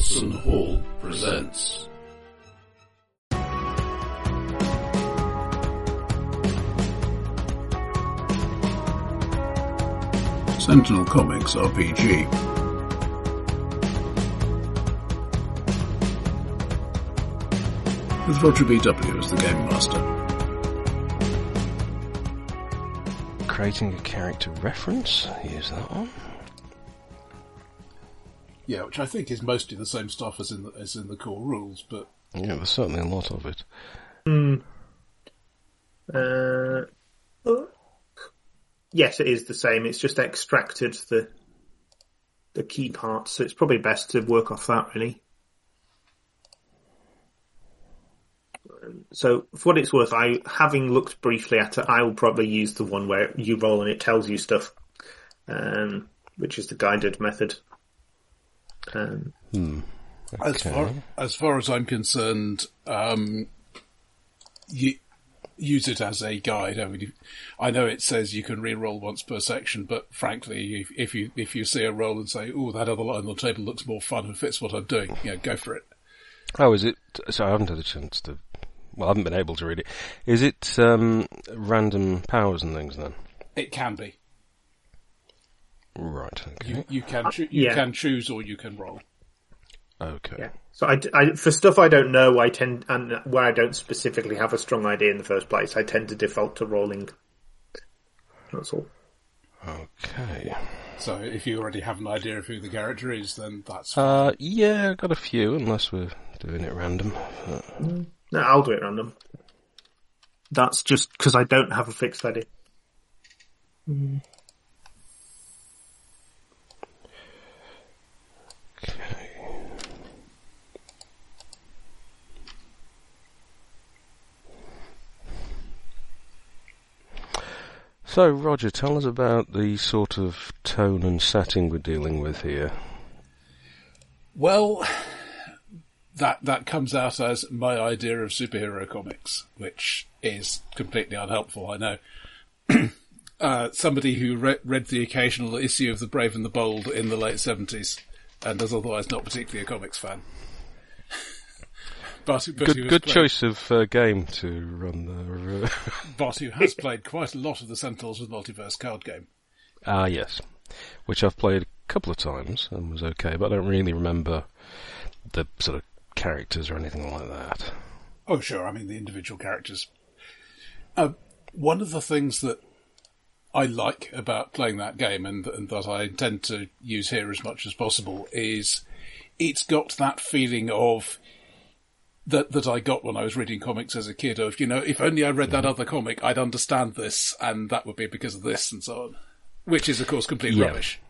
Watson Hall presents. Sentinel Comics RPG. With Roger B.W. as the Game Master. Creating a character reference, here's that one. Yeah, which I think is mostly the same stuff as in the, as in the core rules, but Yeah, there's certainly a lot of it. Uh, yes, it is the same. It's just extracted the the key parts, so it's probably best to work off that really. Um, So, for what it's worth, I having looked briefly at it, I will probably use the one where you roll and it tells you stuff, um, which is the guided method. Um, As Okay. far as far as I'm concerned, um, you use it as a guide. I mean, I know it says you can re-roll once per section, but frankly, if, if you if you see a roll and say, "Oh, that other line on the table looks more fun and fits what I'm doing," you know, go for it. Oh, is it? So I haven't had a chance to. Well, I haven't been able to read it. Is it um, random powers and things then? It can be. Right. Okay. You, you can choo- you yeah. can choose or you can roll. Okay. Yeah. So I, I- for stuff I don't know, I tend and where I don't specifically have a strong idea in the first place, I tend to default to rolling. That's all. Okay. So if you already have an idea of who the character is, then that's Uh, yeah, I've got a few, unless we're doing it random. Uh, No, I'll do it random. That's just because I don't have a fixed idea. okay. So, Roger, tell us about the sort of tone and setting we're dealing with here. Well, that that comes out as my idea of superhero comics, which is completely unhelpful. I know. uh, somebody who re- read the occasional issue of The Brave and the Bold in the late seventies and is otherwise not particularly a comics fan. Good, good choice of uh, game to run there. uh, who has played quite a lot of the Sentinels with Multiverse card game. Ah, yes. Which I've played a couple of times and was okay, but I don't really remember the sort of characters or anything like that. Oh, sure. I mean, the individual characters. Uh, one of the things that I like about playing that game, and, and that I intend to use here as much as possible, is it's got that feeling of that that I got when I was reading comics as a kid. Of you know, if only I read that other comic, I'd understand this, and that would be because of this, and so on. Which is, of course, complete Yeah. rubbish.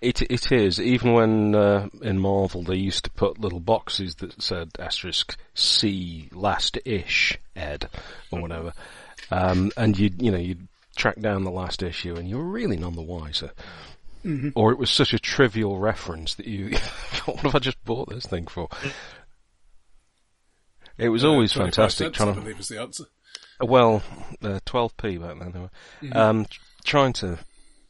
It it is even when uh, in Marvel they used to put little boxes that said asterisk C last ish Ed or whatever, um, and you you know you'd track down the last issue and you were really none the wiser. Or it was such a trivial reference that you, what have I just bought this thing for? It was always fantastic trying I to believe is the answer. well, uh, 12p back then. Anyway. Um, trying to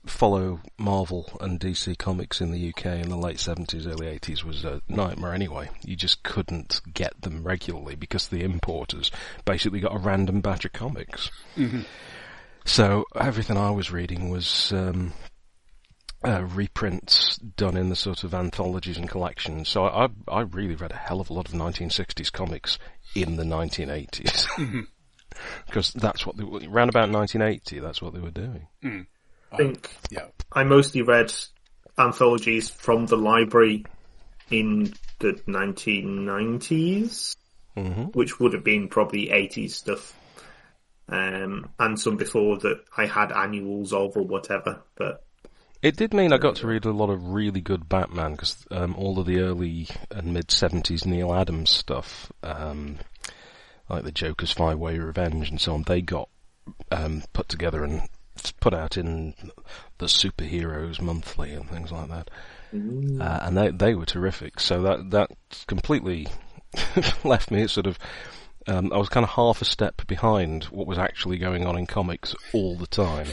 follow Marvel and DC comics in the UK in the late 70s, early 80s was a nightmare anyway. You just couldn't get them regularly because the importers basically got a random batch of comics. So everything I was reading was um, uh, reprints done in the sort of anthologies and collections. So I, I really read a hell of a lot of 1960s comics in the 1980s. Because that's what they were, around about 1980, that's what they were doing. I think Yeah. I mostly read anthologies from the library in the 1990s, hmm which would have been probably 80s stuff. Um, and some before that I had annuals of or whatever, but It did mean I got to read a lot of really good Batman because um, all of the early and mid 70s Neal Adams stuff, um, like the Joker's Five Way Revenge and so on, they got um, put together and put out in the Superheroes Monthly and things like that. Uh, and they they were terrific. So that that completely left me sort of. Um, I was kind of half a step behind what was actually going on in comics all the time,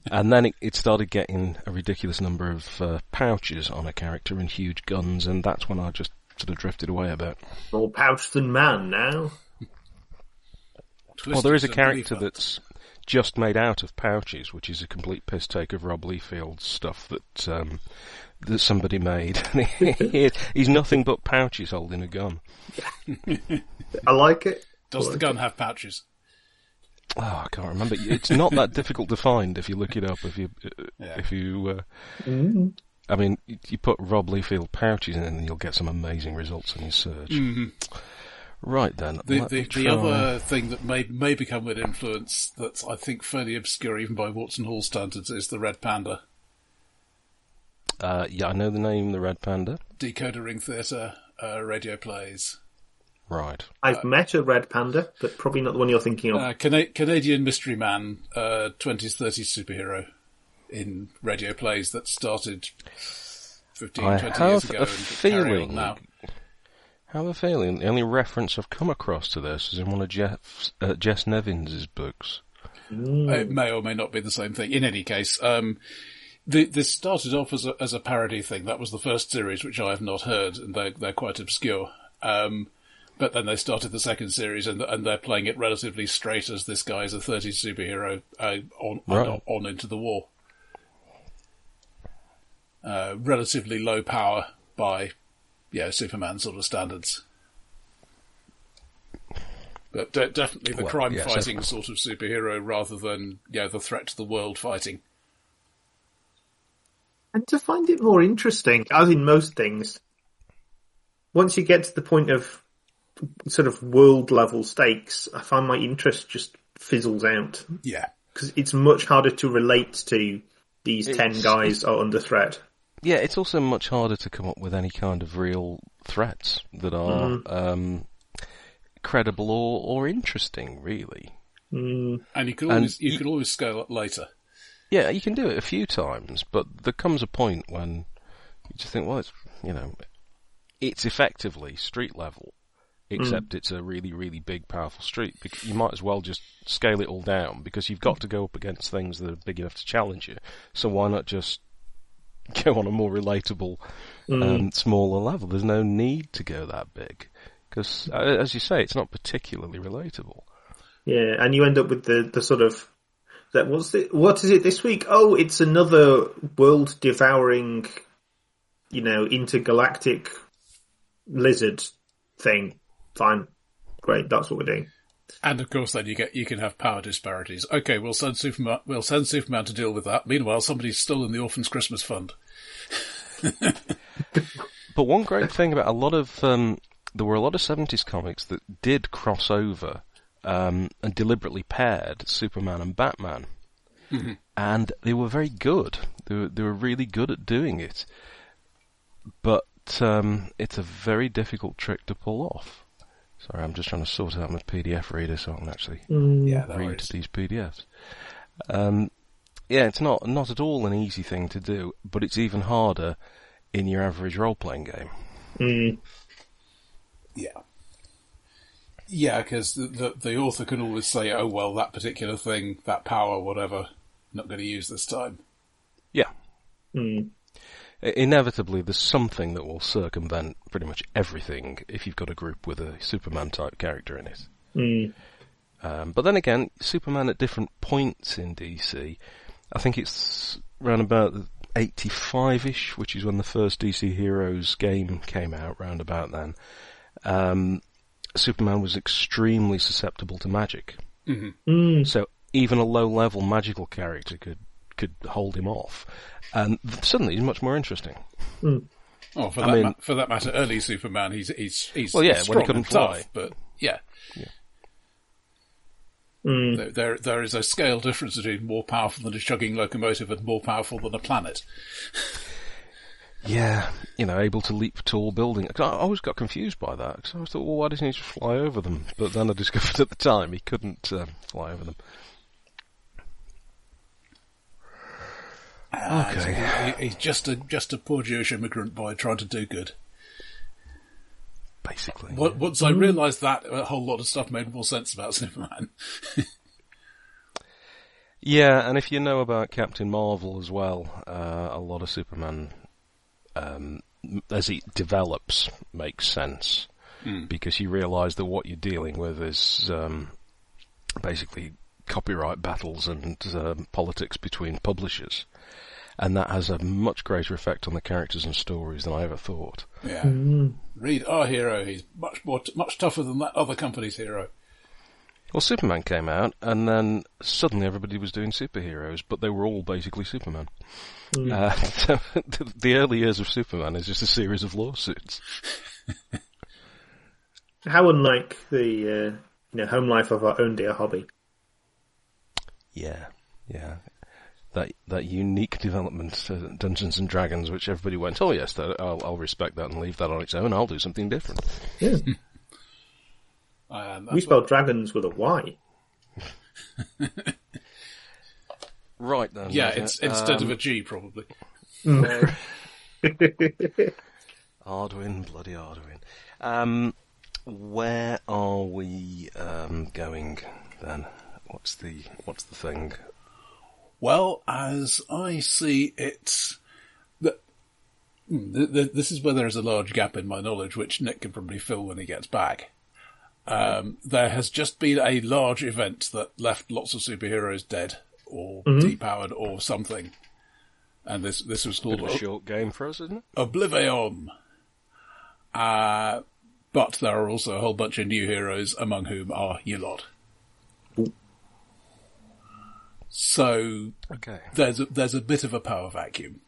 and then it, it started getting a ridiculous number of uh, pouches on a character and huge guns, and that's when I just sort of drifted away a bit. More pouch than man now. Well, there is a character believer. that's just made out of pouches, which is a complete piss take of Rob Liefeld's stuff that um, that somebody made. He's nothing but pouches holding a gun. I like it. Does the gun have pouches? Oh, I can't remember. It's not that difficult to find if you look it up. If you, uh, Yeah. if you, uh, Mm. I mean, you- you put Rob Liefeld pouches in, and you'll get some amazing results in your search. Right then, The, the, the other thing that may may become an influence that's I think fairly obscure even by Watson Hall standards is the Red Panda. Uh, yeah, I know the name, the Red Panda. Decoder Ring Theatre, uh, radio plays. Right. I've met a red panda, but probably not the one you're thinking of. Uh, Cana- Canadian Mystery Man, uh, 20s, 30s superhero in radio plays that started 15, I 20 years have ago a and feeling. now. Have a feeling the only reference I've come across to this is in one of Jeff's, uh, Jess Nevins's books. It may or may not be the same thing. In any case, um, the, this started off as a, as a parody thing. That was the first series, which I have not heard, and they're, they're quite obscure. Um, but then they started the second series, and, and they're playing it relatively straight as this guy is a 30s superhero uh, on, Right. on on into the war. Uh, relatively low power by, yeah, Superman sort of standards. But de- definitely the Well, crime yes, fighting that's- sort of superhero rather than, yeah, the threat to the world fighting. And to find it more interesting, as in most things, once you get to the point of sort of world level stakes, I find my interest just fizzles out Yeah. because it's much harder to relate to these ten guys are under threat. Yeah, it's also much harder to come up with any kind of real threats that are Mm-hmm. um, credible or, or interesting, really. Mm, And you can And always, you y- can always scale up later. Yeah, you can do it a few times, but there comes a point when you just think, well, it's you know, it's effectively street level, hmm. except it's a really, really big, powerful street. You might as well just scale it all down because you've got to go up against things that are big enough to challenge you. So why not just go on a more relatable, hmm. um, smaller level? There's no need to go that big because, uh, as you say, it's not particularly relatable. yeah, and you end up with the, the sort of that what's it? What is it this week? Oh, it's another world devouring, you know, intergalactic lizard thing. Fine, great, that's what we're doing. And of course, then you get you can have power disparities. Okay, we'll send Superman. We'll send Superman to deal with that. Meanwhile, somebody's stolen the Orphans' Christmas Fund. But one great thing about a lot of um, there were a lot of seventies comics that did cross over um, and deliberately paired Superman and Batman, and they were very good. They were, they were really good at doing it, but um, it's a very difficult trick to pull off. Sorry, I'm just trying to sort out my PDF reader so I can actually Yeah, read these PDFs. Um, yeah, it's not not at all an easy thing to do, but it's even harder in your average role playing game. Mm, Yeah. Yeah, because the, the the author can always say, "Oh well, that particular thing, that power, whatever, not going to use this time." Yeah. mm, Inevitably, there's something that will circumvent pretty much everything if you've got a group with a Superman type character in it. mm. Um, but then again, Superman at different points in DC, I think it's around about 85-ish, which is when the first DC Heroes game came out, round about then. Um, Superman was extremely susceptible to magic. Mm. So even a low-level magical character could could hold him off, and suddenly he's much more interesting. Oh, for I that mean- ma- for that matter, early Superman, he's he's he's Well, yeah, when he couldn't and tough, fly. but yeah, Mm. there, there there is a scale difference between more powerful than a chugging locomotive and more powerful than a planet. Yeah, you know, able to leap tall buildings. I always got confused by that because I always thought, well, why doesn't he just fly over them? But then I discovered at the time he couldn't um, fly over them. Okay, He- he's just a just a poor Jewish immigrant boy trying to do good. basically. Wa- Once I realised that, a whole lot of stuff made more sense about Superman. Yeah, and if you know about Captain Marvel as well, uh, a lot of Superman um, as it develops, makes sense because you realise that what you're dealing with is um, basically copyright battles and um, politics between publishers, and that has a much greater effect on the characters and stories than I ever thought. Yeah. Read our hero. He's much more, much tougher than that other company's hero. Well, Superman came out, and then suddenly everybody was doing superheroes, but they were all basically Superman. Uh, so the, the early years of Superman is just a series of lawsuits. How unlike the uh, you know home life of our own dear hobby. Yeah, yeah. That that unique development to Dungeons and Dragons, which everybody went, oh yes, that, I'll, I'll respect that and leave that on its own. I'll do something different. Yeah, And we spell dragons with a Y. Right then. Yeah, Roger. it's instead Um, of a G, probably. Arduin, bloody Arduin. Um, where are we um, going then? What's the what's the thing? Well, as I see it, the, hmm, th- th- this is where there is a large gap in my knowledge, which Nick can probably fill when he gets back. Um, there has just been a large event that left lots of superheroes dead or depowered or something. And this, this was Bit called of a short game for us, isn't it? Oblivion. Uh, but there are also a whole bunch of new heroes, among whom are you lot. So Okay. there's a, there's a bit of a power vacuum.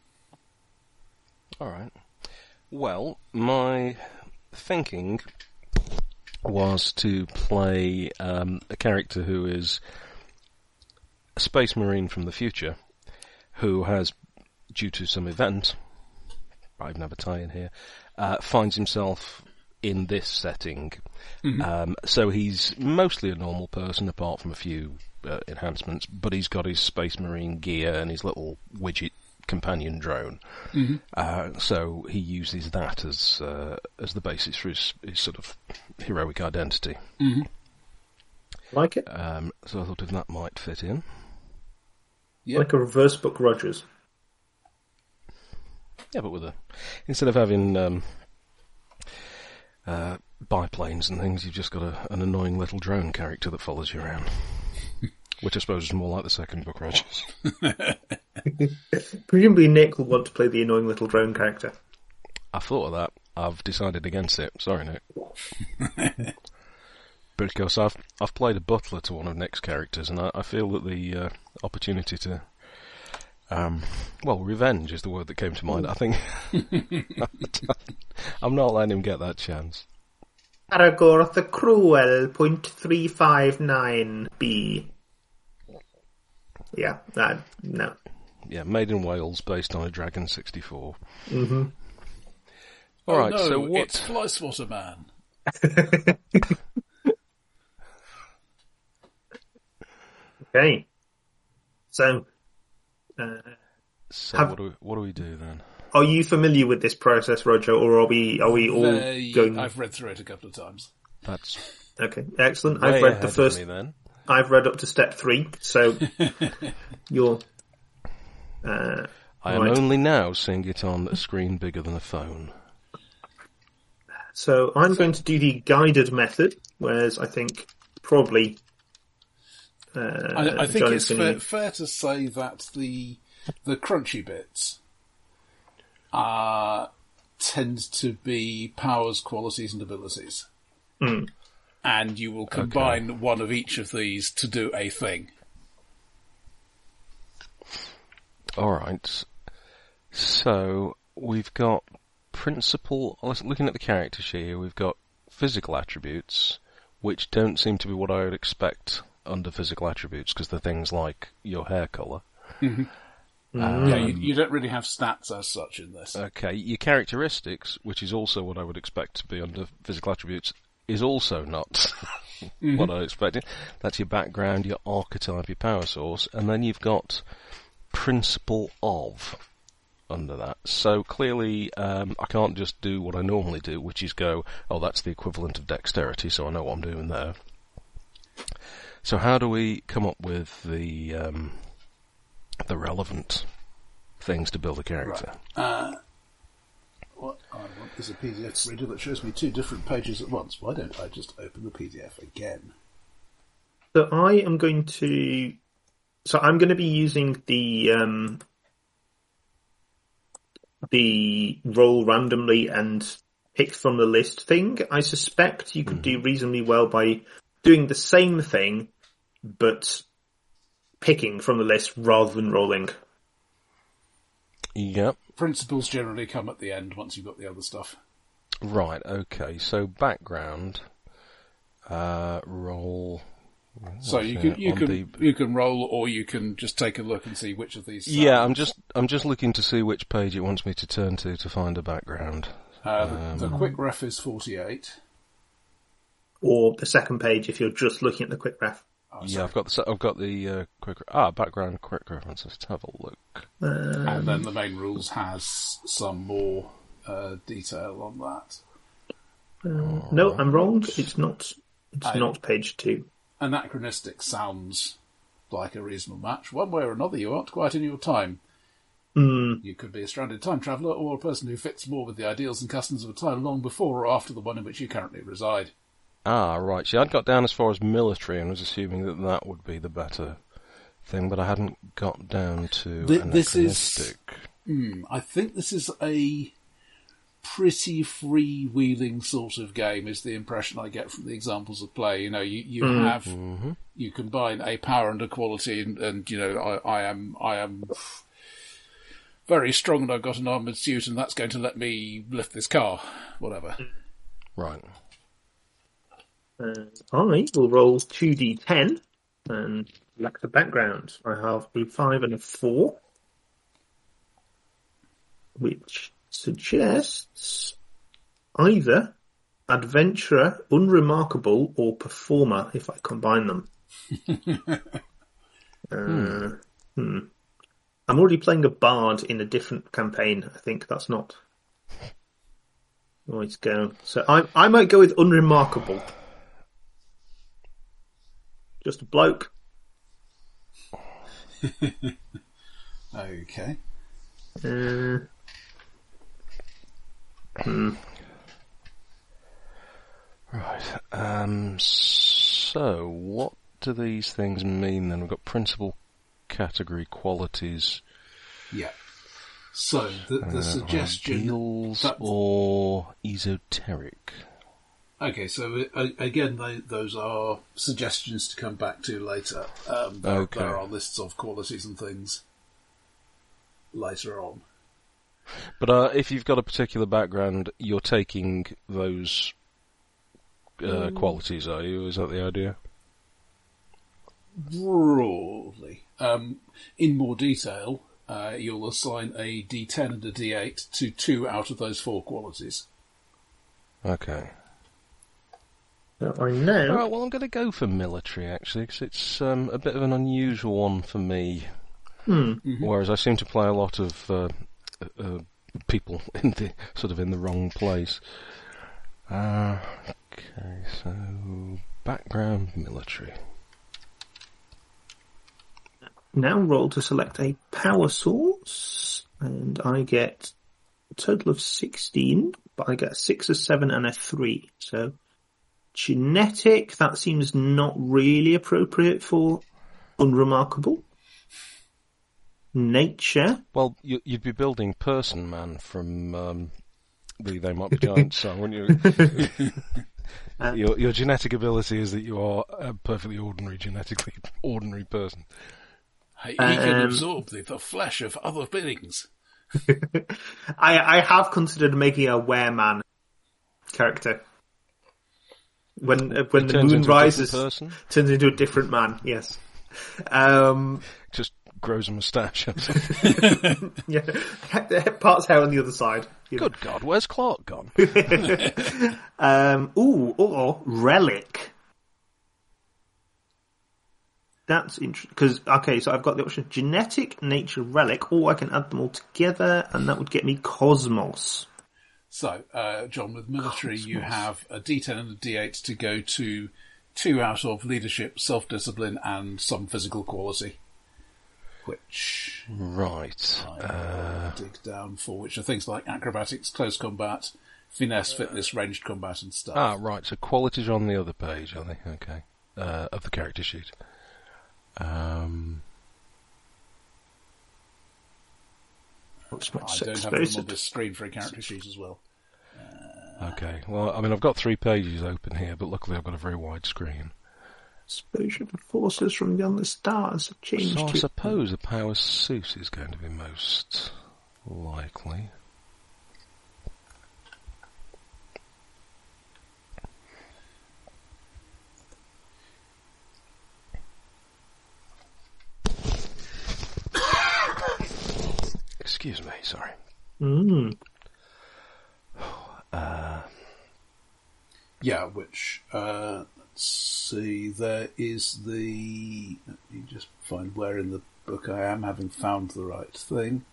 All right. Well, my thinking was to play um, a character who is a space marine from the future, who has, due to some event, I even have a tie in here, uh, finds himself in this setting. Um, so he's mostly a normal person, apart from a few uh, enhancements, but he's got his space marine gear and his little widget companion drone. Uh, so he uses that as uh, as the basis for his, his sort of heroic identity. Like it? Um, so I thought if that might fit in. Yeah. Like a reverse Buck Rogers. Yeah, but with a instead of having um, uh, biplanes and things, you've just got a, an annoying little drone character that follows you around. Which I suppose is more like the second Buck, Rogers. Presumably Nick will want to play the annoying little drone character. I thought of that. I've decided against it. Sorry, Nick. because I've I've played a butler to one of Nick's characters, and I, I feel that the uh, opportunity to, um, well, revenge is the word that came to mind. I think I'm not letting him get that chance. Aragorn the Cruel, point three five nine B. Yeah, that no. Yeah, made in Wales, based on a Dragon 64. Mm-hmm. All right, oh, no, so what? It's Fly Swatter Man. Okay. So, uh, So have- what do we, what do we do then? are you familiar with this process, Roger, or are we are we all They- going? I've read through it a couple of times. That's Okay, excellent. way I've read ahead the of first. me then. I've read up to step three, so you're. Uh, I am Right. only now seeing it on a screen bigger than a phone. so I'm going to do the guided method, whereas I think probably. Uh, I, I think John it's fair, fair to say that the the crunchy bits uh, tend to be powers, qualities, and abilities. Hmm. And you will combine one of each of these to do a thing. All right. So we've got principal. Looking at the character sheet here, we've got physical attributes, which don't seem to be what I would expect under physical attributes, because they're things like your hair color. Mm-hmm. Um, yeah, you, you don't really have stats as such in this. Okay, your characteristics, which is also what I would expect to be under physical attributes, is also not what I expected. That's your background, your archetype, your power source, and then you've got principle of under that. So clearly, um, I can't just do what I normally do, which is go, oh, that's the equivalent of dexterity, so I know what I'm doing there. So how do we come up with the um, the relevant things to build a character? Uh, what I want is a PDF reader that shows me two different pages at once. Why don't I just open the PDF again? So I am going to. So I'm going to be using the um, the roll randomly and pick from the list thing. I suspect you could do reasonably well by doing the same thing, but picking from the list rather than rolling. Yep. Principles generally come at the end once you've got the other stuff. Right. Okay. So background. Uh, roll. So you can you can the- you can roll, or you can just take a look and see which of these. Yeah, sound. I'm just I'm just looking to see which page it wants me to turn to to find a background. Uh, the, Um, the quick ref is forty-eight. Or the second page if you're just looking at the quick ref. Oh, yeah, sorry. I've got the I've got the uh, quick ah background quick references. Let's have a look. and then the main rules has some more uh, detail on that. No, I'm wrong. It's not. It's I- not page two. Anachronistic sounds like a reasonable match. One way or another, you aren't quite in your time. Mm, You could be a stranded time traveller or a person who fits more with the ideals and customs of a time long before or after the one in which you currently reside. Ah, right. See, I'd got down as far as military and was assuming that that would be the better thing, but I hadn't got down to Th- this is- anachronistic. Hmm, I think this is a pretty freewheeling sort of game is the impression I get from the examples of play. You know, you, you have, you combine a power and a quality and, and you know, I, I am, I am very strong and I've got an armoured suit and that's going to let me lift this car, whatever. Right. Uh, I will roll two d10 and select the background. I have a five and a four, which suggests either adventurer, unremarkable, or performer. If I combine them. uh, hmm. I'm already playing a bard in a different campaign. I think that's not. Right, go. So I I might go with unremarkable. Just a bloke. Okay. Uh, Right. Um. So, what do these things mean then? We've got principal category qualities. Yeah. So the, the uh, suggestion ideals that- or esoteric. Okay, so uh, again, they, those are suggestions to come back to later. Um, there, Okay. there are lists of qualities and things later on. But uh, if you've got a particular background, you're taking those uh, qualities, are you? Is that the idea? Broadly, um, in more detail, uh, you'll assign a D10 and a D8 to two out of those four qualities. Okay. So I know. right. Well, I'm going to go for military actually, because it's um, a bit of an unusual one for me. Hmm. Whereas I seem to play a lot of uh, uh, people in the sort of in the wrong place. Uh, okay, so background military. Now roll to select a power source, and I get a total of 16, but I get a 6, a 7, and a 3. So, genetic, that seems not really appropriate for unremarkable. Nature, Well, you, you'd be building Person Man from um, the They Might Be Giants song, wouldn't you? your, your genetic ability is that you are a perfectly ordinary, genetically ordinary person. He, he can Um, absorb the, the flesh of other beings. I, I have considered making a wereman character. When uh, when It the moon into a different rises, turns into a different man. Yes. Um, Just grows a moustache. yeah, parts hair on the other side. you know. Good God, where's Clark gone? Um, ooh, or relic. That's interesting because okay, so I've got the option genetic, nature, relic, or I can add them all together, and that would get me cosmos. So, uh, John, with military, you have a D10 and a D8 to go to two out of leadership, self-discipline, and some physical quality. Which Right. I will dig down for, which are things like acrobatics, close combat, finesse, fitness, ranged combat, and stuff. Ah, right. So qualities are on the other page, are they? Okay. Uh, of the character sheet. Um, What's my I don't have them on this screen for a character sheet as well. Okay. Well, I mean, I've got three pages open here, but luckily I've got a very wide screen. Exposure to forces from beyond the stars have changed So I suppose a power suit is going to be most likely. Excuse me, sorry. Mm. Uh, Yeah, which, uh, let's see, there is the, let me just find where in the book I am, having found the right thing.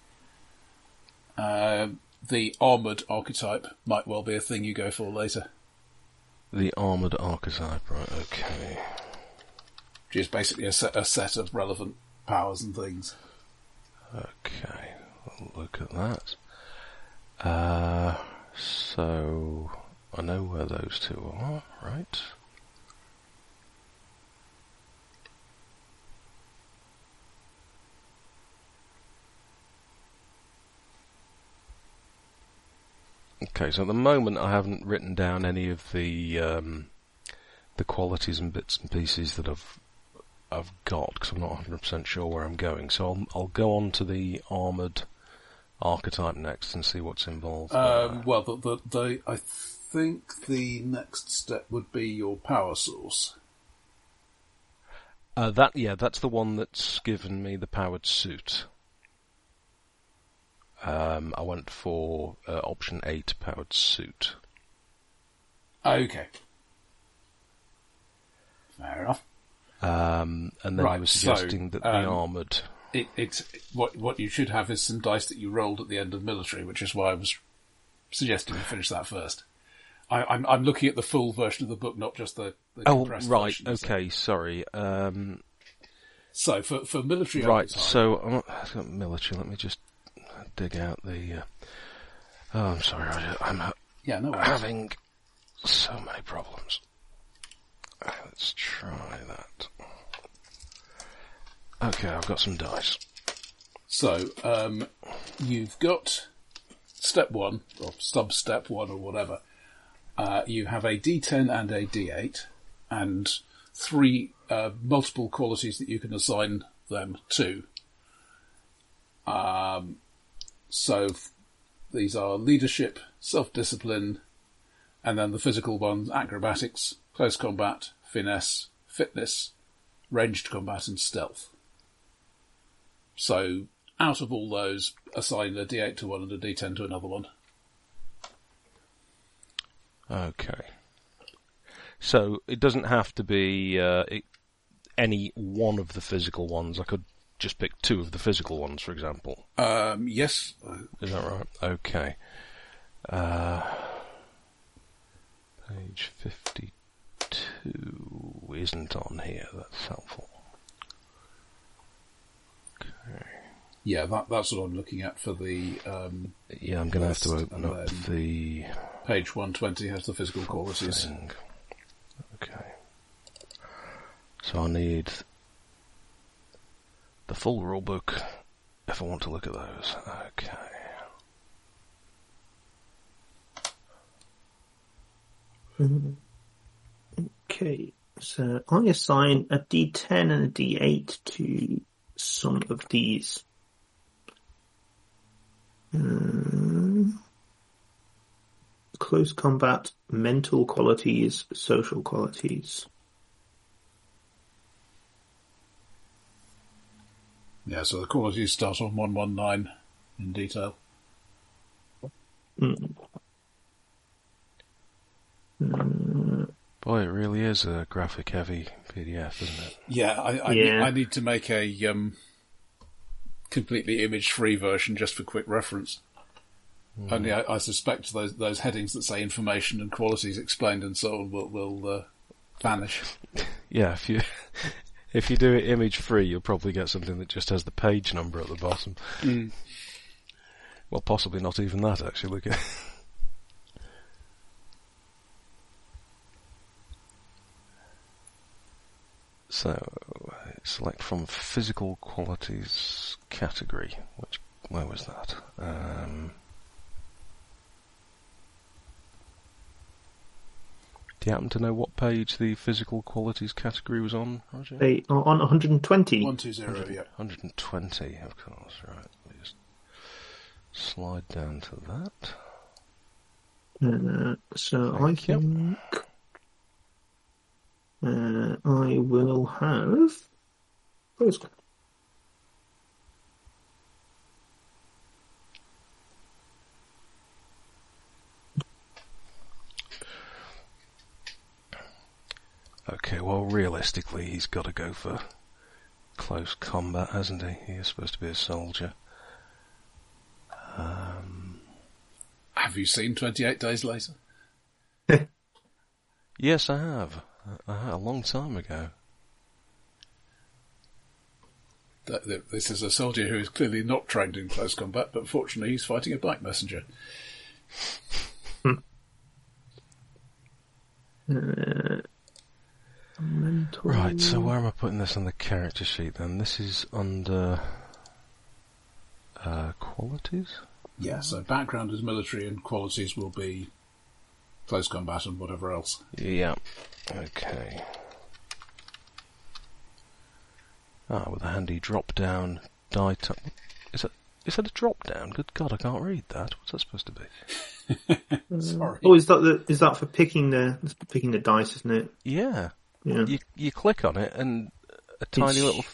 Um the armoured archetype might well be a thing you go for later, the armoured archetype, right, okay. which is basically a set, a set of relevant powers and things. Okay, we'll look at that. Uh, so I know where those two are, right? Okay, so at the moment I haven't written down any of the um, the qualities and bits and pieces that I've I've got because I'm not 100% sure where I'm going. So I'll I'll go on to the armored archetype next and see what's involved. Um, well, the, the, the, I think the next step would be your power source. uh, that yeah, that's the one that's given me the powered suit. Um, I went for uh, option eight, powered suit. Okay. Fair enough. Um, and then Right, he was so, suggesting that the um, armored. It, it's what what you should have is some dice that you rolled at the end of military, which is why I was suggesting you finish that first. I, I'm I'm looking at the full version of the book, not just the, the Oh right, version, so- okay, sorry. Um, So for for military right, so I'm not, I've got military. Let me just dig out the. Uh, oh, I'm sorry, Roger. I'm yeah, no, worries. having so many problems. Let's try that. Okay, I've got some dice. So um, you've got step one or sub step one or whatever. Uh, you have a D10 and a D8, and three uh, multiple qualities that you can assign them to. Um, so f- these are leadership, self-discipline, and then the physical ones: acrobatics, close combat, finesse, fitness, ranged combat, and stealth. So out of all those, assign a D8 to one and a D10 to another one. Okay. So it doesn't have to be uh, it, any one of the physical ones. I could just pick two of the physical ones, for example. Um, yes, Is that right? Okay. Uh, page 52 isn't on here. That's helpful. Okay. yeah, that, that's what I'm looking at for the um, Yeah, I'm going to have to open up the page 120 has the physical qualities. thing. Okay. So I need the full rule book if I want to look at those. Okay. Okay, so I assign a D10 and a D8 to some of these. Um, close combat, mental qualities, social qualities. Yeah, so the qualities start on 119 in detail. Mm. Boy, it really is a graphic heavy PDF, isn't it? Yeah, I, I, Yeah. Need, I need to make a um, completely image-free version just for quick reference. Only I, I suspect those those headings that say information and qualities explained and so on will, will uh, vanish. Yeah, if you if you do it image free, you'll probably get something that just has the page number at the bottom. Well, possibly not even that actually. Look at So, select from physical qualities category. Which, where was that? Um, do you happen to know what page the physical qualities category was on, Roger? They are on 120. 120, yeah. 120, of course, right. Let me just slide down to that. Uh, so I Thank you. think uh, I will have. Where's Okay, well, realistically, he's got to go for close combat, hasn't he? He is supposed to be a soldier. Um, Have you seen 28 Days Later? yes, I have. I had a long time ago. That, that this is a soldier who is clearly not trained in close combat, but fortunately he's fighting a bike messenger. Hmm. Uh, mental? Right, so where am I putting this on the character sheet then? This is under uh, qualities. Yeah, so background is military and qualities will be close combat and whatever else. Yeah. Okay. Ah, with a handy drop down die type. Is that is that a drop down? Good God, I can't read that. What's that supposed to be? Sorry. Oh, is that the, is that for picking the picking the dice, isn't it? Yeah. Yeah. You you click on it and a tiny It's- little.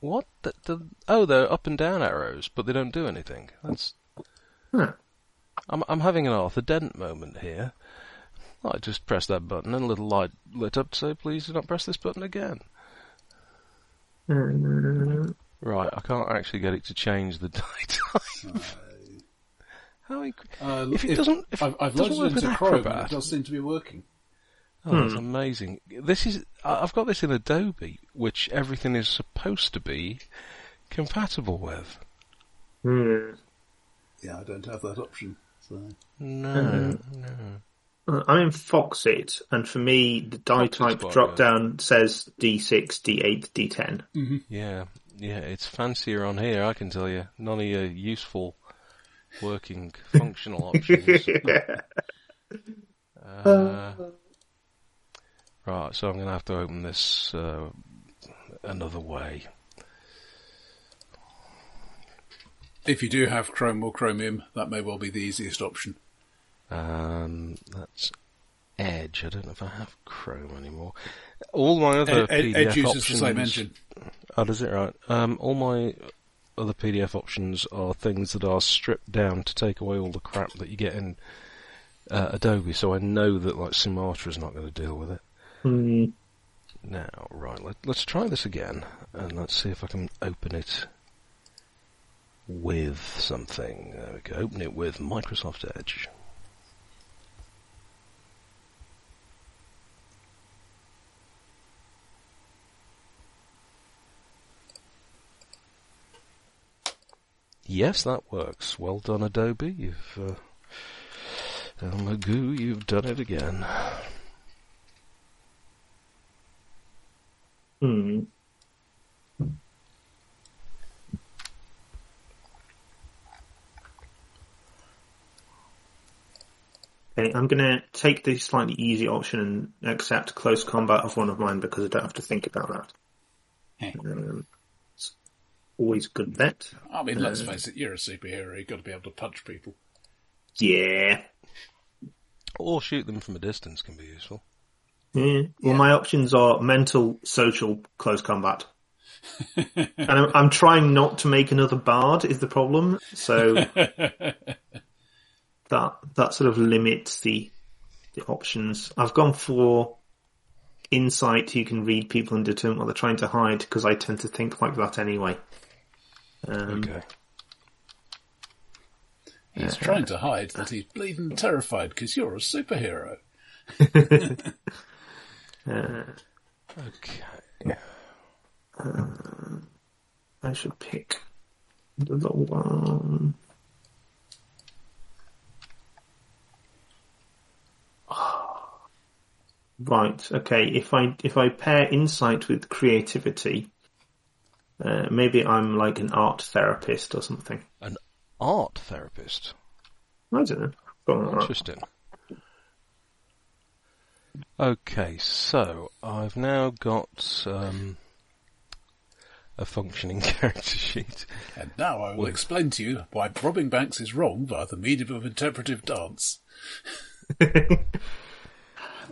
What? The, the, oh, they're up and down arrows, but they don't do anything. That's. Huh. I'm I'm having an Arthur Dent moment here. I just pressed that button and a little light lit up to say, "Please do not press this button again." Right, I can't actually get it to change the die type. How inc- Uh, If it doesn't- if I've, it I've doesn't work it into with Acrobat- it does seem to be working. Oh, that's amazing. This is, I- I've got this in Adobe, which everything is supposed to be compatible with. hmm. Yeah, I don't have that option. So. No, Uh, I'm in Foxit, and for me, the die Foxit's type quite drop good. down says D6, D8, D10. yeah, yeah, it's fancier on here, I can tell you. None of your useful working functional options. Uh, right, so I'm going to have to open this uh, another way. If you do have Chrome or Chromium, that may well be the easiest option. Um, that's Edge. I don't know if I have Chrome anymore. All my other Ed, Ed, PDF Edge uses options. the same engine. Oh, does it right? Um, all my other PDF options are things that are stripped down to take away all the crap that you get in uh, Adobe. So I know that like is not going to deal with it. Hmm. Now, right, let, let's try this again, and let's see if I can open it with something. There we go. Open it with Microsoft Edge. Yes, that works. Well done, Adobe. You've, uh, El Magoo, you've done it again. Hmm. Okay, I'm gonna take the slightly easy option and accept close combat of one of mine because I don't have to think about that. Hey. Um, it's always a good bet. I mean, let's uh, face it, you're a superhero. You've got to be able to punch people. Yeah. Or shoot them from a distance can be useful. Yeah. Well, my options are mental, social, close combat. and I'm, I'm trying not to make another bard is the problem. So that that sort of limits the the options. I've gone for insight. You can read people and determine what they're trying to hide because I tend to think like that anyway. Um, Okay. He's uh, trying to hide that he's bleeding terrified because you're a superhero. Uh, okay. Uh, I should pick the one. Right. Okay. If I if I pair insight with creativity, uh, maybe I'm like an art therapist or something. An art therapist. I don't know. Something. Interesting. Okay, so I've now got um, a functioning character sheet. And now I will explain to you why robbing banks is wrong via the medium of interpretive dance.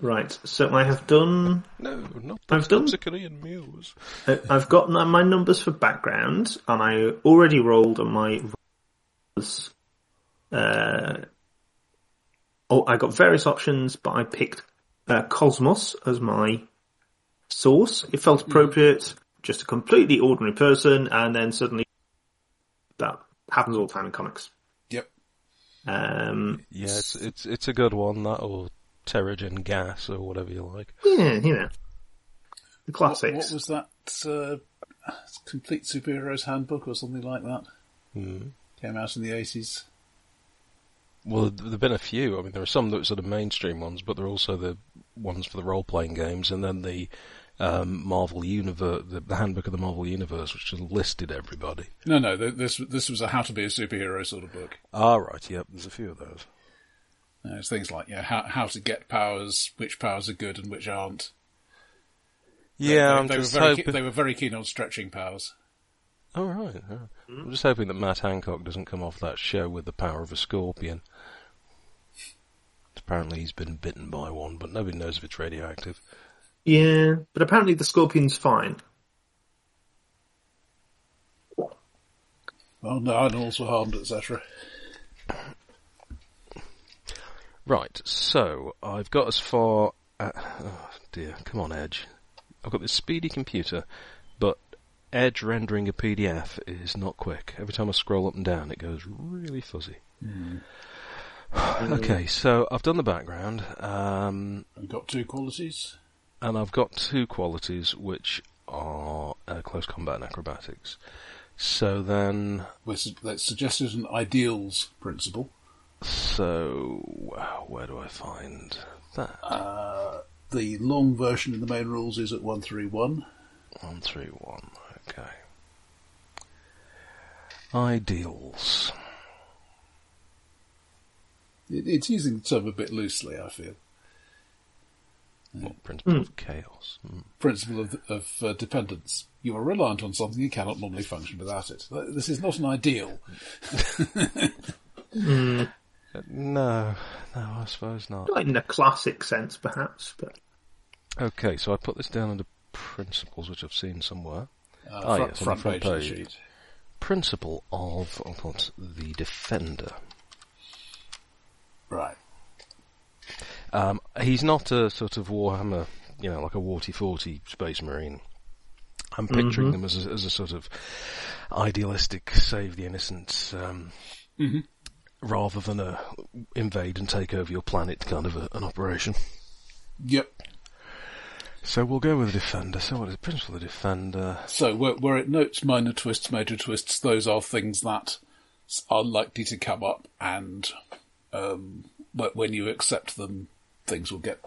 Right. So I have done. No, not the I've done- Toxicity Muse. uh, I've got my numbers for background, and I already rolled on my. Uh, oh, I got various options, but I picked uh, Cosmos as my source. It felt appropriate. Just a completely ordinary person, and then suddenly that happens all the time in comics. Yep. Um, Yeah, it's it's it's a good one. That or Terrigen Gas or whatever you like. yeah, you know, the What, classics. what was that? Uh, Complete Superheroes Handbook or something like that? Hmm. Came out in the 80s. Well, there've been a few. I mean, there are some that are sort of mainstream ones, but there are also the ones for the role-playing games, and then the um, Marvel Universe, the, the Handbook of the Marvel Universe, which just listed everybody. No, no, this this was a how to be a superhero sort of book. Ah, right. Yep. There's a few of those. Uh, it's things like yeah, how how to get powers, which powers are good and which aren't. Yeah, they, I'm they just were very hoping. they were very keen on stretching powers. Oh right. yeah. I'm just hoping that Matt Hancock doesn't come off that show with the power of a scorpion. Apparently he's been bitten by one, but nobody knows if it's radioactive. Yeah, but apparently the scorpion's fine. Well, no, animals were harmed, etc. Right, so I've got as far. Uh, oh dear, come on, Edge. I've got this speedy computer, but Edge rendering a PDF is not quick. Every time I scroll up and down, it goes really fuzzy. okay, so I've done the background, um, And got two qualities. and I've got two qualities which are uh, close combat and acrobatics. So then, That's suggested an ideals principle. So where do I find that? Uh, the long version in the main rules is at 131. One three one. Okay. Ideals. It, it's using the term a bit loosely, I feel. What principle of chaos? Hmm. Principle of, of uh, dependence. You are reliant on something, you cannot normally function without it. This is not an ideal. Uh, No, no, I suppose not. Not in the classic sense, perhaps, but Okay, so I put this down under principles, which I've seen somewhere. Uh, Ah, front, yes, front front page, page. sheet. Principle of, I'll the defender. Right. Um, he's not a sort of Warhammer, you know, like a Warty Forty Space Marine. I'm picturing them as a, as a sort of idealistic save the innocent, um, rather than a invade and take over your planet kind of a, an operation. Yep. So we'll go with the defender. So what is the principle of the defender? So where, where it notes minor twists, major twists, those are things that are likely to come up, and um, but when you accept them, things will get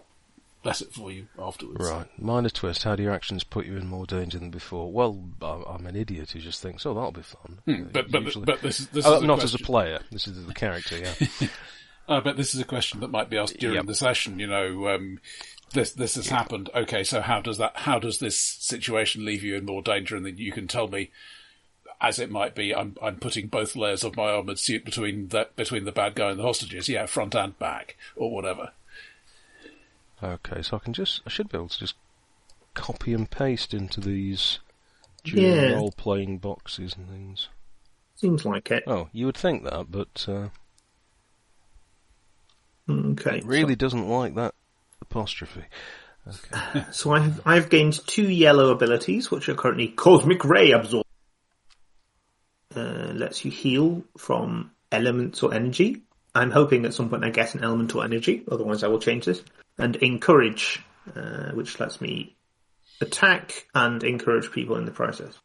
better for you afterwards. Right, minor twist. How do your actions put you in more danger than before? Well, I'm an idiot who just thinks, oh, that'll be fun. Hmm, But but, Usually- but this is this Oh, not as a player. This is the character. Yeah. I bet this is a question that might be asked during Yep. the session. You know, um, this this has happened. Okay, so how does that? How does this situation leave you in more danger? And then you can tell me, as it might be, I'm I'm putting both layers of my armored suit between the between the bad guy and the hostages. Yeah, front and back, or whatever. Okay, so I can just, I should be able to just copy and paste into these Yeah. role-playing boxes and things. seems like it. Oh, you would think that, but uh, Okay. it really doesn't like that apostrophe. Okay. So I have, I have gained two yellow abilities, which are currently Cosmic Ray Absorb. Uh, lets you heal from elements or energy. I'm hoping at some point I get an elemental energy, otherwise I will change this. And Encourage, uh, which lets me attack and encourage people in the process.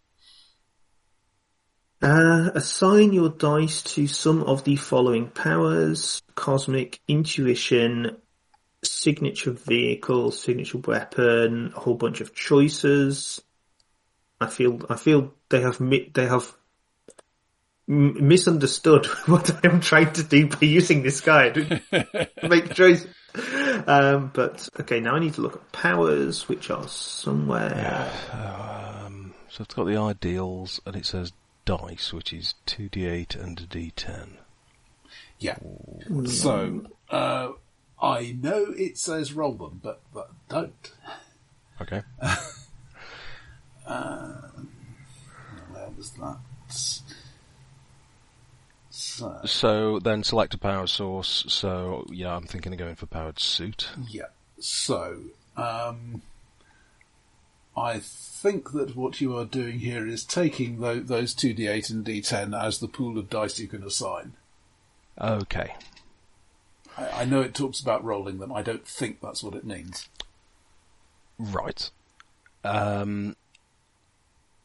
Uh, assign your dice to some of the following powers. Cosmic, Intuition, signature vehicle, signature weapon, a whole bunch of choices. I feel I feel they have they have misunderstood what I'm trying to do by using this guide. Make choice. Um, but okay, now I need to look at powers, which are somewhere. Um, so it's got the ideals, and it says dice, which is 2d8 and a d10. Yeah. So, uh, I know it says roll them, but, but don't. Okay. Where was that? So, So then select a power source. So yeah, I'm thinking of going for powered suit. yeah. So, um, I think that what you are doing here is taking tho- those 2d8 and d10 as the pool of dice you can assign. Okay. I, I know it talks about rolling them. I don't think that's what it means. Right. Um,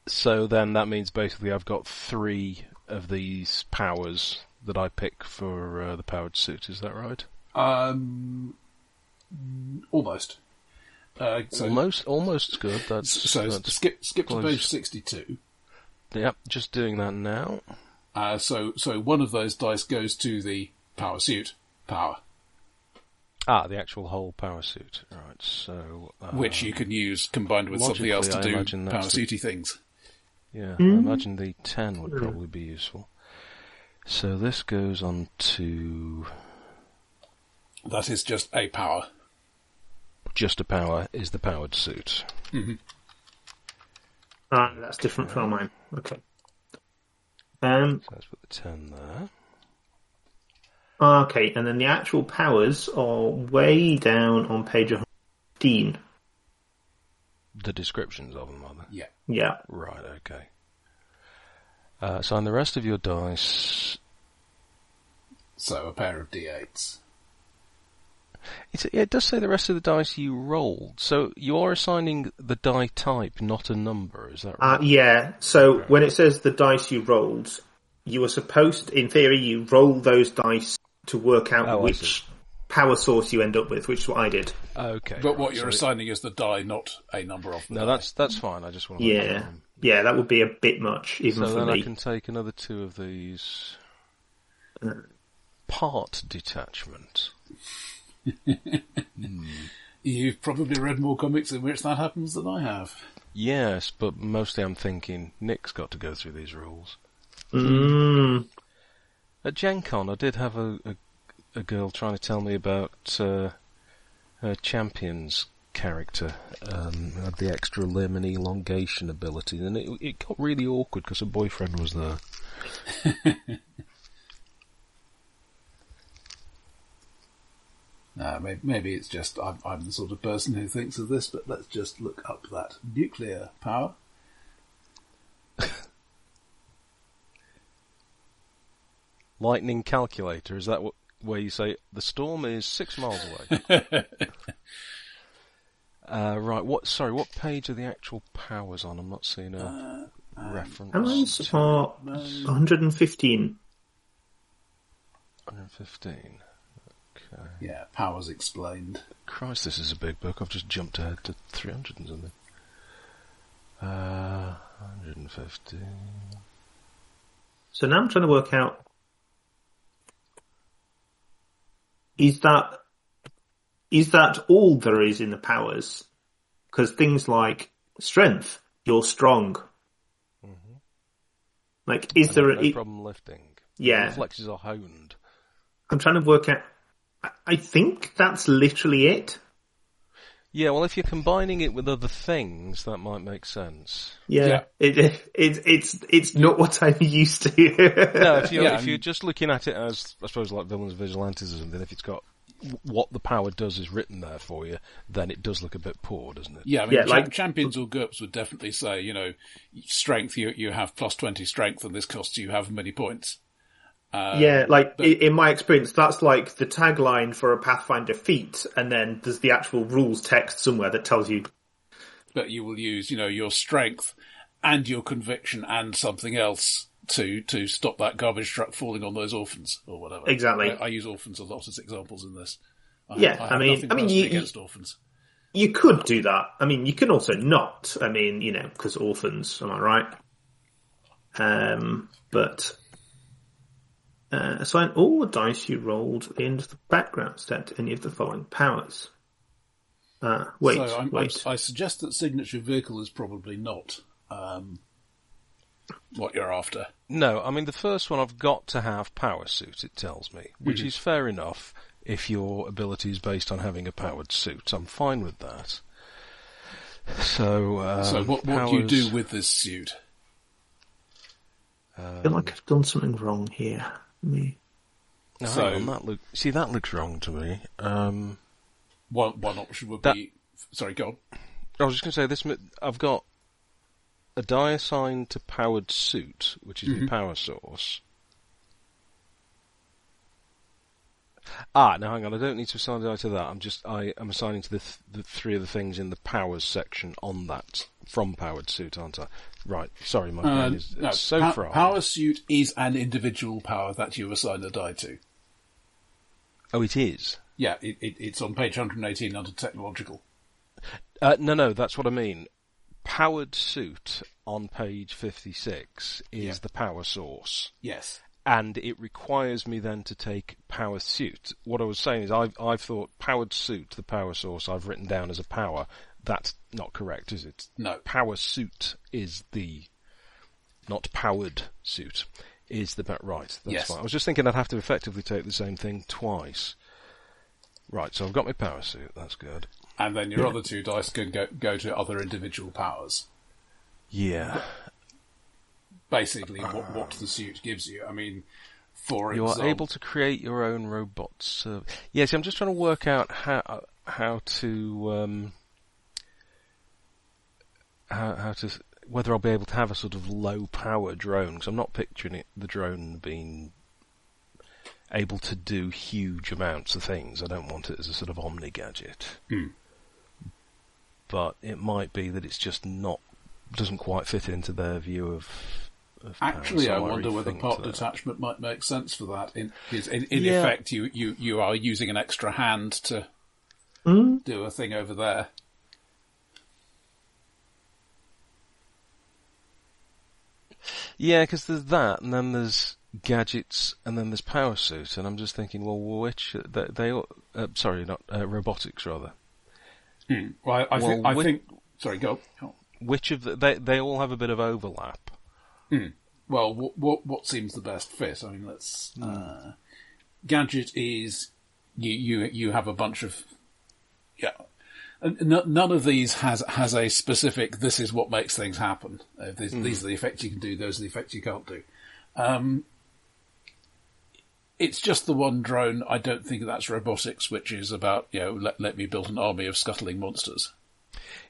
so then that means basically I've got three of these powers that I pick for uh, the powered suit. Is that right? Um, almost. Uh, so, almost, almost good. That's so that's skip skip to page sixty-two. Yep, just doing that now. Uh, so so one of those dice goes to the power suit power, Ah, the actual whole power suit. Right. So uh, which you can use combined with something else to I do power suity things. Yeah, I imagine the 10 would probably be useful. So this goes on to That is just a power. just a power is the powered suit. Ah, that's different from mine. Okay. Um, So let's put the 10 there. okay, and then the actual powers are way down on page 115. The descriptions of them, are they? Yeah. Yeah. Right, okay. Uh, so on the rest of your dice, So a pair of d8s. it's, it does say the rest of the dice you rolled. So you are assigning the die type, not a number, is that right? Uh, yeah. So when it says the dice you rolled, you were supposed, in theory, you roll those dice to work out Oh, I which see. Power source you end up with, which is what I did. okay. But what you're so assigning is the die, not a number of the No, die. that's that's fine. I just want to Yeah. Yeah, that would be a bit much, even So for then I can take another two of these part detachment. You've probably read more comics in which that happens than I have. Yes, but mostly I'm thinking Nick's got to go through these rules. Mm. At Gen Con, I did have a, a, a girl trying to tell me about uh, her champion's character, um, had the extra limb and elongation ability, and it, it got really awkward because her boyfriend was there. Maybe, maybe it's just I'm, I'm the sort of person who thinks of this, but let's just look up that nuclear power. Lightning calculator, is that what, where you say the storm is six miles away? uh, right, what, sorry, what page are the actual powers on? I'm not seeing a reference. Powers to are 115. 115. Okay. Yeah, powers explained. Christ, this is a big book. I've just jumped ahead to 300 and something. Uh, 150. So now I'm trying to work out is that is that all there is in the powers? Because things like strength, you're strong. Mm-hmm. Like, is there? no A, problem lifting. Yeah. Reflexes are honed. I'm trying to work out. I think that's literally it. Yeah, well, if you're combining it with other things, that might make sense. Yeah, Yeah. It, it, it it's it's not what I'm used to. No, if you're, Yeah, if you're just looking at it as, I suppose, like villains vigilantes or something, if it's got what the power does is written there for you, then it does look a bit poor, doesn't it? Yeah, I mean, Yeah, like- champions or GURPS would definitely say, you know, strength, you, you have plus 20 strength and this costs you however many points. Yeah, like i in my experience, that's like the tagline for a Pathfinder feat, and then there's the actual rules text somewhere that tells you. that you will use, you know, your strength and your conviction and something else to, to stop that garbage truck falling on those orphans or whatever. Exactly. I, I use orphans a lot as examples in this. I, Yeah, I, I mean- I mean, you- against orphans. You could do that. I mean, you can also not. I mean, you know, because orphans, am I right? Um, but uh, assign all the dice you rolled into the background stat to any of the following powers. Uh, wait, so I'm, I'm, wait. I suggest that signature vehicle is probably not um, what you're after. No, I mean the first one I've got to have power suit. It tells me, which Mm-hmm. is fair enough if your ability is based on having a powered suit. I'm fine with that. So, um, so what, what do you do with this suit? I feel like I've done something wrong here. Me. No, So- hang on, that look. See, that looks wrong to me. Um, One one option would That- be. Sorry, go on. I was just going to say this. I've got a die assigned to powered suit, which is Mm-hmm. the power source. Ah, now hang on. I don't need to assign a die to that. I'm just I am assigning to the th- the three of the things in the powers section on that from powered suit, aren't I? Right. Sorry, my Uh, brain is no, so pow- fried. power suit is an individual power that you assign a die to. Oh, it is. Yeah, it, it, it's on page 118 under technological. Uh, no, no, that's what I mean. Powered suit on page 56 is Yeah. the power source. Yes. and it requires me then to take power suit. What I was saying is I've, I've thought powered suit, the power source I've written down as a power. That's not correct, is it? No. Power suit is the, not powered suit, is the, right, that's Yes. fine. I was just thinking I'd have to effectively take the same thing twice. Right, so I've got my power suit, that's good. And then your other two dice can go, go to other individual powers. Yeah. Basically, what, what the suit gives you. I mean, for You example, are able to create your own robot serv Yes, I'm just trying to work out how how to um, how how to whether I'll be able to have a sort of low power drone because I'm not picturing it the drone being able to do huge amounts of things. I don't want it as a sort of omni gadget. Hmm. But it might be that it's just not doesn't quite fit into their view of. of power, Actually, so I wonder whether rethink part detachment might make sense for that. In, in, in Yeah. effect, you, you, you are using an extra hand to Hmm? do a thing over there. Yeah, because there's that, and then there's gadgets, and then there's power suit, and I'm just thinking, well, which they, they all- uh, sorry, not uh, robotics rather. Well, I, I, think, I think. Sorry, go. Which of the, they they all have a bit of overlap. Well, what, what what seems the best fit? I mean, let's. Uh, gadget is you you you have a bunch of yeah. None of these has has a specific. This is what makes things happen. Uh, these, these are the effects you can do. Those are the effects you can't do. Um, it's just the one drone. I don't think that's robotics, which is about you know let let me build an army of scuttling monsters.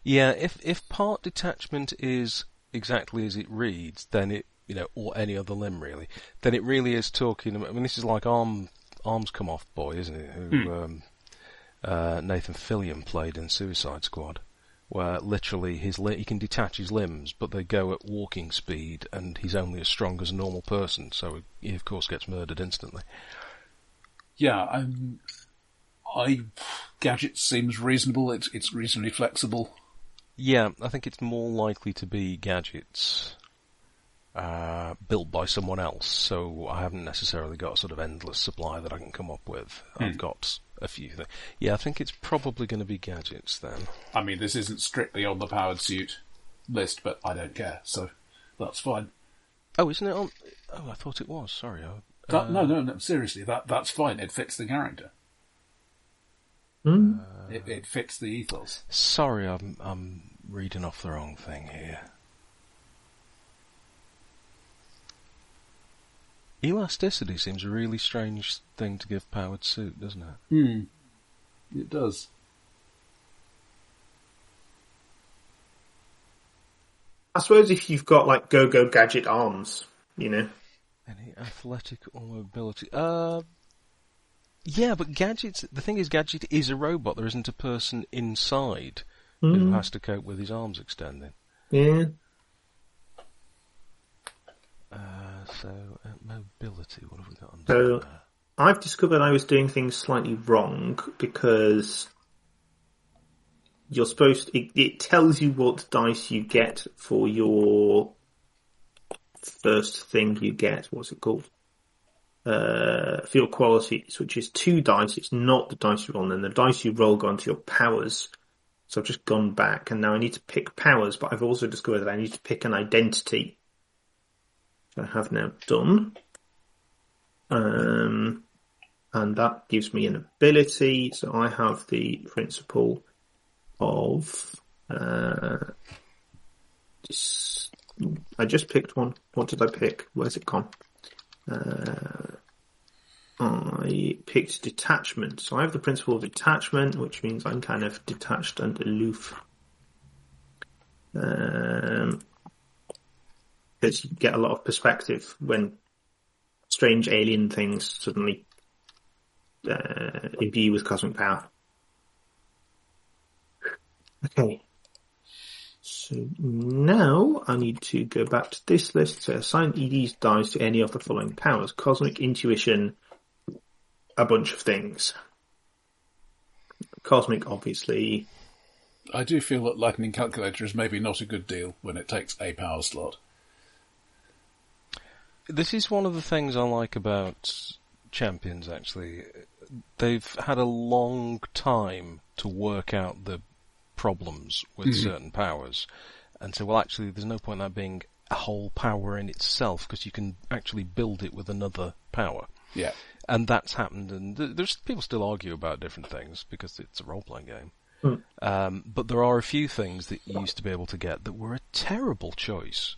Yeah, if if part detachment is exactly as it reads, then it you know, or any other limb really, then it really is talking. I mean, this is like arm arms come off boy, isn't it? Who um, uh, Nathan Fillion played in Suicide Squad, where literally his li- he can detach his limbs, but they go at walking speed, and he's only as strong as a normal person, so he of course gets murdered instantly. Yeah, um, I gadget seems reasonable. It's it's reasonably flexible. Yeah, I think it's more likely to be gadgets uh, built by someone else, so I haven't necessarily got a sort of endless supply that I can come up with. I've got a few. things. yeah, I think it's probably going to be gadgets then. I mean, this isn't strictly on the powered suit list, but I don't care, so that's fine. Oh, isn't it on? Oh, I thought it was. Sorry. I, That, no, no, no. Seriously, that that's fine. It fits the character. Hmm? It, it fits the ethos. sorry, I'm I'm reading off the wrong thing here. Elasticity seems a really strange thing to give powered suit, doesn't it? Hmm. It does. I suppose if you've got like go-go gadget arms, you know. Any athletic or mobility? Uh, yeah, but gadgets. The thing is, gadget is a robot. There isn't a person inside who has to cope with his arms extending. Yeah. Uh, so uh, mobility. What have we got under So- there? I've discovered I was doing things slightly wrong because you're supposed to, it, it tells you what dice you get for your first thing you get. What's it called? Uh, for your qualities, which is two dice. It's not the dice you roll, and then the dice you roll go onto your powers. So I've just gone back, and now I need to pick powers, but I've also discovered that I need to pick an identity. I have now done. Um, and that gives me an ability. So I have the principle of, uh, I just picked one. What did I pick? Where's it gone? Uh, I picked detachment. So I have the principle of detachment, which means I'm kind of detached and aloof. Um, because you get a lot of perspective when strange alien things suddenly uh, imbue with cosmic power. Okay. So now I need to go back to this list to assign ED's dice to any of the following powers. Cosmic intuition, a bunch of things. Cosmic, obviously. I do feel that Lightning Calculator is maybe not a good deal when it takes a power slot. This is one of the things I like about Champions, actually. They've had a long time to work out the problems with mm-hmm. certain powers. And so, well, actually, there's no point in that being a whole power in itself because you can actually build it with another power. Yeah. And that's happened, and there's people still argue about different things because it's a role-playing game. Mm. Um, but there are a few things that you used to be able to get that were a terrible choice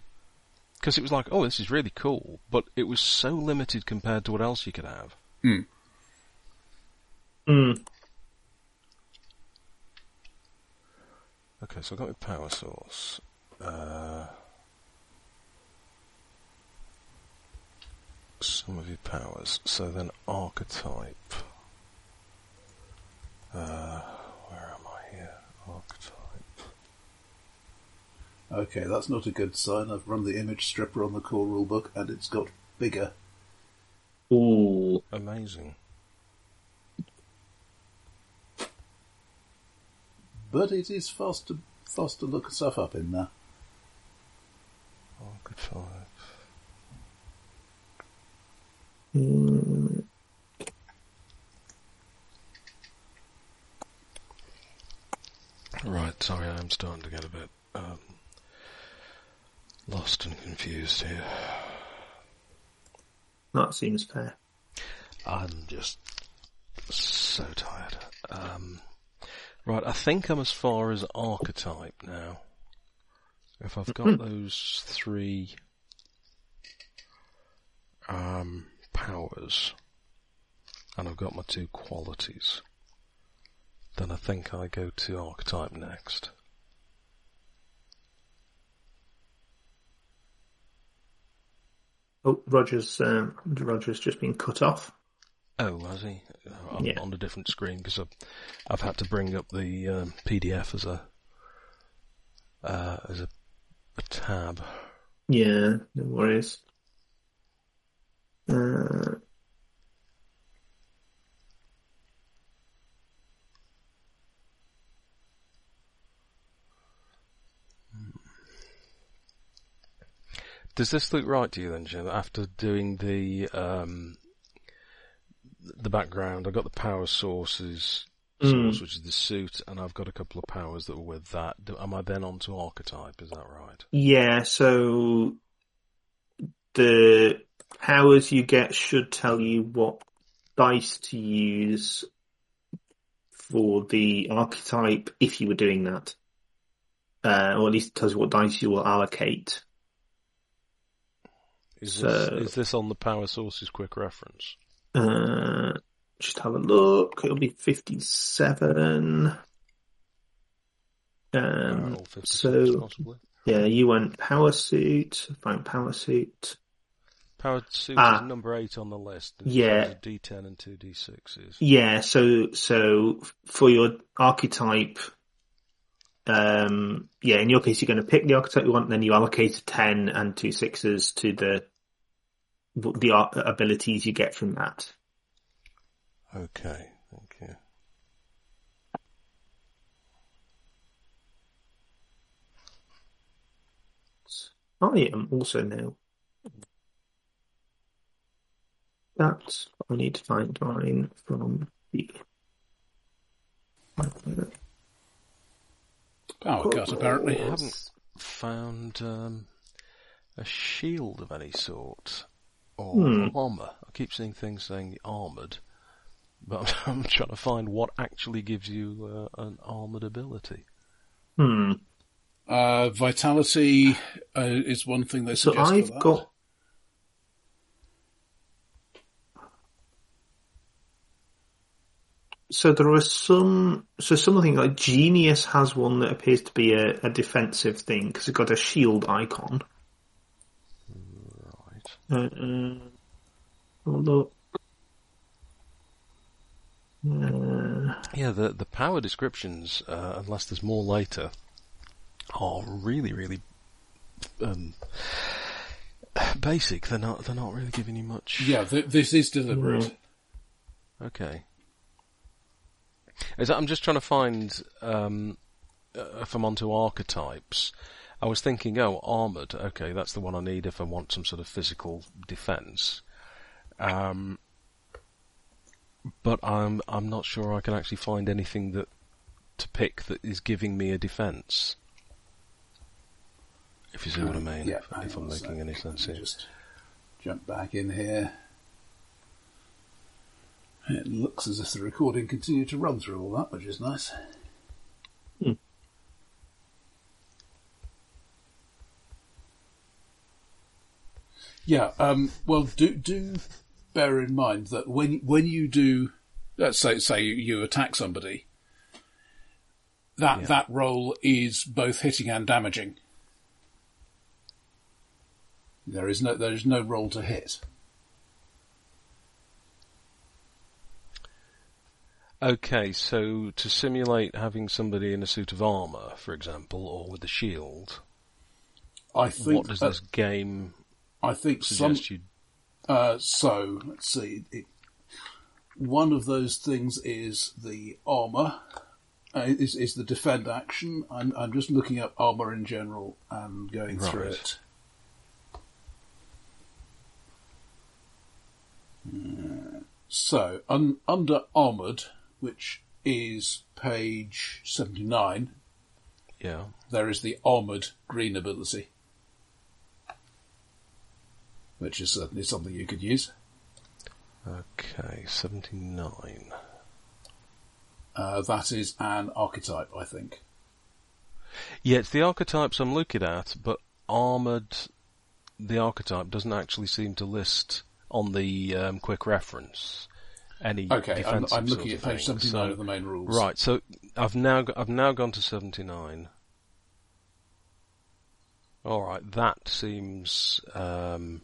because it was like, oh, this is really cool, but it was so limited compared to what else you could have. Hmm. Hmm. Okay, so I've got my power source. Uh, some of your powers. So then archetype. Uh, where am I here? Archetype. Okay, that's not a good sign. I've run the image stripper on the core rulebook and it's got bigger. Ooh. Amazing. But it is fast to, fast to look stuff up in there. Archetype. Mm. Right, sorry, I'm starting to get a bit um, lost and confused here. That seems fair. I'm just so tired. Um, right, I think I'm as far as archetype now. If I've got mm-hmm. those three um, powers, and I've got my two qualities, then I think I go to archetype next. Oh, Roger's um, Roger's just been cut off. Oh, has he? I'm yeah. on a different screen because I've, I've had to bring up the um, PDF as a uh, as a, a, tab. Yeah, no worries. Uh, Does this look right to you then, Jim? After doing the um, the background, I've got the power sources source, mm. which is the suit, and I've got a couple of powers that were with that. Am I then onto archetype? Is that right? Yeah. So the powers you get should tell you what dice to use for the archetype if you were doing that, uh, or at least it tells you what dice you will allocate. Is so, this, is this on the power sources quick reference? Uh, just have a look. It'll be 57. Um, so, possibly. yeah, you went power suit, find power suit. Power suit ah, is number eight on the list. Yeah. D10 and two D6s. Yeah, so, so for your archetype, um, yeah, in your case, you're going to pick the archetype you want, and then you allocate 10 and two sixes to the, the abilities you get from that. Okay, thank you. I am also now. That's I need to find mine from the Power cut, apparently. I haven't found um, a shield of any sort or Hmm. armor. I keep seeing things saying armored, but I'm trying to find what actually gives you uh, an armored ability. Hmm. Uh, vitality uh, is one thing they So suggest. for I've that. got. So there are some. So something like Genius has one that appears to be a, a defensive thing because it's got a shield icon. Right. Uh, uh, look. Uh, Yeah, the the power descriptions, uh, unless there's more later, are really really um, basic. They're not they're not really giving you much. Yeah, th- this is deliberate. Okay. Is that, I'm just trying to find um, uh, if I'm onto archetypes. I was thinking, oh, armored. Okay, that's the one I need if I want some sort of physical defense. Um, but I'm I'm not sure I can actually find anything that to pick that is giving me a defense. If you see what I mean. Yeah, if, if I'm making any sense here. Just jump back in here. It looks as if the recording continued to run through all that, which is nice. Hmm. Yeah, um, well, do do bear in mind that when when you do, let's say say you, you attack somebody, that Yeah. that roll is both hitting and damaging. There is no there is no roll to hit. Okay, so to simulate having somebody in a suit of armour, for example, or with a shield, I think what does uh, this game I think some suggest you? Uh, so let's see. It, one of those things is the armor. Uh, is is the defend action? I'm I'm just looking up armor in general and going through it. Uh, So un, under armored, which is page seventy nine, Yeah. there is the armored green ability, which is certainly something you could use. Okay, seventy-nine. Uh, that is an archetype, I think. Yeah, it's the archetypes I'm looking at, but armoured, the archetype doesn't actually seem to list on the um, quick reference any Okay, I'm, I'm looking at page thing. 79 So- of the main rules. Right, so I've now I've now gone to seventy nine. All right, that seems um,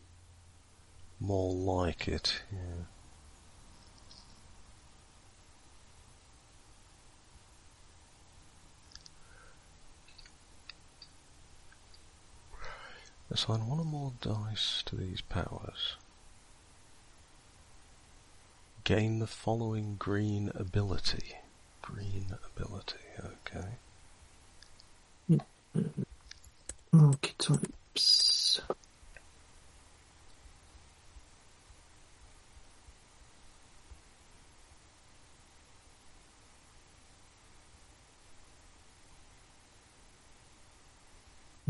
more like it. Yeah. Assign one or more dice to these powers. Gain the following green ability. Green ability, okay. archetypes.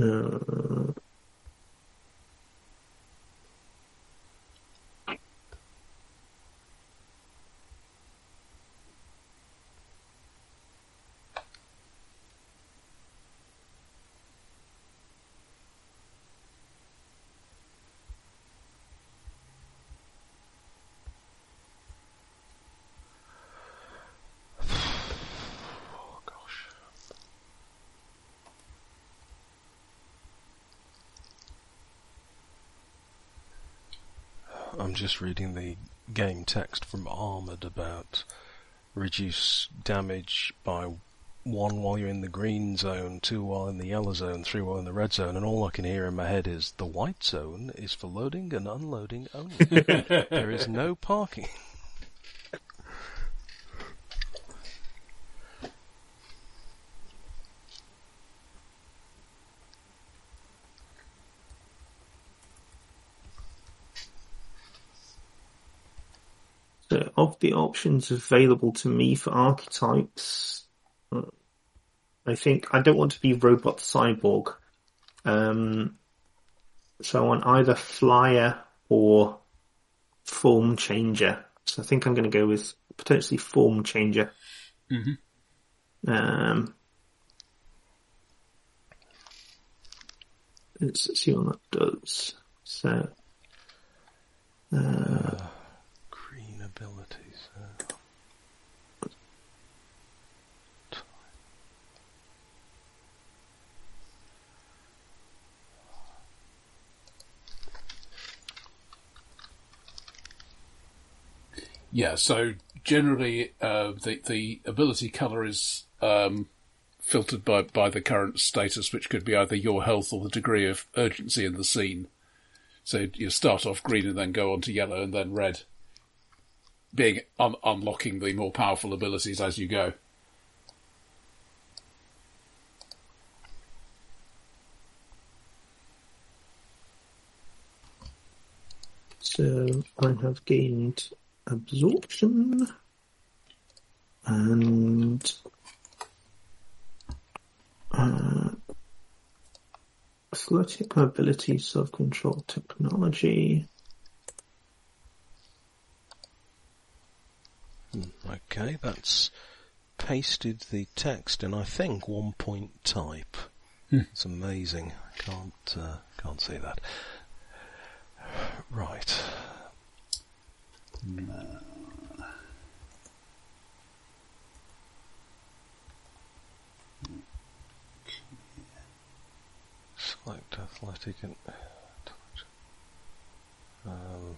Uh, just reading the game text from Armored about reduce damage by one while you're in the green zone, two while in the yellow zone, three while in the red zone, and all I can hear in my head is the white zone is for loading and unloading only. there is no parking. So of the options available to me for archetypes, I think I don't want to be robot cyborg. Um, so I want either flyer or form changer. So I think I'm going to go with potentially form changer. Mm-hmm. Um, let's see what that does. So, uh, abilities. Uh, Yeah, so generally, uh, the the ability color is um, filtered by by the current status, which could be either your health or the degree of urgency in the scene. So you start off green and then go on to yellow and then red, being un- unlocking the more powerful abilities as you go. so I have gained absorption and uh, athletic mobility, self-control technology. Okay, that's pasted the text in, I think, one point type. It's amazing. I can't uh, can't see that. Right. Select athletic and um,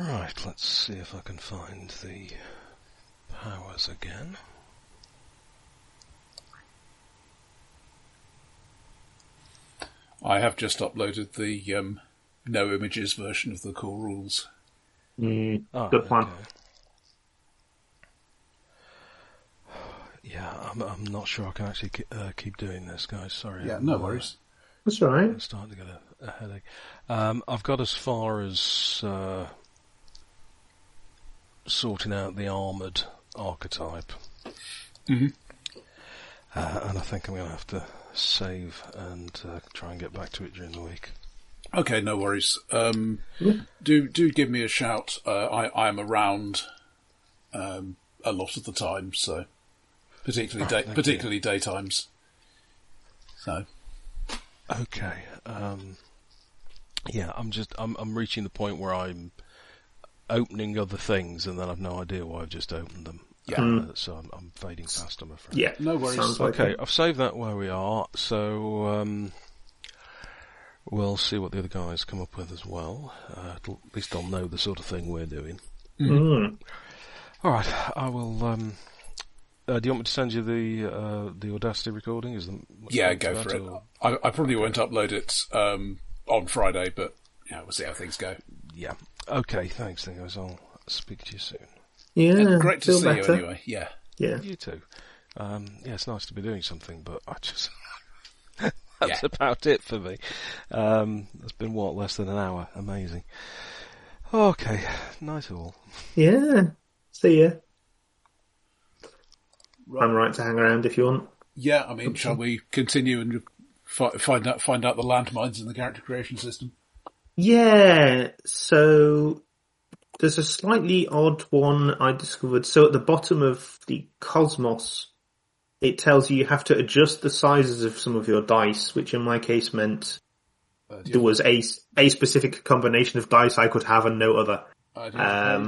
Right, let's see if I can find the powers again. I have just uploaded the um, no images version of the core rules. Mm, Oh, good plan. okay. Yeah, I'm, I'm not sure I can actually ke- uh, keep doing this, guys. Sorry. Yeah, no worries. That's all right. I'm starting to get a, a headache. Um, I've got as far as uh, sorting out the armoured archetype. Mhm. Uh, and I think I'm going to have to save and uh, try and get back to it during the week. Okay, no worries. Um, do do give me a shout. Uh, I I'm around um, a lot of the time, so particularly Oh, day, thank particularly daytimes. So Okay. Um, yeah, I'm just I'm I'm reaching the point where I'm opening other things, and then I've no idea why I've just opened them. Yeah. Uh, so I'm, I'm fading fast, I'm afraid. Yeah, No worries. Sounds Okay, it. I've saved that where we are, so um, we'll see what the other guys come up with as well. Uh, at least they'll know the sort of thing we're doing. Mm. All right, I will. Um, uh, do you want me to send you the uh, the Audacity recording? Is the yeah, go for it. or- I, I probably won't upload it um, on Friday, but yeah, we'll see how things go. Yeah. Okay. Thanks, then, guys. I'll speak to you soon. Yeah, And great to see better. you anyway. Yeah. Yeah. You too. Um, yeah, it's nice to be doing something, but I just that's Yeah. about it for me. Um, it's been what less than an hour. Amazing. Okay, night all. Yeah. See ya. I'm right to hang around if you want. Yeah, I mean, shall we continue and fi- find out find out the landmines in the character creation system? Yeah, so there's a slightly odd one I discovered. So at the bottom of the Cosmos, it tells you you have to adjust the sizes of some of your dice, which in my case meant Uh, there was a, a specific combination of dice I could have and no other. have- do you have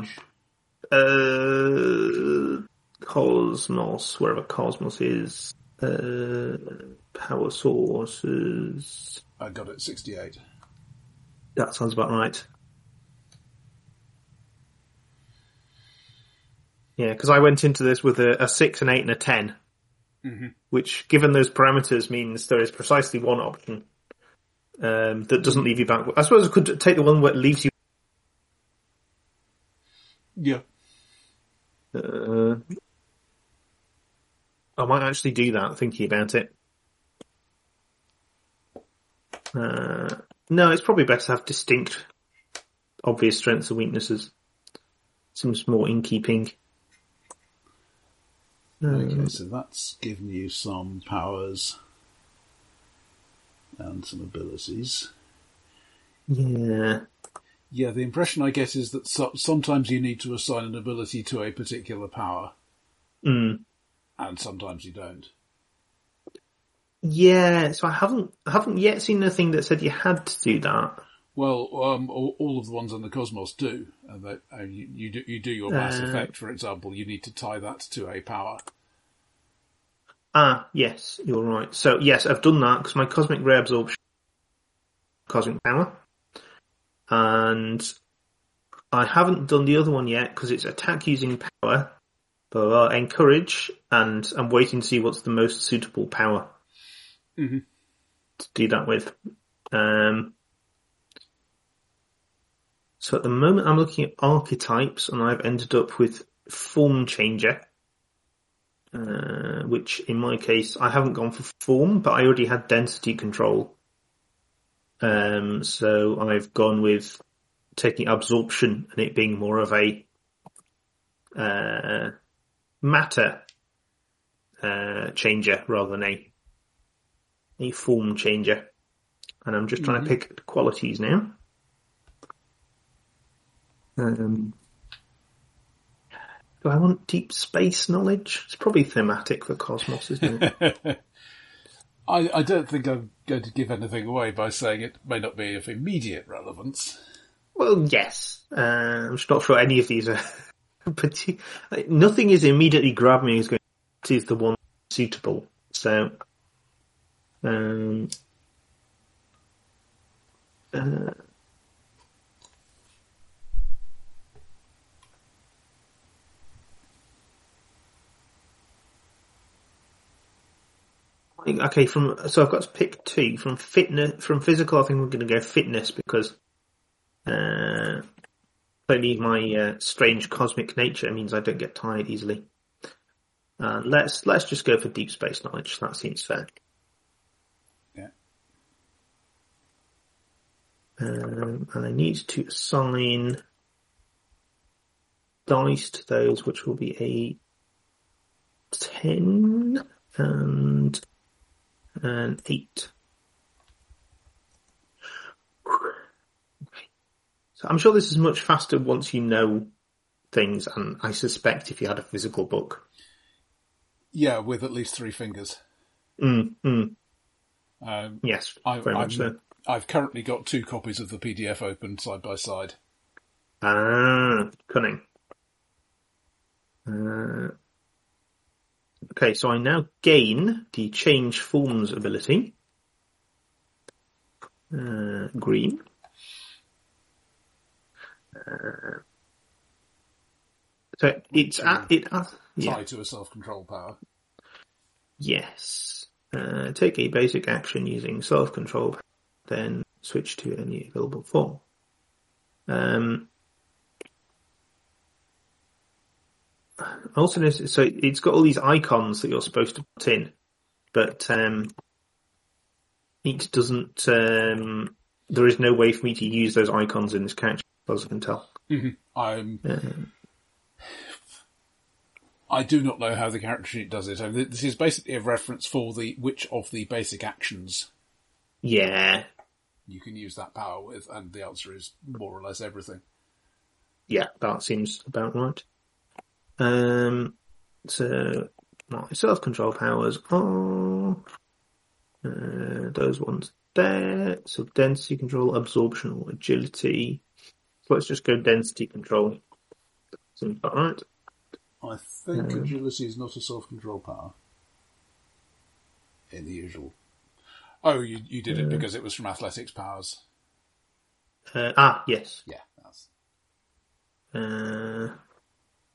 a um. Uh, Cosmos, wherever Cosmos is. Uh, power sources. I got it 68. That sounds about right. Yeah, because I went into this with a, a, 6, an 8, and a 10. Mm-hmm. Which, given those parameters, means there is precisely one option um, that doesn't leave you back. I suppose I could take the one where it leaves you. Yeah. Uh, I might actually do that, thinking about it. Uh, no, it's probably better to have distinct, obvious strengths and weaknesses. Seems more in keeping. Okay, so that's given you some powers and some abilities. Yeah. Yeah, the impression I get is that so- sometimes you need to assign an ability to a particular power, Mm. and sometimes you don't. Yeah, so I haven't I haven't yet seen anything that said you had to do that. Well, um, all, all of the ones on the Cosmos do. And that, uh, you, you do you do your mass Uh, effect, for example. You need to tie that to a power. Ah, yes, you're right. So yes, I've done that because my cosmic ray absorption, cosmic power, and I haven't done the other one yet because it's attack using power, but I'll encourage, and I'm waiting to see what's the most suitable power Mhm. to do that with. Um, so at the moment, I'm looking at archetypes, and I've ended up with form changer. Uh, which in my case, I haven't gone for form, but I already had density control. Um, so I've gone with taking absorption and it being more of a, uh, matter, uh, changer rather than a, a form changer. And I'm just trying to pick qualities now. Um, do I want deep space knowledge? It's probably thematic for Cosmos, isn't it? I, I don't think I'm going to give anything away by saying it may not be of immediate relevance. well, yes. Uh, I'm just not sure any of these are. but like, nothing is immediately grabbing me as going to is the one suitable. So, um, uh, Okay, from so I've got to pick two from fitness from physical. I think we're going to go fitness because uh, clearly my uh, strange cosmic nature means I don't get tired easily. Uh, let's let's just go for deep space knowledge. That seems fair. Um, and I need to assign dice to those, which will be a ten and an eight. So I'm sure this is much faster once you know things, and I suspect if you had a physical book. Yeah, with at least three fingers. Mm, mm, Um, yes, I, very I'm, much so. I've currently got two copies of the PDF open side by side. Ah, cunning. Uh, okay, so I now gain the change forms ability. Uh, green. Uh, so it's at, it at, yeah, Tied to a self-control power. yes. Uh, take a basic action using self-control, then switch to any available form. Um, also notice, so it's got all these icons that you're supposed to put in, but um, it doesn't. Um, there is no way for me to use those icons in this character, as I can tell. I'm. Uh, I do not know how the character sheet does it. I mean, this is basically a reference for the which of the basic actions yeah, you can use that power with, and the answer is more or less everything. yeah, that seems about right. Um, so my self-control powers are uh, those ones there. So density control, absorption, or agility. So let's just go density control. Seems about right. I think agility is not a self-control power. In the usual. Oh, you you did it because it was from athletics powers. Uh, ah, yes. Yeah, that's Uh,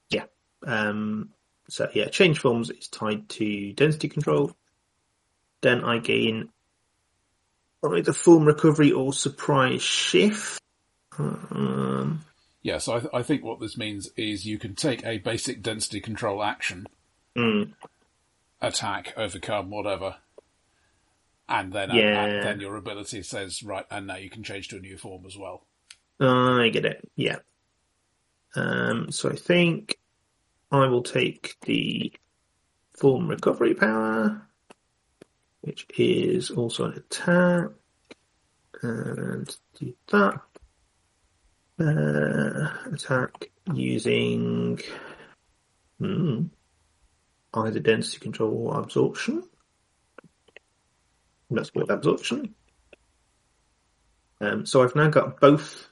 yeah. Um, so yeah, change forms is tied to density control. Then I gain either form recovery or surprise shift. Um, yeah. So I, th- I think what this means is you can take a basic density control action, mm, attack, overcome, whatever, and then Yeah. and then your ability says right, and now you can change to a new form as well. I get it. Yeah. Um, so I think I will take the form recovery power, which is also an attack, and do that. Uh, attack using hmm, either density control or absorption. Let's go with absorption. Um, so I've now got both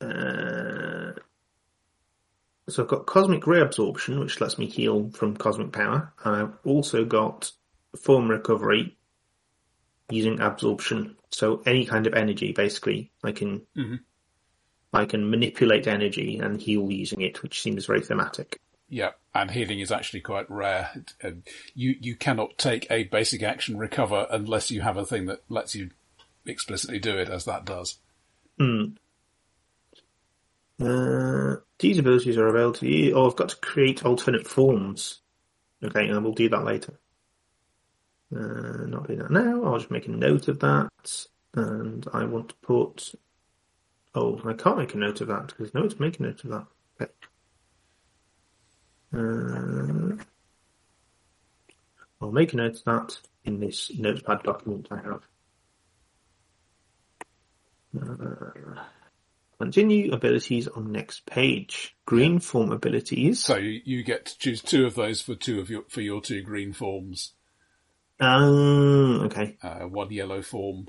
uh, so I've got cosmic ray absorption, which lets me heal from cosmic power, and I've also got form recovery using absorption. So any kind of energy, basically, I can Mhm. I can manipulate energy and heal using it, which seems very thematic. Yeah, and healing is actually quite rare. And you you cannot take a basic action recover unless you have a thing that lets you explicitly do it, as that does. Uh, these abilities are available to you. Oh, I've got to create alternate forms. Okay, and we'll do that later. Uh, not doing that now. I'll just make a note of that. And I want to put. Oh, I can't make a note of that because no, one's making a note of that. Okay. Uh, I'll make a note of that in this notepad document I have. Uh, Continue abilities on next page. Green form abilities. So you, get to choose two of those for two of your for your two green forms, Um, okay. uh, one yellow form,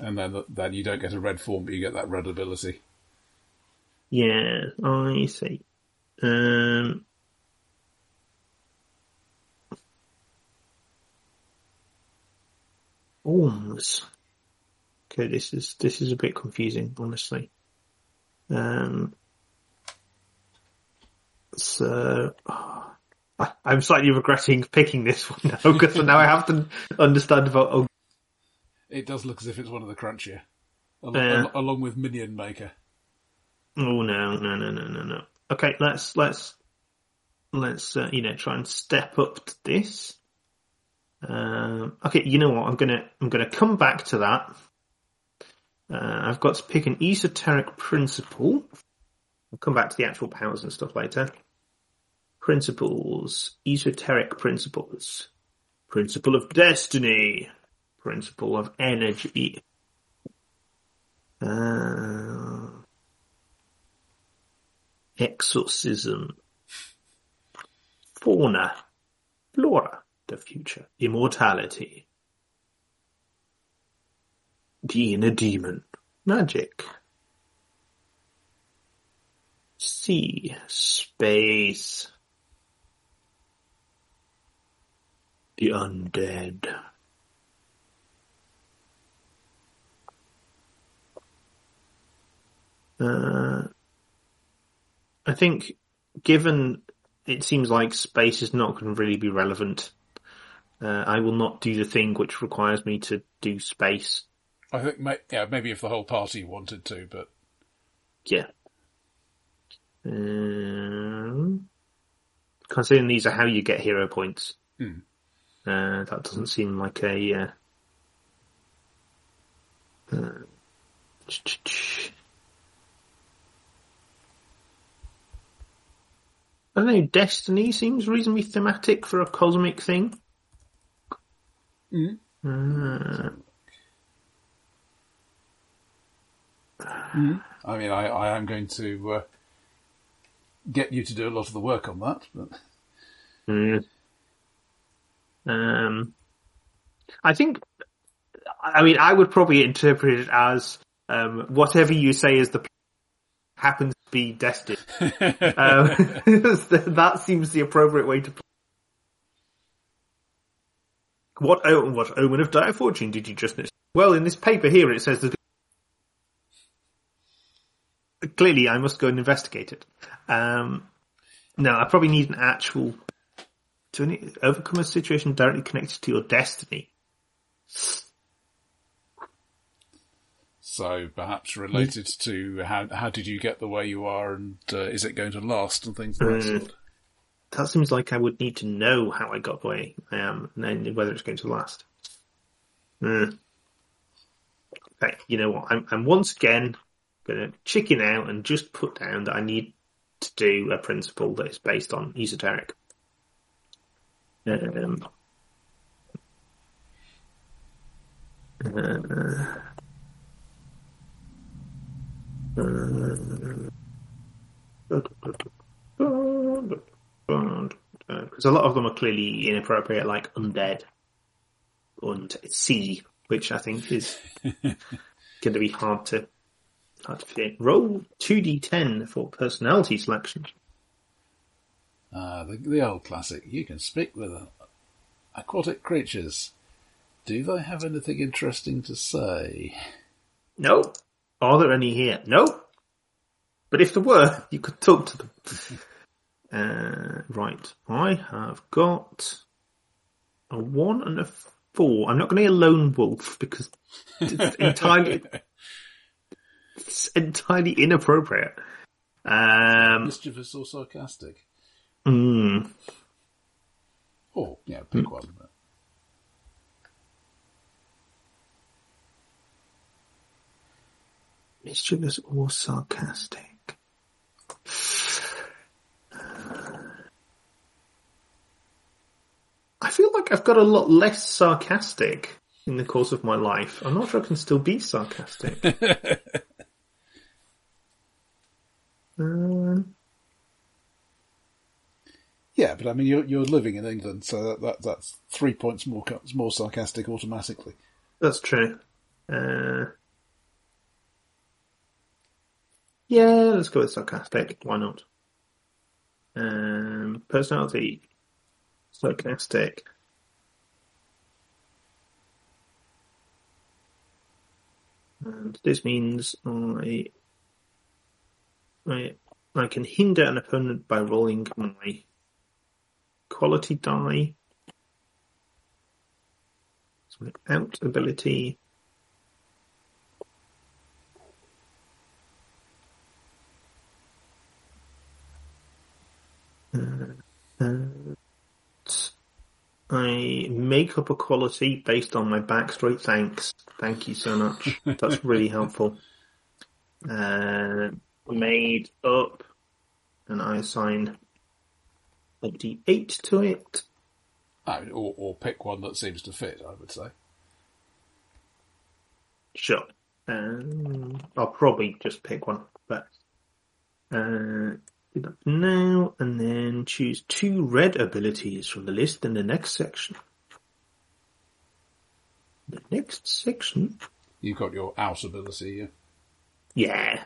and then then you don't get a red form, but you get that red ability. Yeah, I see. Um, forms. Okay, this is this is a bit confusing, honestly. Um, so I, I'm slightly regretting picking this one now because now I have to understand about. Oh, It does look as if it's one of the crunchier, al- Yeah. al- along with Minion Maker. Oh no, no, no, no, no, no. Okay, let's let's let's uh, you know try and step up to this. Um, okay, you know what? I'm gonna I'm gonna come back to that. Uh, I've got to pick an esoteric principle. I'll come back to the actual powers and stuff later. Principles, esoteric principles, principle of destiny, principle of energy. Uh, exorcism, fauna, flora, the future, immortality, the inner demon, magic, sea, space, the undead. Uh, I think, given it seems like space is not going to really be relevant, uh, I will not do the thing which requires me to do space. I think, may, yeah, maybe if the whole party wanted to, but Yeah. Um, considering these are how you get hero points, Hmm. uh, that doesn't seem like a. Uh, I don't know. Destiny seems reasonably thematic for a cosmic thing. Mhm. Uh, I mean, I, I am going to uh, get you to do a lot of the work on that. But Mm. Um, I think, I mean, I would probably interpret it as um, whatever you say is the happens be destined. um, that seems the appropriate way to play. What, what omen of dire fortune did you just miss? Well, in this paper here it says that clearly I must go and investigate it. Um, no, I probably need an actual to overcome a situation directly connected to your destiny. So perhaps related to how how did you get the way you are, and uh, is it going to last, and things like that. Mm. That seems like I would need to know how I got the way I am, and then whether it's going to last. Mm. Okay, you know what? I'm, I'm once again going to chicken out and just put down that I need to do a principle that is based on esoteric. Um, uh, because a lot of them are clearly inappropriate, like undead and sea, which I think is going to be hard to hard to fit. Roll two d10 for personality selection. Ah, the, the old classic. You can speak with aquatic creatures. Do they have anything interesting to say? No. Are there any here? No. But if there were, you could talk to them. uh, right. I have got a one and a four. I'm not going to be a lone wolf because it's entirely, it's entirely inappropriate. Um, Mischievous or sarcastic? mm, Or, yeah, pick one. Mischievous or sarcastic. I feel like I've got a lot less sarcastic in the course of my life. I'm not sure I can still be sarcastic. Um, Yeah, but I mean, you're you're living in England, so that, that that's three points more more sarcastic automatically. that's true. Uh, yeah, let's go with sarcastic. Why not? Um, personality, sarcastic. And this means I, I, I can hinder an opponent by rolling my quality die. So my out ability. Uh, and I make up a quality based on my backstory. Thanks. Thank you so much. That's really helpful. Uh, made up and I assign a d8 to it. Oh, or, or pick one that seems to fit. I would say. Sure. Um, I'll probably just pick one, but uh, now, and then choose two red abilities from the list in the next section. The next section, You've got your out ability. Yeah. yeah.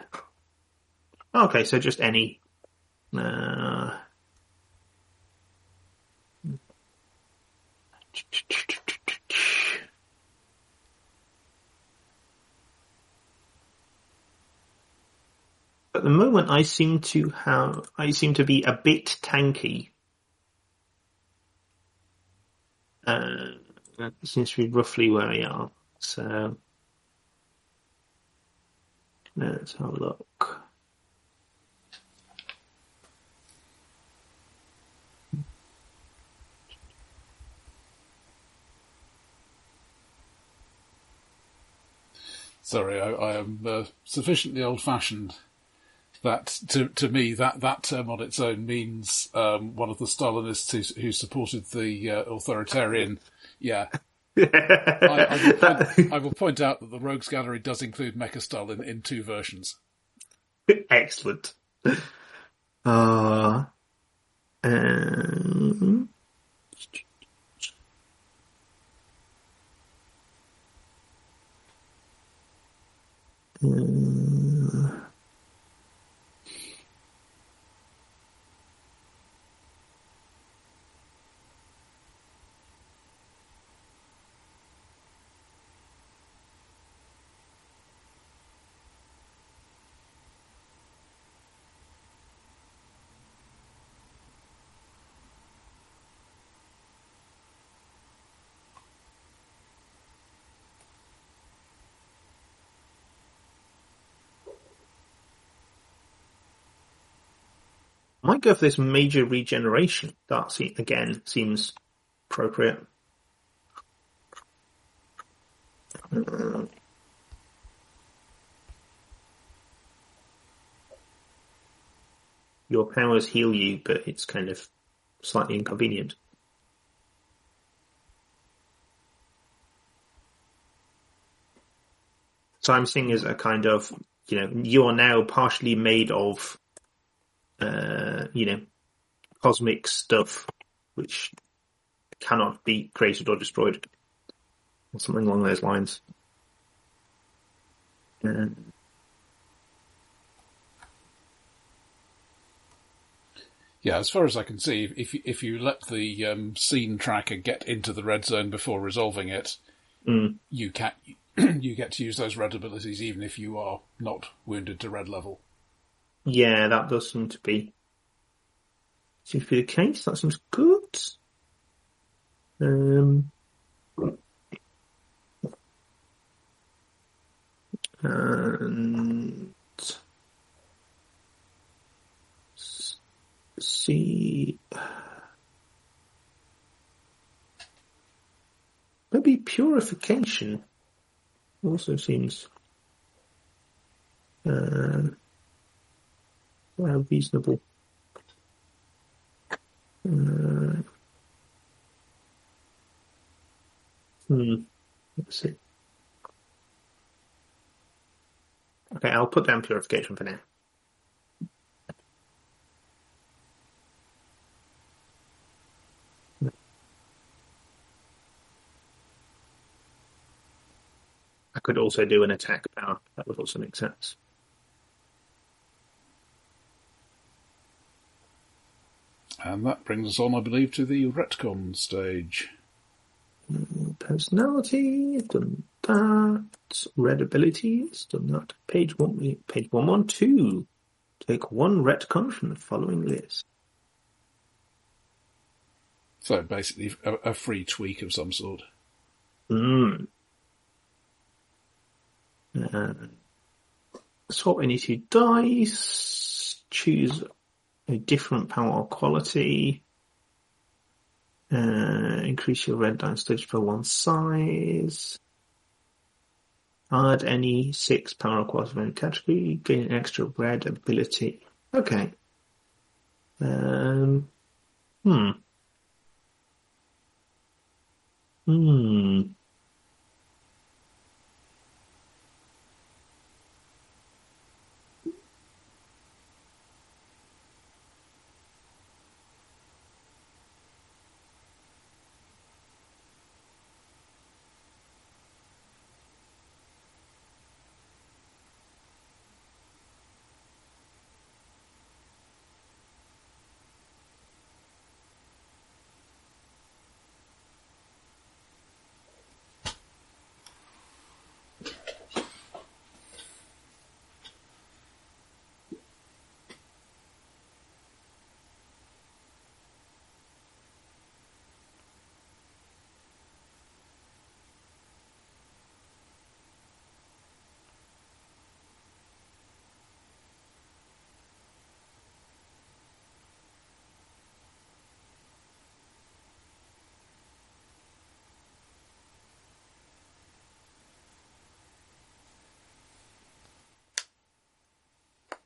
Okay, so just any. Uh, At the moment, I seem to have, I seem to be a bit tanky. Uh, that seems to be roughly where I are. So, let's have a look. Sorry, I, I am uh, sufficiently old-fashioned that to to me that that term on its own means um, one of the Stalinists who, who supported the uh, authoritarian. Yeah, I, I, will point, I will point out that the Rogues Gallery does include Mecha Stalin in two versions. Excellent. Uh, um, might go for this major regeneration. That se- again seems appropriate. Your powers heal you, but it's kind of slightly inconvenient. So I'm seeing as a kind of, you know, you are now partially made of, uh, you know, cosmic stuff, which cannot be created or destroyed, or something along those lines. Uh, Yeah, as far as I can see, if you, if you let the um, scene tracker get into the red zone before resolving it, mm, you can you get to use those red abilities even if you are not wounded to red level. Yeah, that does seem to be seems to be the case. That seems good. Um, and see, maybe purification also seems well, reasonable. Uh, hmm. Let's see. Okay, I'll put down purification for now. I could also do an attack power. That would also make sense. And that brings us on, I believe, to the retcon stage. Personality, done that. Red abilities, done that. Page one, page one one two. Take one retcon from the following list. So basically, a, a free tweak of some sort. Mm. Uh, swap any two dice. Choose a different power quality. Uh, increase your red dice stage for one size. Add any six power any category. Gain an extra red ability. Okay. Um. Hmm. Hmm.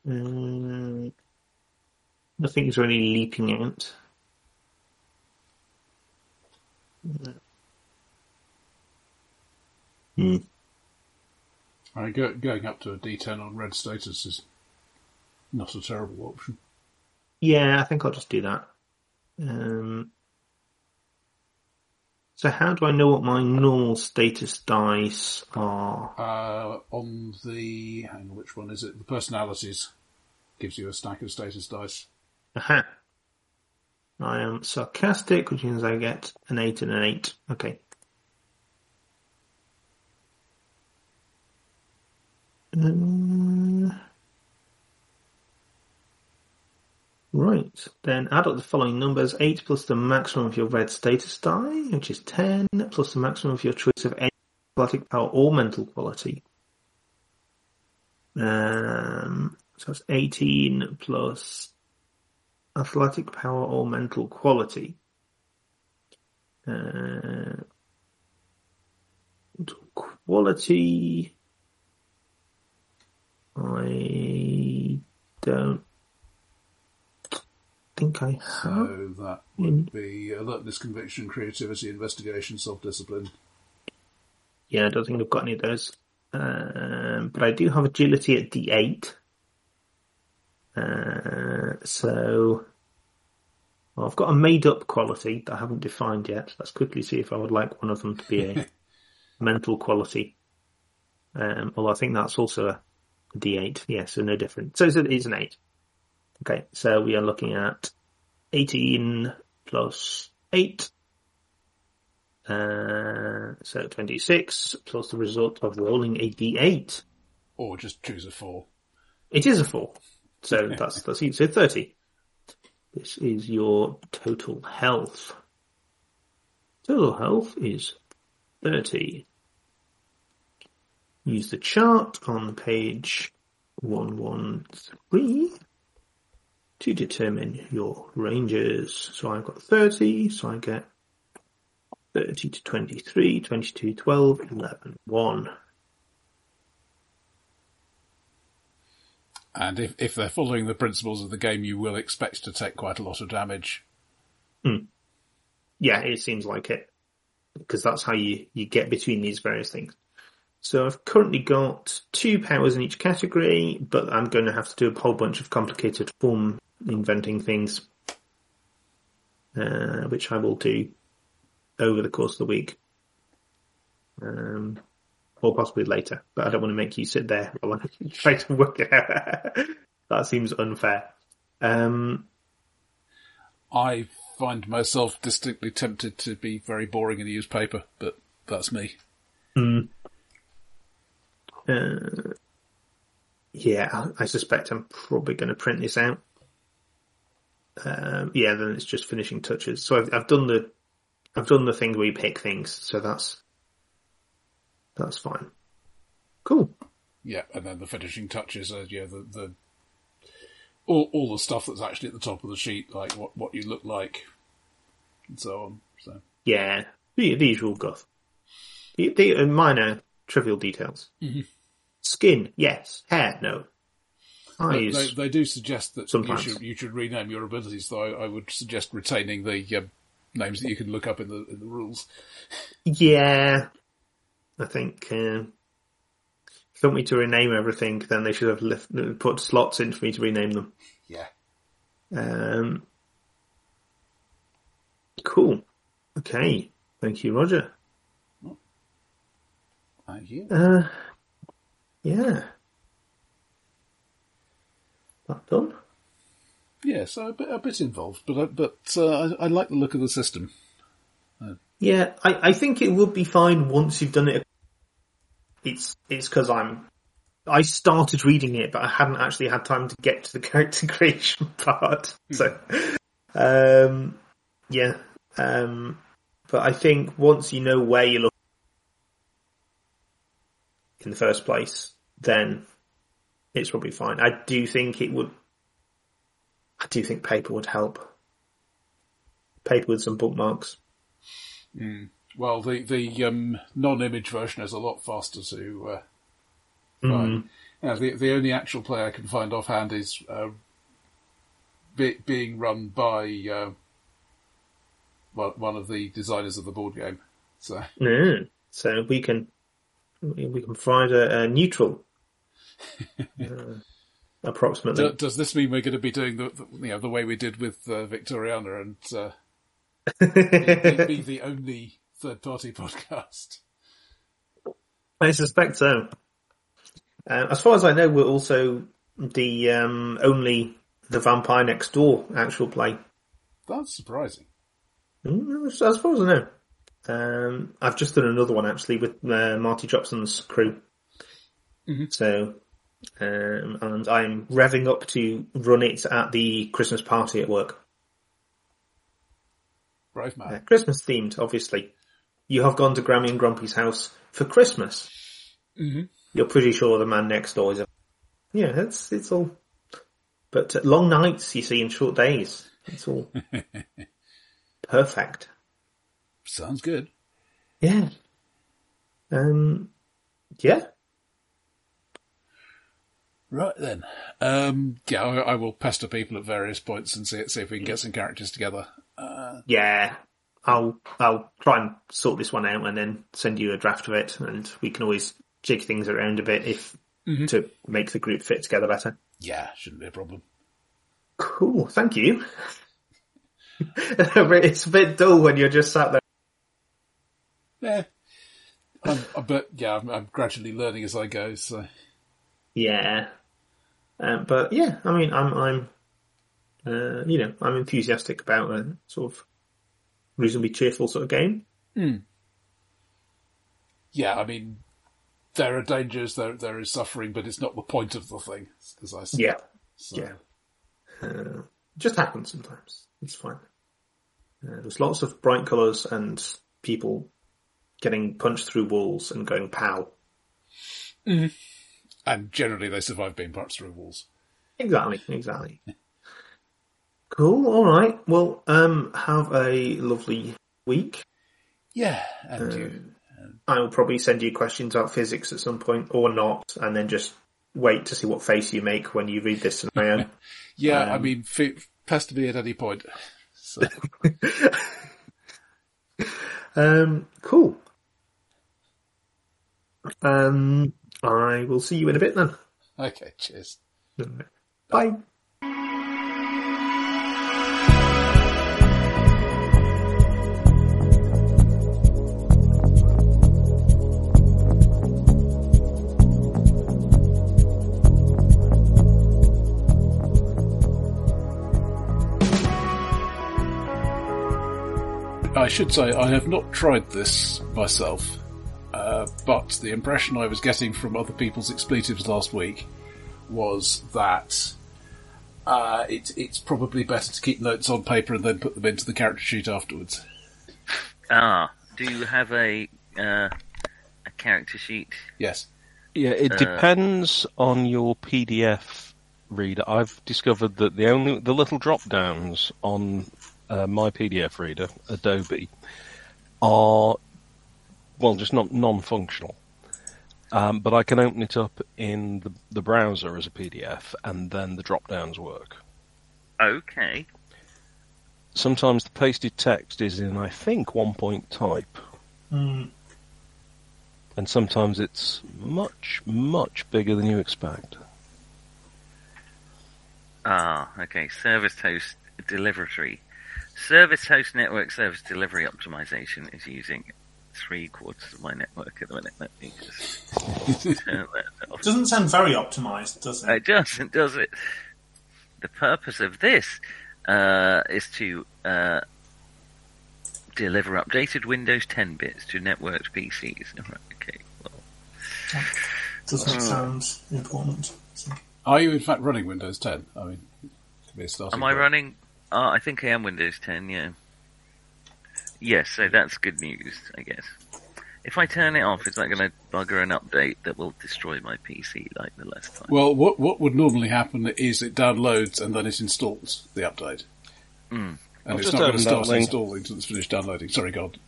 Um, nothing is really leaping out. Hmm. I mean, go, going up to a D10 on red status is not a terrible option. Yeah, I think I'll just do that. Um, so how do I know what my normal status dice are? Uh, on the, hang on, which one is it? The personalities gives you a stack of status dice. Aha. I am sarcastic, which means I get an 8 and an 8. Okay. Um, right. Then add up the following numbers. 8 plus the maximum of your red status die, which is 10, plus the maximum of your choice of any athletic power or mental quality. Um, so that's 18 plus athletic power or mental quality. Uh, quality. I don't think I have. So that would be alertness, conviction, creativity, investigation, self-discipline. Yeah, I don't think I've got any of those. Um, but I do have agility at D8. Uh, so well, I've got a made up quality that I haven't defined yet. Let's quickly see if I would like one of them to be a mental quality. Um, although I think that's also a D8. Yeah, so no different. So it's, it's an 8. Okay, so we are looking at 18 plus 8. Uh, so 26 plus the result of rolling a D8. Or just choose a four. It is a 4. So that's, that's easy. So 30. This is your total health. Total health is 30. Use the chart on page 113 to determine your ranges. So I've got 30, so I get 30 to 23, 22, 12, 11, 1. And if, if they're following the principles of the game, you will expect to take quite a lot of damage. Hmm. Yeah, it seems like it. Because that's how you, you get between these various things. So I've currently got two powers in each category, but I'm going to have to do a whole bunch of complicated form inventing things, uh, which I will do over the course of the week. Um, or possibly later, but I don't want to make you sit there while I try to work it out. that seems unfair. Um, I find myself distinctly tempted to be very boring and use paper, but that's me. Uh, yeah, I, I suspect I'm probably going to print this out. Um, yeah, then it's just finishing touches. So I've, I've done the, I've done the thing where you pick things. So that's, that's fine. Cool. Yeah, and then the finishing touches are yeah the the all all the stuff that's actually at the top of the sheet, like what what you look like, and so on. So Yeah, the, the usual guff. The, the uh, minor trivial details. Skin, yes. Hair, no. Eyes. they, they do suggest that you Sometimes. should you should rename your abilities. Though I, I would suggest retaining the um, names that you can look up in the in the rules. Yeah, I think uh, if you want me to rename everything, then they should have put slots in for me to rename them. Yeah. Um, cool. Okay. Thank you, Roger. Thank you. Uh, yeah. That done? Yeah, so a bit, a bit involved, but I- but uh, I, I like the look of the system. Yeah, I, I think it would be fine once you've done it. It's it's because I'm. I started reading it, but I hadn't actually had time to get to the character creation part. So, um, yeah. Um, but I think once you know where you're looking in the first place, then it's probably fine. I do think it would. I do think paper would help. Paper with some bookmarks. Well, the the um, non-image version is a lot faster to uh, find. Yeah, the the only actual play I can find offhand is uh, be, being run by uh, one one of the designers of the board game. So Mm. So we can we can provide a, a neutral, uh, approximately. do, does this mean we're going to be doing the, the you know the way we did with uh, Victoriana and uh, be the only third-party podcast? I suspect so. Uh, as far as I know, we're also the um, only the Vampire Next Door actual play. That's surprising. Mm, as far as I know, um, I've just done another one actually with uh, Marty Jobson's crew. So, um, and I'm revving up to run it at the Christmas party at work. Brave man. Uh, Christmas themed, obviously. You have gone to Grammy and Grumpy's house for Christmas. Mm-hmm. You're pretty sure the man next door is a... Yeah, it's, it's all, But uh, long nights, you see, in short days. It's all perfect. Sounds good. Yeah. Um, yeah. Right then. Um, yeah, I, I will pester people at various points and see, see if we can get some characters together. Uh, Yeah. I'll, I'll try and sort this one out and then send you a draft of it and we can always jig things around a bit if, to make the group fit together better. yeah, shouldn't be a problem. Cool. Thank you. it's a bit dull when you're just sat there. Yeah. I'm, but yeah, I'm, I'm gradually learning as I go, so. Yeah. Um, but yeah, I mean, I'm, I'm, uh, you know, I'm enthusiastic about a sort of reasonably cheerful sort of game. Yeah, I mean, there are dangers, there, there is suffering, but it's not the point of the thing, as I say. Yeah. So, Yeah. Uh, just happens sometimes. It's fine. Uh, there's lots of bright colours and people getting punched through walls and going pow. And generally they survive being punched through walls. Exactly, exactly. cool, alright. Well, um, have a lovely week. Yeah, and you. I'll probably send you questions about physics at some point or not, and then just wait to see what face you make when you read this scenario. Yeah, I um, mean, f- pester me at any point. So, um, cool. Um, I will see you in a bit then. okay, cheers. Bye. I should say I have not tried this myself, uh, but the impression I was getting from other people's expletives last week was that uh, it, it's probably better to keep notes on paper and then put them into the character sheet afterwards. Ah, do you have a uh, a character sheet? Yes. Yeah, it Uh, depends on your PDF reader. I've discovered that the only the little drop downs on uh, my PDF reader, Adobe, are well just not non-functional. Um, but I can open it up in the, the browser as a PDF, and then the drop downs work. Okay. Sometimes the pasted text is in, I think, one point type. And sometimes it's much, much bigger than you expect. Ah, okay. Service host delivery. Service host network service delivery optimization is using three quarters of my network at the minute. Let me just turn that off. Doesn't sound very optimized, does it? It doesn't, does it? The purpose of this uh, is to uh, deliver updated Windows 10 bits to networked PCs. Right, okay. Well, Doesn't sound important. So- Are you in fact running Windows 10? I mean, could be a starting am I point. running? Oh, I think I am Windows 10. Yeah. Yes, so that's good news, I guess. If I turn it off, is that going to bugger an update that will destroy my PC like the last time? Well, what what would normally happen is it downloads and then it installs the update. Mm. And I've it's just not going to start installing until it's finished downloading. Sorry, God.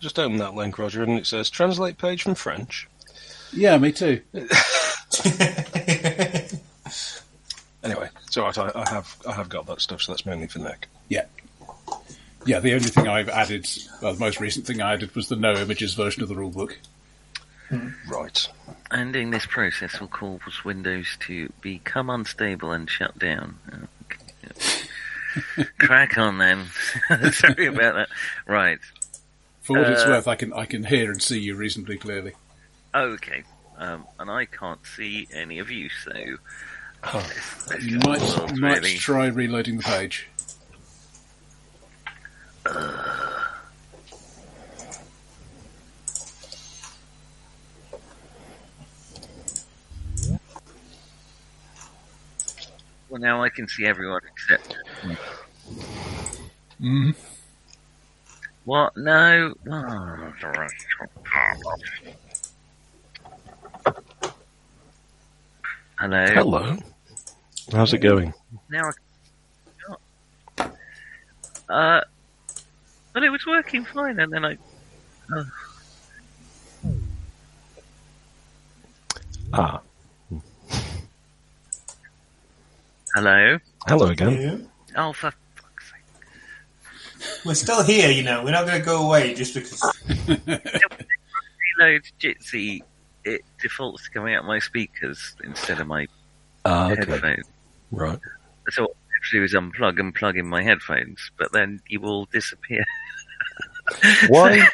Just open that link, Roger, and it says translate page from French. Yeah, me too. Anyway, it's alright, I, I have I have got that stuff, so that's mainly for Nick. Yeah. Yeah, the only thing I've added, well, the most recent thing I added was the no images version of the rulebook. Right. Ending this process will cause Windows to become unstable and shut down. Oh. Crack on then. Sorry about that. Right. For what it's Uh, worth, I can I can hear and see you reasonably clearly. Okay. Um, and I can't see any of you, so. This You might world's might really- try reloading the page. Well, now I can see everyone except. Mhm. What? No. Hello. Hello. How's it going? Now I. Uh, but it was working fine, and then I. Oh, Ah, hello. hello again. You? Oh, for fuck's sake! We're still here, you know. We're not going to go away just because. Reload Jitsi. It defaults to coming out my speakers instead of my Ah, okay. headphones. Right. So what I have to do is unplug and plug in my headphones, but then you will disappear. Why?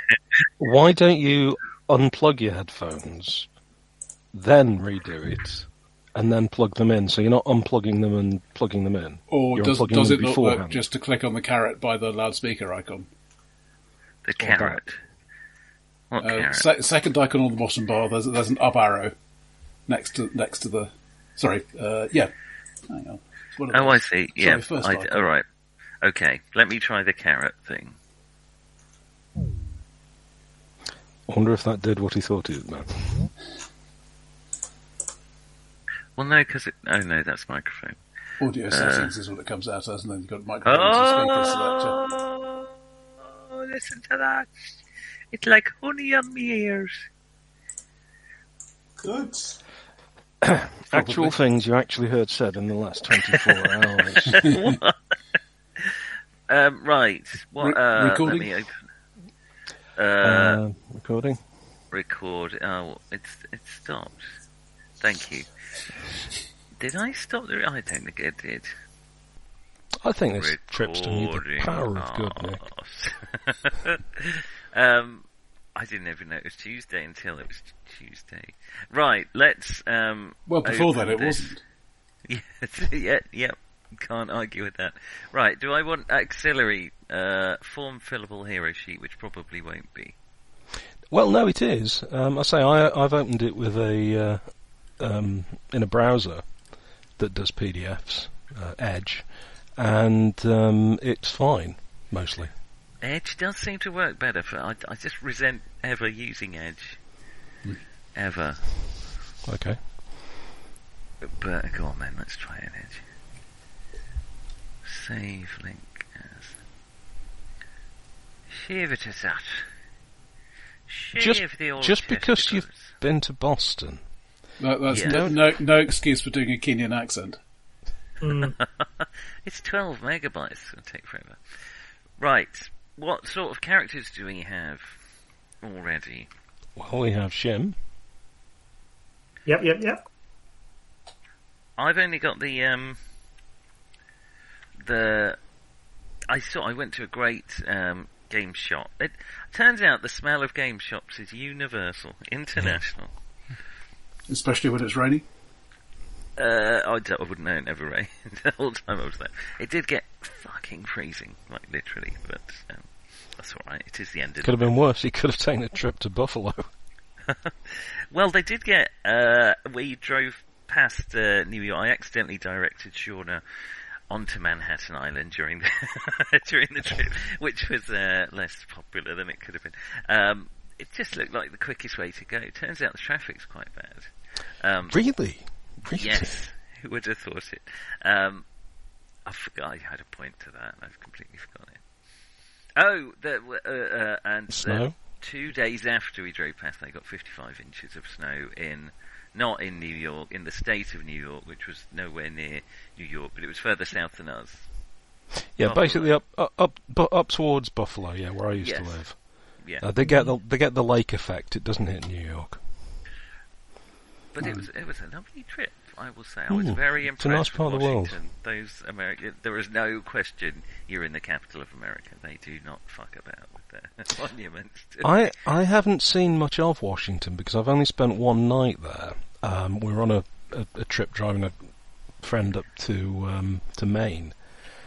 why don't you unplug your headphones, then redo it, and then plug them in? So you're not unplugging them and plugging them in. Or You're does, does it not work just to click on the caret by the loudspeaker icon? The Or back. caret. What Uh, caret? se- second icon on the bottom bar, there's, there's an up arrow next to next to the. Sorry, uh, yeah. Hang on. It's one of Oh, I those. see. Sorry, Yeah. first I, all right. Okay. Let me try the caret thing. I wonder if that did what he thought it would. Well, no, because it. Oh no, that's microphone. Audio uh, settings is what it comes out as, and then you've got microphones and speakers selector. Oh, listen to that! It's like honey on my ears. Good. Actual things you actually heard said in the last 24 hours. Um, right. What? Re- uh, recording? Let me open. Uh, Uh, recording? record. Oh, it's it stopped. Thank you. Did I stop the? I don't think it did. I think this trip's to me the power of good, Nick. Nick. um, I didn't even know it was Tuesday until it was Tuesday. Right, let's. Um, Well, before open that, it this. wasn't. Yes, yeah, yeah. Can't argue with that. Right, do I want auxiliary uh, form fillable hero sheet, which probably won't be. Well, no, it is. Um, I say I, I've opened it with a uh, um, in a browser that does PDFs, uh, Edge, and um, it's fine mostly. Edge does seem to work better for. I, I just resent ever using Edge. Ever. Okay. But go on then, let's try an Edge. Save link as. Shave it as that. Shave Just- the old just because you've- Been to Boston. That, that's Yeah. no, no no excuse for doing a Kenyan accent. Hmm. It's 12 megabytes. It'll take forever. Right. What sort of characters do we have already? Well, we have Shim. Yep, yep, yep. I've only got the um the I saw I went to a great um game shop. It turns out the smell of game shops is universal, international. Especially when it's raining. Uh, I, don't- I wouldn't know it never rained the whole time I was there. It did get fucking freezing, like literally, but um, that's alright. It is the end of Could have been worse. He could have taken a trip to Buffalo. Well, they did get. Uh, we drove past uh, New York. I accidentally directed Shauna onto Manhattan Island during the during the trip, which was uh, less popular than it could have been. Um, it just looked like the quickest way to go. It Turns out the traffic's quite bad. Um, Really? Really? yes, who would have thought it? Um, I forgot I had a point to that. I've completely forgotten it. Oh, the, uh, uh, and the- Snow? Two days after we drove past, they got 55 inches of snow in, not in New York, in the state of New York, which was nowhere near New York, but it was further south than us. Yeah, Buffalo. basically up up up, towards Buffalo. Yeah, where I used Yes. to live. Yeah, Uh, they get the they get the lake effect. It doesn't hit New York. but it was it was a lovely trip. I will say I was Hmm, very it's a nice part with of the world. Those American, there is no question you're in the capital of America. They do not fuck about monuments. I I haven't seen much of Washington because I've only spent one night there. Um, we were on a, a, a trip driving a friend up to um, to Maine,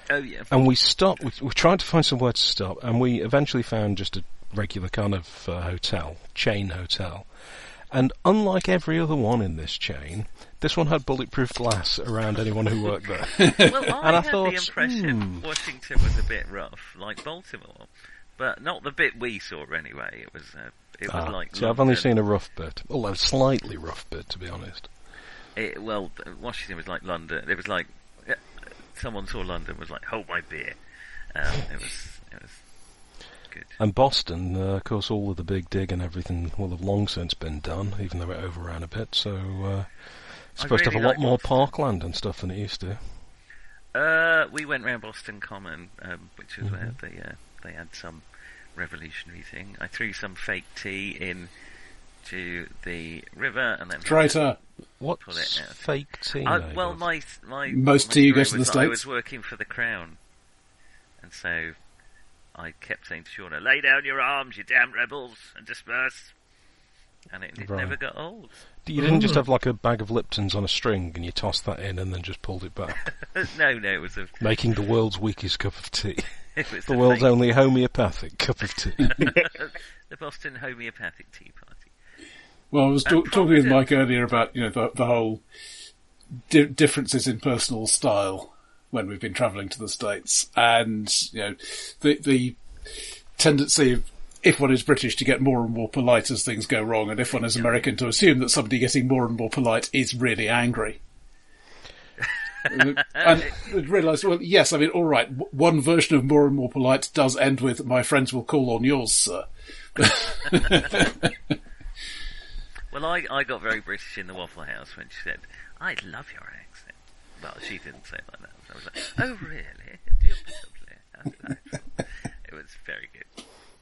oh yeah, and we stopped. We, we tried to find somewhere to stop, and we eventually found just a regular kind of uh, hotel, chain hotel. And unlike every other one in this chain, this one had bulletproof glass around anyone who worked there. Well, I And I had thought, the impression hmm. Washington was a bit rough, like Baltimore, but not the bit we saw anyway. It was, uh, it was Ah, like. see, I've only seen a rough bit, although slightly rough bit, to be honest. it, well, Washington was like London. It was like yeah, someone saw London was like, hold my beer. Um, it was it was good. And Boston, uh, of course, all of the big dig and everything will have long since been done, even though it overran a bit. So uh, it's supposed to have really a lot more Boston. parkland and stuff than it used to. Uh, we went round Boston Common, um, which is where Mm-hmm. they uh, they had some revolutionary thing. I threw some fake tea in to the river, and then Traitor. What's Pull it fake tea I, well, my my Most my tea you story get in the was that I was working for the Crown, and so I kept saying to Shauna, "Lay down your arms, you damn rebels, and disperse." And it, it Right. never got old. You didn't just have like a bag of Liptons on a string and you tossed that in and then just pulled it back, no, no, it was a making the world's weakest cup of tea. it was The world's fake- only homeopathic cup of tea. the Boston Homeopathic Tea Party. Well, I was And talk- talking with. Mike earlier about you know the, the whole di- differences in personal style when we've been travelling to the states, and you know the the tendency of if one is British to get more and more polite as things go wrong, and if one is American to assume that somebody getting more and more polite is really angry. and realise, well, yes, I mean, all right. One version of more and more polite does end with "My friends will call on yours, sir." Well, I, I got very British in the Waffle House when she said, I love your accent. Well, she didn't say it like that. So I was like, oh, really? Do you lovely? It was very good.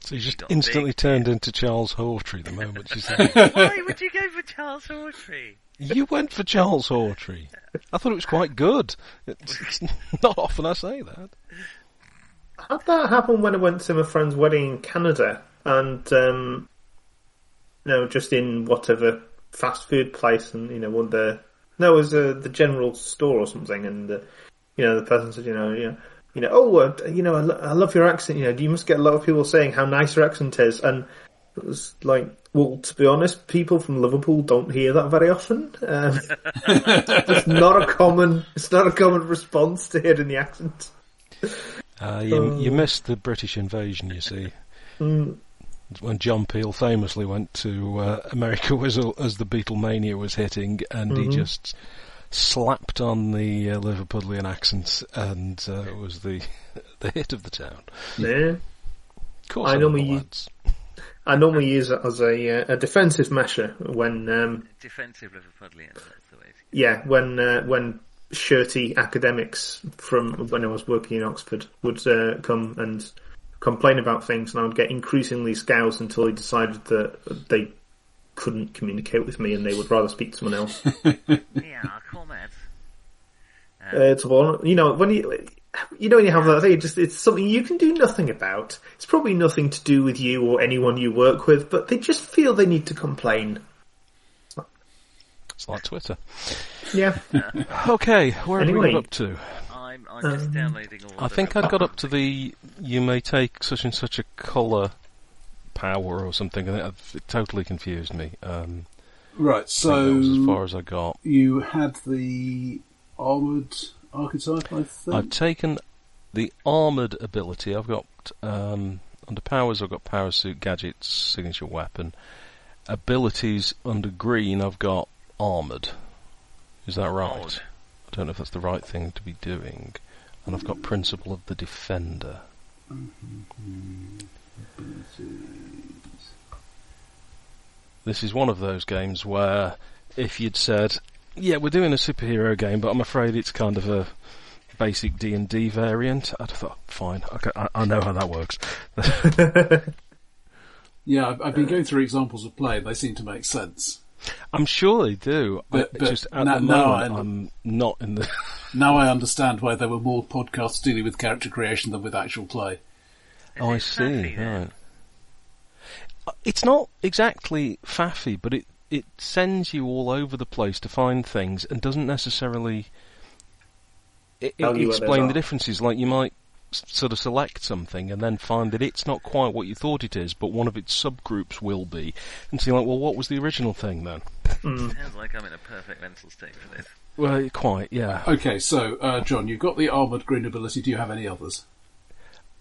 So you just Got instantly big. turned into Charles Hawtrey the moment you said it. Why would you go for Charles Hawtrey? You went for Charles Hawtrey. I thought it was quite good. It's, it's not often I say that. Had that happen when I went to my friend's wedding in Canada, and um, you know, just in whatever fast food place, and you know, one of the no, it was uh, the general store or something, and uh, you know, the person said, you know, you know, you know, oh, uh, you know, I, lo- I love your accent. You know, you must get a lot of people saying how nice your accent is, and it was like, well, to be honest, people from Liverpool don't hear that very often. Um, it's not a common, it's not a common response to hearing the accent. Uh, you, you missed the British invasion, you see. When John Peel famously went to uh, America was, as the Beatlemania was hitting, and he just slapped on the uh, Liverpudlian accent, and uh, it was the the hit of the town. Yeah. Of course, I I know know. I normally use it as a, uh, a defensive measure when, um, Defensive Liverpudlian, that's the way yeah, when uh, when shirty academics from when I was working in Oxford would uh, come and complain about things, and I would get increasingly scoused until they decided that they couldn't communicate with me and they would rather speak to someone else. Yeah, comrades. Uh, it's one, you know, when you, you know, when you have that thing, just, it's something you can do nothing about. It's probably nothing to do with you or anyone you work with, but they just feel they need to complain. It's like Twitter. Yeah. Okay, where have we Anyway. got up to? I'm, I'm just downloading all I think the I got up to the you may take such and such a colour power or something. I think it totally confused me. Um, Right, so as far as I got. you had the armored archetype, I think. I've taken the armoured ability. I've got um, under powers. I've got power suit, gadgets, signature weapon. Abilities under green. I've got armoured. Is that right? Odd. I don't know if that's the right thing to be doing. And I've got principle of the defender. This is one of those games where if you'd said, "Yeah, we're doing a superhero game, but I'm afraid it's kind of a basic D and D variant," I'd have thought, "Fine, okay, I, I know how that works." yeah, I've, I've been going through examples of play, they seem to make sense. I'm sure they do. But- it's but just at now- the now moment, I- I'm not in the. Now I understand why there were more podcasts dealing with character creation than with actual play. Oh, I it see. faffy then? Right. Uh, It's not exactly faffy, but it it sends you all over the place to find things and doesn't necessarily i i- Tell you where explain the differences. Like you might s- sort of select something and then find that it's not quite what you thought it is, but one of its subgroups will be, and so you're like, well, what was the original thing then? Sounds like I'm in a perfect mental state for this. Well, quite, yeah. Okay, so uh, John, you've got the armored green ability. Do you have any others?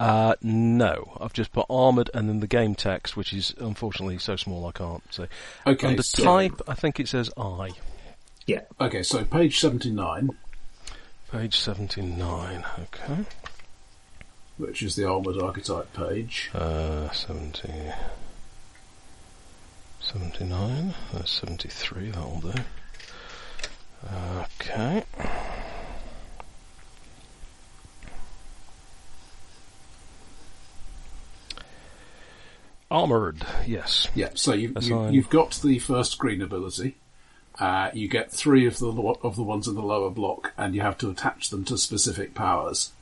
Uh, no, I've just put armored and then the game text, which is unfortunately so small I can't say. Okay, Under so- type, I think it says I. Yeah. Okay, so page 79, Page 79, okay. which is the Armoured Archetype page. Uh, 70, 79, uh, 73, that'll do. Okay. Armoured, yes. Yeah, so you, you, you've got the first green ability. Uh, you get three of the lo- of the ones in the lower block, and you have to attach them to specific powers.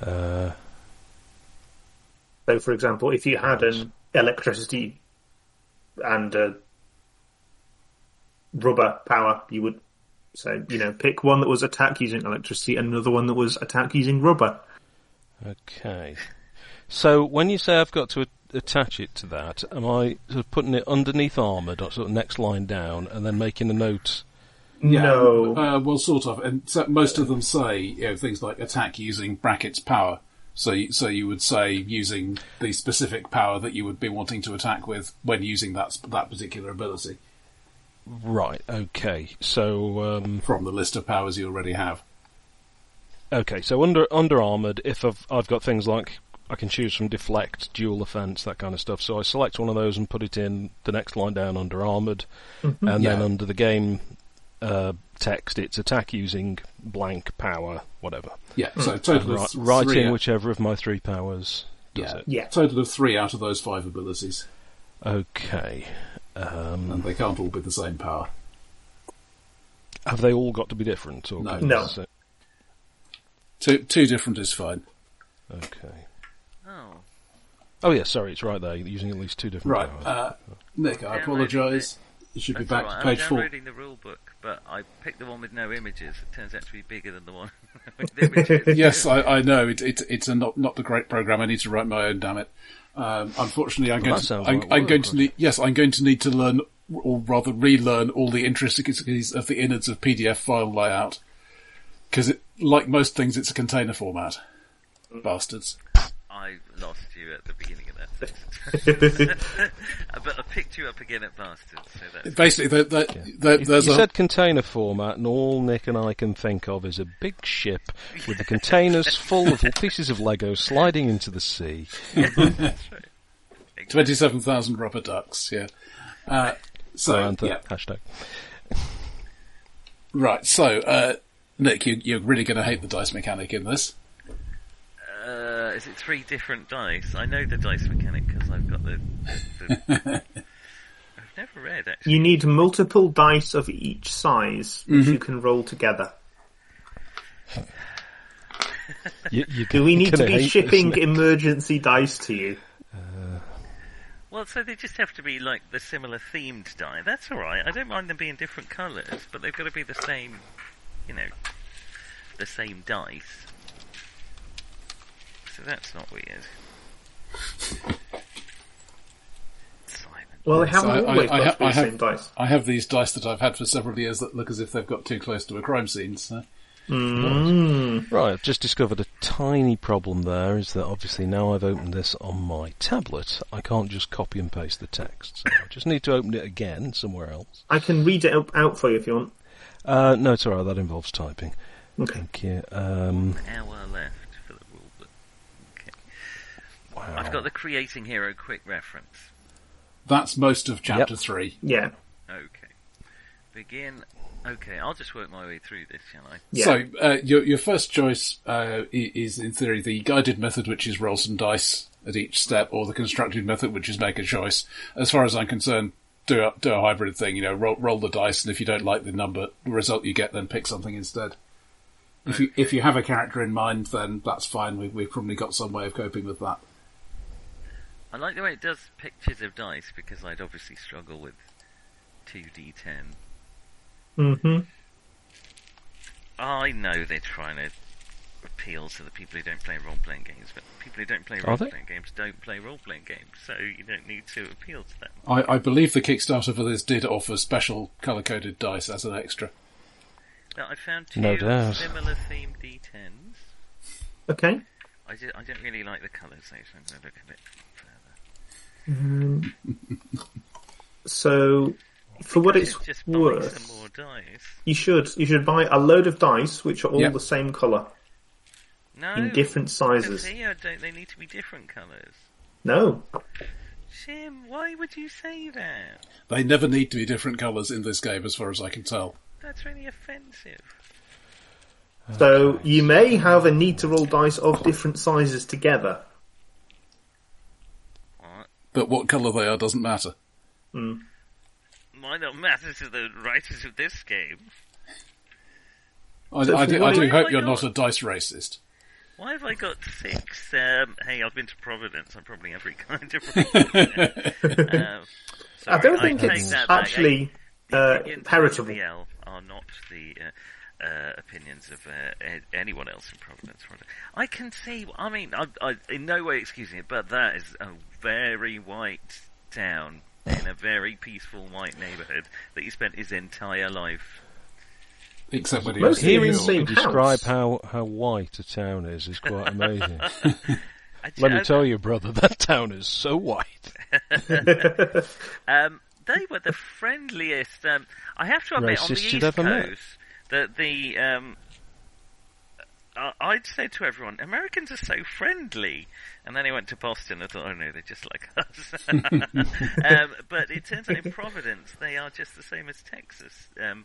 Uh, So, for example, if you had an electricity and a rubber power, you would say, you know, pick one that was attack using electricity and another one that was attack using rubber. okay. So when you say I've got to a- attach it to that, am I sort of putting it underneath armoured, or sort of next line down, and then making a note? No. Uh, well, sort of. And so most of them say you know, things like attack using brackets power. So, you, so you would say using the specific power that you would be wanting to attack with when using that that particular ability Right. Okay. So um, from the list of powers you already have. Okay, so under under armored, if I've I've got things like I can choose from deflect, dual offense, that kind of stuff. So I select one of those and put it in the next line down under armored, and then under the game uh, text, it's attack using blank power, whatever. Yeah. So total Right, of th- right three. in whichever of my three powers does yeah. it. Yeah. Total of three out of those five abilities, Okay. Um, and they can't all be the same power. have they all got to be different? Or No. No. Two two different is fine. okay. Oh, yeah, sorry, it's right there. You're using at least two different Right, uh, Nick. I apologise. You should be back all right. to page I'm four. downloading the rule book, but I picked the one with no images. It turns out to be bigger than the one with images. Yes, I, I know. It, it, it's a not not the great program. I need to write my own. Damn it. Um, unfortunately, I'm Well, going that to. I'm, like I'm going to need. Yes, I'm going to need to learn, or rather, relearn all the intricacies of the innards of PDF file layout. Because, like most things, it's a container format. Bastards. I lost you at the beginning of that but I picked you up again at Bastards, so that's Basically, there, there, there, You- there's you a. said container format, and all Nick and I can think of is a big ship with the containers full of pieces of Lego sliding into the sea. 27,000 rubber ducks, yeah. Uh, so, Samantha, yeah. hashtag. Right, so, uh, Nick, you, you're really going to hate the dice mechanic in this. Uh, is it three different dice? I know the dice mechanic because I've got the. the I've never read actually. You need multiple dice of each size, which Mm-hmm. you can roll together. You, you Do we need to be shipping emergency dice to you? Well, so they just have to be like the similar themed die. That's all right. I don't mind them being different colours, but they've got to be the same. You know, the same dice. So that's not weird. Well, they haven't I- always I- I got ha- to I the have- same dice. I have these dice that I've had for several years that look as if they've got too close to a crime scene. So. Mm. Right, I've just discovered a tiny problem there, is that obviously now I've opened this on my tablet, I can't just copy and paste the text. So I just need to open it again somewhere else. I can read it out- out for you if you want. Uh, no, it's alright, that involves typing. Okay. Thank you. Um, An hour left for the rule book. Okay. Wow. I've got the creating hero quick reference. That's most of chapter Yep. three. Yeah. Okay. Begin. Okay, I'll just work my way through this, shall I? Yeah. So uh, your your first choice uh, is in theory the guided method, which is roll some dice at each step, or the constructed method, which is make a choice. As far as I'm concerned, do a, do a hybrid thing. You know, roll, roll the dice, and if you don't like the number result you get, then pick something instead. If you if you have a character in mind, then that's fine. We, we've probably got some way of coping with that. I like the way it does pictures of dice because I'd obviously struggle with 2d10. hmm I know they're trying to appeal to the people who don't play role playing games, but people who don't play role-playing games don't play role playing games, so you don't need to appeal to them. I, I believe the Kickstarter for this did offer special color coded dice as an extra. Now, I found two No doubt. similar themed d10s. Okay. I, ju- I don't really like the colours, though, so I'm going to look a bit further. So for what it's should just buy worth, some more dice. you should you should buy a load of dice which are all Yep. the same colour No. in different because sizes. Here, don't they need to be different colours? No, Jim, why would you say that? They never need to be different colours in this game, as far as I can tell. That's really offensive. so uh, you may have a need to roll dice of different sizes together. What? But what colour they are doesn't matter. Might not matter to the writers of this game. I, So I do, I do hope you're God. not a dice racist. Why have I got six? Um, hey, I've been to Providence. I'm probably every kind of racist. um, I don't sorry, think take it's actually The uh, opinions of heritable. Are not the uh, uh, opinions of uh, anyone else in Providence. I can see. I mean, I, I, in no way excusing it, but that is a very white town in a very peaceful white neighbourhood that he spent his entire life. Except when he Most was Hearing Hearing the same describe house. how, how white a town is is quite amazing. Let me tell you, brother, that town is so white. Um, they were the friendliest. Um, I have to admit, on the East you'd ever met. Coast, that the um, I'd say to everyone, Americans are so friendly. And then he went to Boston. I thought, oh no, they're just like us. um, but it turns out in Providence, they are just the same as Texas. Um,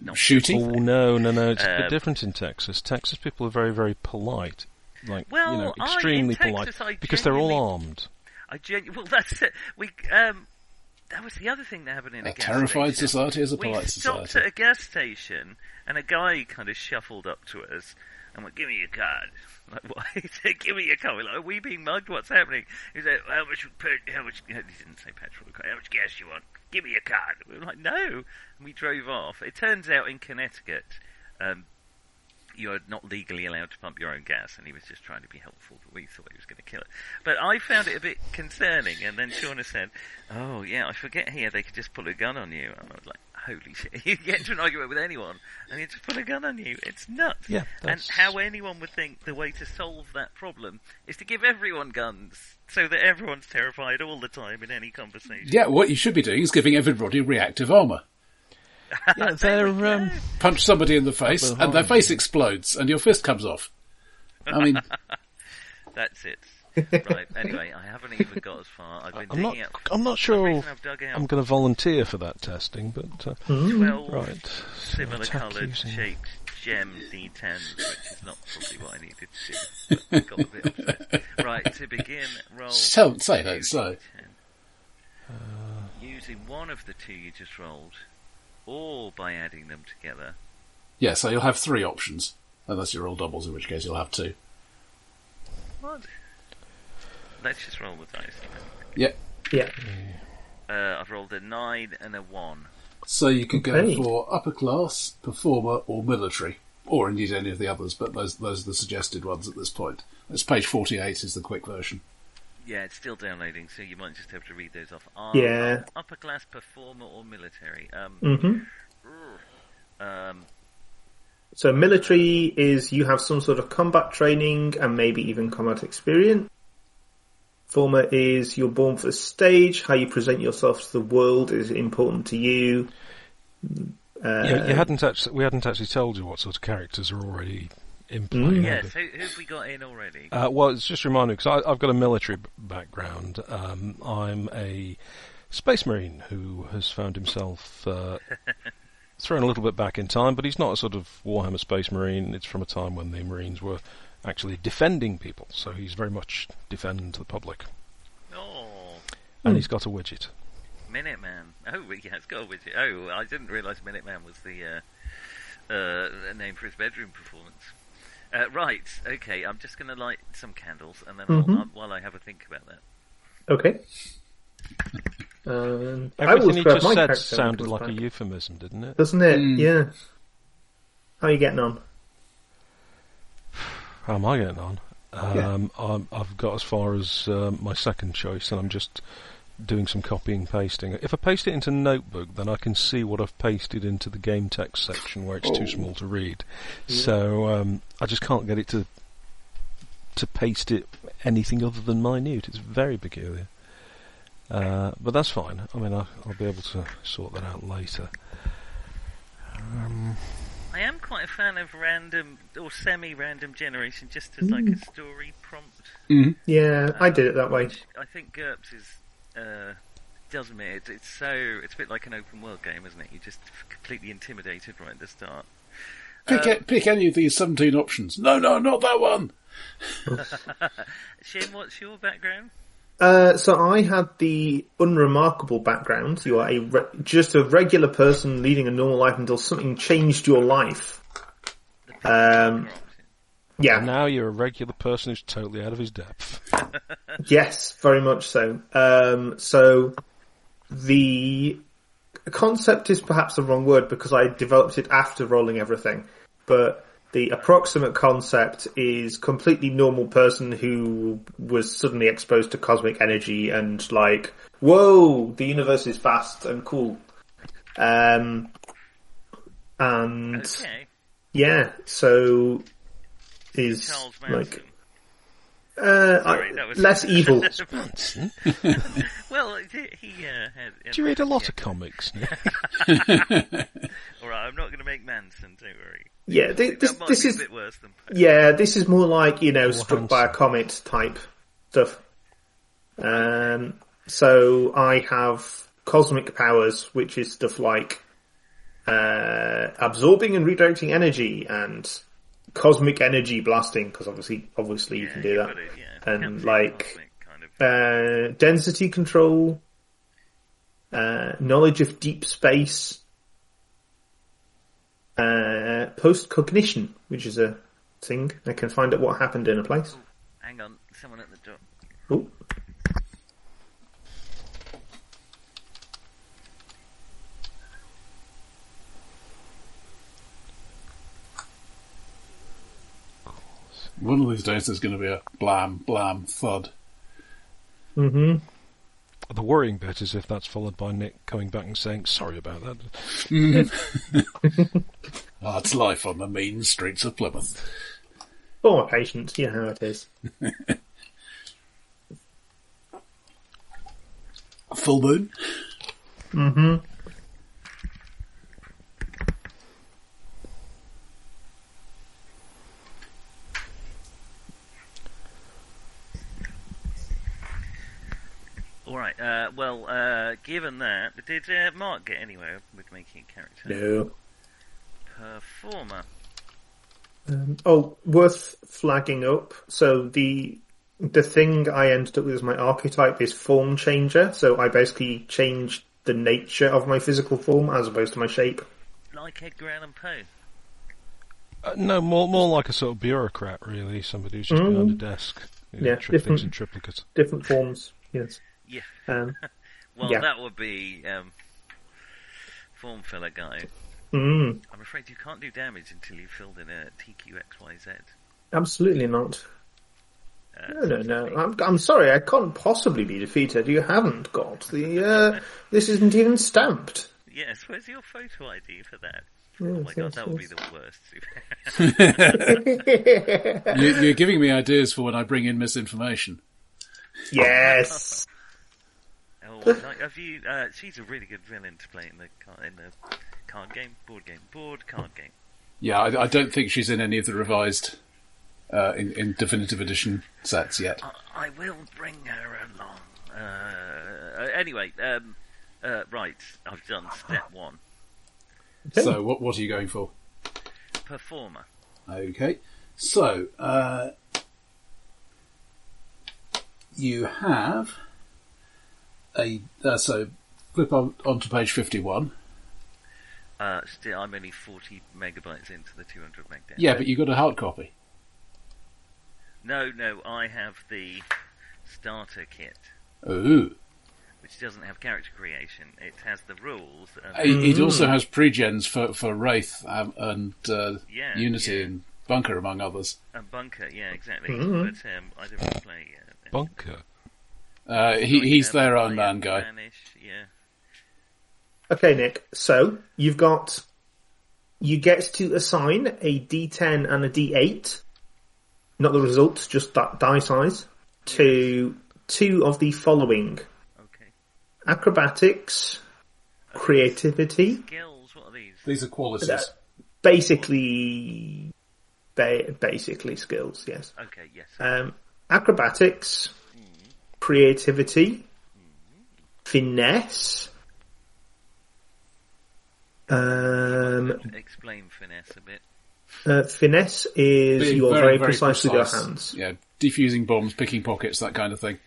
not shooting. Oh no, no, no! It's a Um, bit different in Texas. Texas people are very, very polite, like Well, you know, I- in extremely Texas, polite I because they're all armed. I genu- well, that's it. We um, that was the other thing that happened in A a gas terrified station. society is a we polite stopped society. at a gas station, and a guy kind of shuffled up to us and like, "Give me your card." Like, what? He said, "Give me your card." We're like, "Are we being mugged? What's happening?" He said, "How much? pe- How much?" He didn't say petrol. How much gas you want? Give me your card. We were like, "No," and we drove off. It turns out in Connecticut. Um, you're not legally allowed to pump your own gas, and he was just trying to be helpful, but we thought he was going to kill it. But I found it a bit concerning, and then Shauna said, oh yeah, I forget here they could just pull a gun on you. And I was like, holy shit, you get into an argument with anyone, and you just pull a gun on you. It's nuts. Yeah, and how anyone would think the way to solve that problem is to give everyone guns, so that everyone's terrified all the time in any conversation. Yeah, what you should be doing is giving everybody reactive armour. Yeah, they're um, Punch somebody in the face, Couple of and their face explodes, and your fist comes off. I mean, That's it. right, anyway, I haven't even got as far. I've been I'm not. out I'm not sure. I've dug out I'm going to volunteer for that testing, but uh, 12 right. So similar attack coloured using- shaped gem D10s, which is not probably what I needed to do. but I got a bit upset. Right, to begin, roll. so, say that so. Using one of the two you just rolled, or by adding them together. Yeah, so you'll have three options. Unless you roll doubles, in which case you'll have two. What? Let's just roll the dice. Yeah. Yeah. Uh, I've rolled a 9 and a 1. So you could go Okay. for upper class, performer, or military, or indeed any of the others. But those those are the suggested ones at this point. That's page forty-eight is the quick version. Yeah, it's still downloading, so you might just have to read those off. Are Yeah. Upper class, performer, or military? Um, hmm um, So military is you have some sort of combat training and maybe even combat experience. Former is you're born for the stage. How you present yourself to the world is important to you. Uh, Yeah, you hadn't actually. We hadn't actually told you what sort of characters are already in play. Mm. yes, we? who, who've we got in already? Uh, well, it's just reminding because I've got a military background. Um, I'm a space marine who has found himself uh, thrown a little bit back in time, but he's not a sort of Warhammer space marine. It's from a time when the Marines were actually defending people, so he's very much defend the public. oh, And he's got a widget. Minuteman. Oh, yeah, it's got a widget. Oh, I didn't realise Minuteman was the uh, uh, name for his bedroom performance. Uh, right, okay, I'm just going to light some candles, and then I'll, Mhm. I'll, while I have a think about that. Okay. Um, I Everything will he just my said character sounded like goes a euphemism, didn't it? doesn't it? Mm. Yeah. How are you getting on? How am I getting on? Yeah. Um, I'm, I've got as far as um, my second choice, and I'm just doing some copying pasting. If I paste it into Notebook, then I can see what I've pasted into the game text section where it's Oh. too small to read. So um, I just can't get it to to paste it anything other than minute. It's very peculiar. Uh, but that's fine. I mean, I, I'll be able to sort that out later. Um, I am quite a fan of random or semi-random generation, just as like a story prompt. Yeah, I did it that way. I think GURPS is uh, does me. It, it's so it's a bit like an open world game, isn't it? You're just completely intimidated right at the start. Pick, a- pick any of these 17 options. No, no, not that one. Shin, what's your background? Uh, so I had the unremarkable background. You are a re- just a regular person leading a normal life until something changed your life. Um, yeah, now you're a regular person who's totally out of his depth. yes, very much so. Um, so the concept is perhaps the wrong word because I developed it after rolling everything, but the approximate concept is completely normal person who was suddenly exposed to cosmic energy and like, whoa, the universe is vast and cool. Um, and Okay, yeah, so is like uh, Sorry, I- less evil. Manson? well, he, he uh, had. Do you read a lot of comics? All right, I'm not going to make Manson. Don't worry. Yeah, thi- this this is a bit worse than. yeah, this is more like you know struck by a comet type stuff. Um, so I have cosmic powers, which is stuff like uh, absorbing and redirecting energy and cosmic energy blasting, because obviously, obviously you can do that. it, yeah. And, like, kind of. Uh, density control, uh, knowledge of deep space, uh, post cognition, which is a thing. I can find out what happened in a place. Hang on, someone at the door. Oh, One of these days there's going to be a blam, blam, thud. hmm The worrying bit is if that's followed by Nick coming back and saying, sorry about that. Ah, it's life on the mean streets of Plymouth. For my patience, you know how it is. Full moon? hmm Uh, well, uh, given that, did uh, Mark get anywhere with making a character? No. Performer. Um, oh, worth flagging up. So the the thing I ended up with as my archetype is form changer. So I basically changed the nature of my physical form as opposed to my shape. Like Edgar Allan Poe. Uh, no, more more like a sort of bureaucrat, really. Somebody who's just behind a desk. You know, Yeah, tri- things in triplicate. Different forms. Yes. Yeah. Um, Well, Yeah. that would be um, form filler guy. mm, I'm afraid you can't do damage until you've filled in a TQXYZ. absolutely not. Uh, No, no, no. I'm, I'm sorry. I can't possibly be defeated. You haven't got the. Uh, this isn't even stamped. Yes, where's your photo ID for that? Yes, oh my god, yes, that would be the worst. You, you're giving me ideas for when I bring in Miss Information. yes. Oh, like, have you? Uh, she's a really good villain to play in the card, in the card game, board game, board card game. Yeah, I, I don't think she's in any of the revised, uh, in, in definitive edition sets yet. I, I will bring her along. Uh, anyway, um, uh, right, I've done step one. So, what what are you going for? Performer. Okay, so uh, you have a uh, so flip on onto page fifty-one. Uh, still, I'm only 40 megabytes into the 200 meg down. Yeah, but you got a hard copy. No, no, I have the starter kit, Ooh, which doesn't have character creation. It has the rules. And it, it also has pre-gens for for Wraith um, and uh, Yeah, Unity yeah. and Bunker, among others. A bunker, yeah, exactly. Mhm. But um, I don't play. Uh, Bunker. Uh, he, he's their own man guy. Yeah. Okay, Nick. So you've got you get to assign a D10 and a D8, not the results, just that die size, to two of the following: Okay. acrobatics, creativity, Skills. What are these? These are qualities. That- basically, ba- basically skills. Yes. Okay. Yes. Um, acrobatics, creativity, finesse. Um, Explain finesse a bit. uh, finesse is Being you are very, very precise, with your hands. Yeah, defusing bombs, picking pockets, that kind of thing.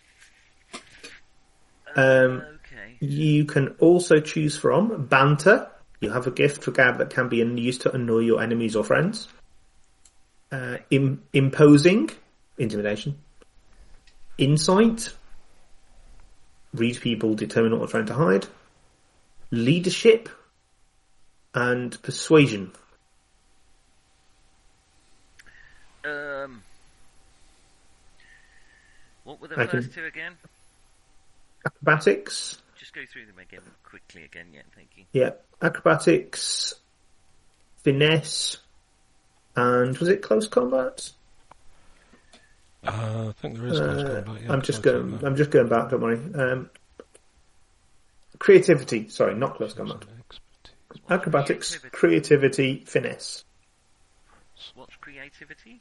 Um, Okay. You can also choose from banter. You have a gift for gab that can be used to annoy your enemies or friends. Uh, im- imposing, intimidation. Insight, read people, determine what they're trying to hide. Leadership, and persuasion. Um. What were the I can- first two again? Acrobatics, Just go through them again quickly again. Yeah. Thank you. yeah, acrobatics, finesse, and was it close combat? Uh, I think there is. Uh, combat, yeah, I'm just going. combat. I'm just going back. Don't worry. Um, creativity. Sorry, not close combat. Acrobatics, creativity, finesse. What's creativity?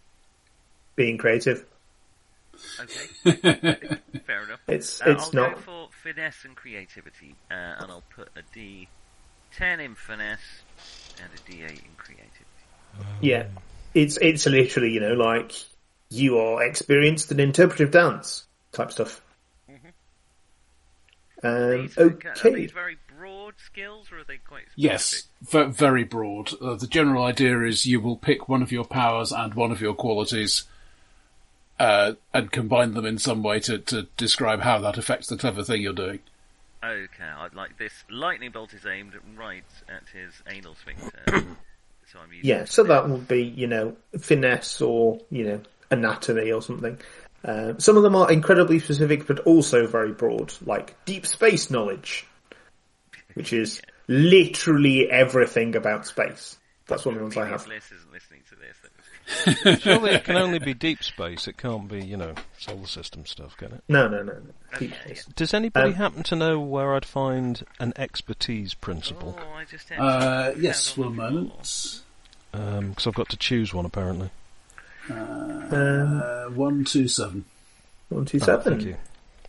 Being creative. Okay. Fair enough. It's Uh, it's I'll not. go for finesse and creativity, uh, and I'll put a D10 in finesse and a D8 in creativity. Yeah, it's it's literally you know like you are experienced in interpretive dance type stuff. Um, These are, are okay. these very broad skills, or are they quite specific? Yes, ve- very broad. Uh, the general idea is you will pick one of your powers and one of your qualities uh, and combine them in some way to, to describe how that affects the clever thing you're doing. Okay, I'd like this. Lightning bolt is aimed right at his anal sphincter. so I'm using Yeah, so that would be you know finesse or you know anatomy or something. Uh, some of them are incredibly specific, but also very broad, like deep space knowledge, which is literally everything about space. That's one of the ones I have. list isn't listening to this. Surely it can only be deep space. It can't be, you know, solar system stuff, can it? No, no, no, no. Deep space. Does anybody Um, happen to know where I'd find an expertise principle? Oh, I just Uh, yes, one moment. floor. Because I've got to choose one apparently. Um, Uh, one, two, seven. one, two, Oh, seven. thank you.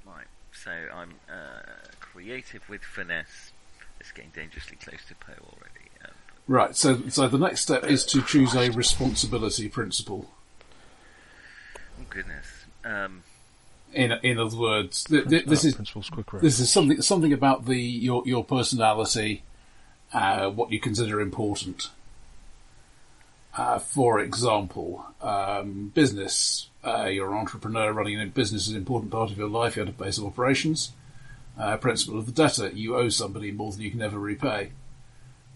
Right, so I'm uh, creative with finesse. It's getting dangerously close to Poe already. Um, Right, so so the next step is to choose a responsibility principle. oh goodness. Um, In in other words, th- th- this is principles quick this is something something about the your your personality, uh, what you consider important. Uh, for example, um, business. Uh, you're an entrepreneur running a business is an important part of your life. You have a base of operations. Uh, principle of the debtor. You owe somebody more than you can ever repay.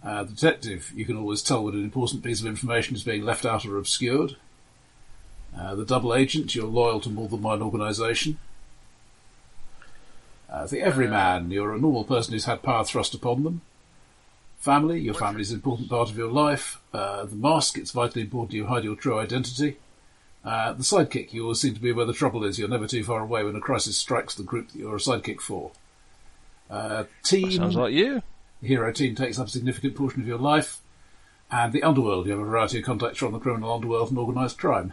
Uh, the detective. You can always tell when an important piece of information is being left out or obscured. Uh, the double agent. You're loyal to more than one organisation. Uh, the everyman, you're a normal person who's had power thrust upon them. Family, your family is an important part of your life. Uh, the mask, it's vitally important you hide your true identity. Uh, the sidekick, you always seem to be where the trouble is. You're never too far away when a crisis strikes the group that you're a sidekick for. Uh, team, Sounds like you. hero team takes up a significant portion of your life. And the underworld, you have a variety of contacts from the criminal underworld and organised crime.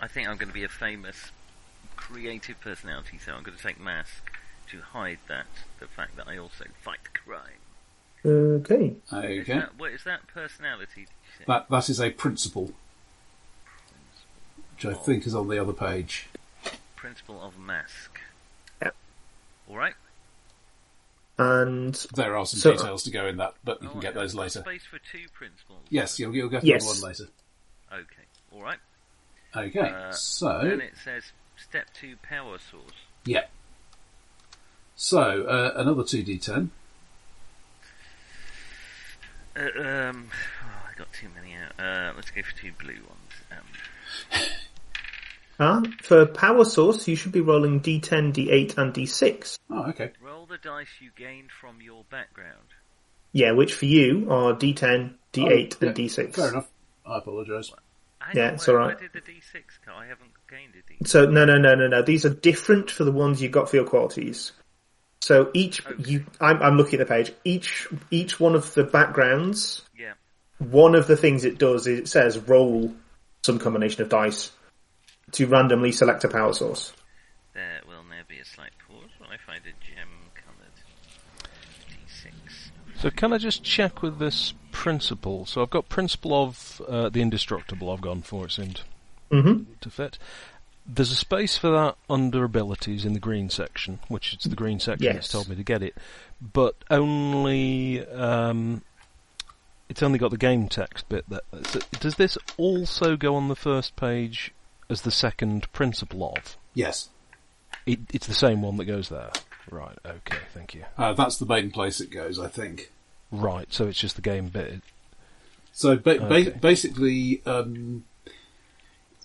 I think I'm going to be a famous creative personality, so I'm going to take mask to hide that the fact that I also fight crime. Okay. Is Okay. that, what is that personality? Did you say? That, that is a principle, which I think is on the other page. Principle of mask. Yep. All right. And There are some So- details to go in that, but you Oh, can get those later. Space for two principles. Yes, you'll, you'll get Yes. another one later. Okay. All right. Okay, Uh, so Then it says step two power source. yeah, so uh, another two d10. Uh, um, oh, I got too many out. Uh, let's go for two blue ones. Um, uh, for power source, you should be rolling d10, d8, and d6. Oh, okay. roll the dice you gained from your background. Yeah, which for you are d10, d8, Oh, and yeah, d6. Fair enough. I apologise. Hang Yeah, it's alright. Where did the d6 go? I haven't gained a d6. So no, no, no, no, no. These are different for the ones you got for your qualities. So each you, I'm, I'm looking at the page. Each each one of the backgrounds, Yeah. one of the things it does is it says roll some combination of dice to randomly select a power source. There will now be a slight pause while I find a gem coloured D6. So can I just check with this principle? So I've got principle of uh, the indestructible. I've gone for it seemed Mm-hmm. to fit. There's a space for that under abilities in the green section, which is the green section Yes. that's told me to get it, but only um, it's only got the game text bit. That so does this also go on the first page as the second principle of? Yes. It, it's the same one that goes there. Right. Okay. Thank you. Uh, that's the main place it goes, I think. Right. So it's just the game bit. So ba- Okay. ba- basically, um,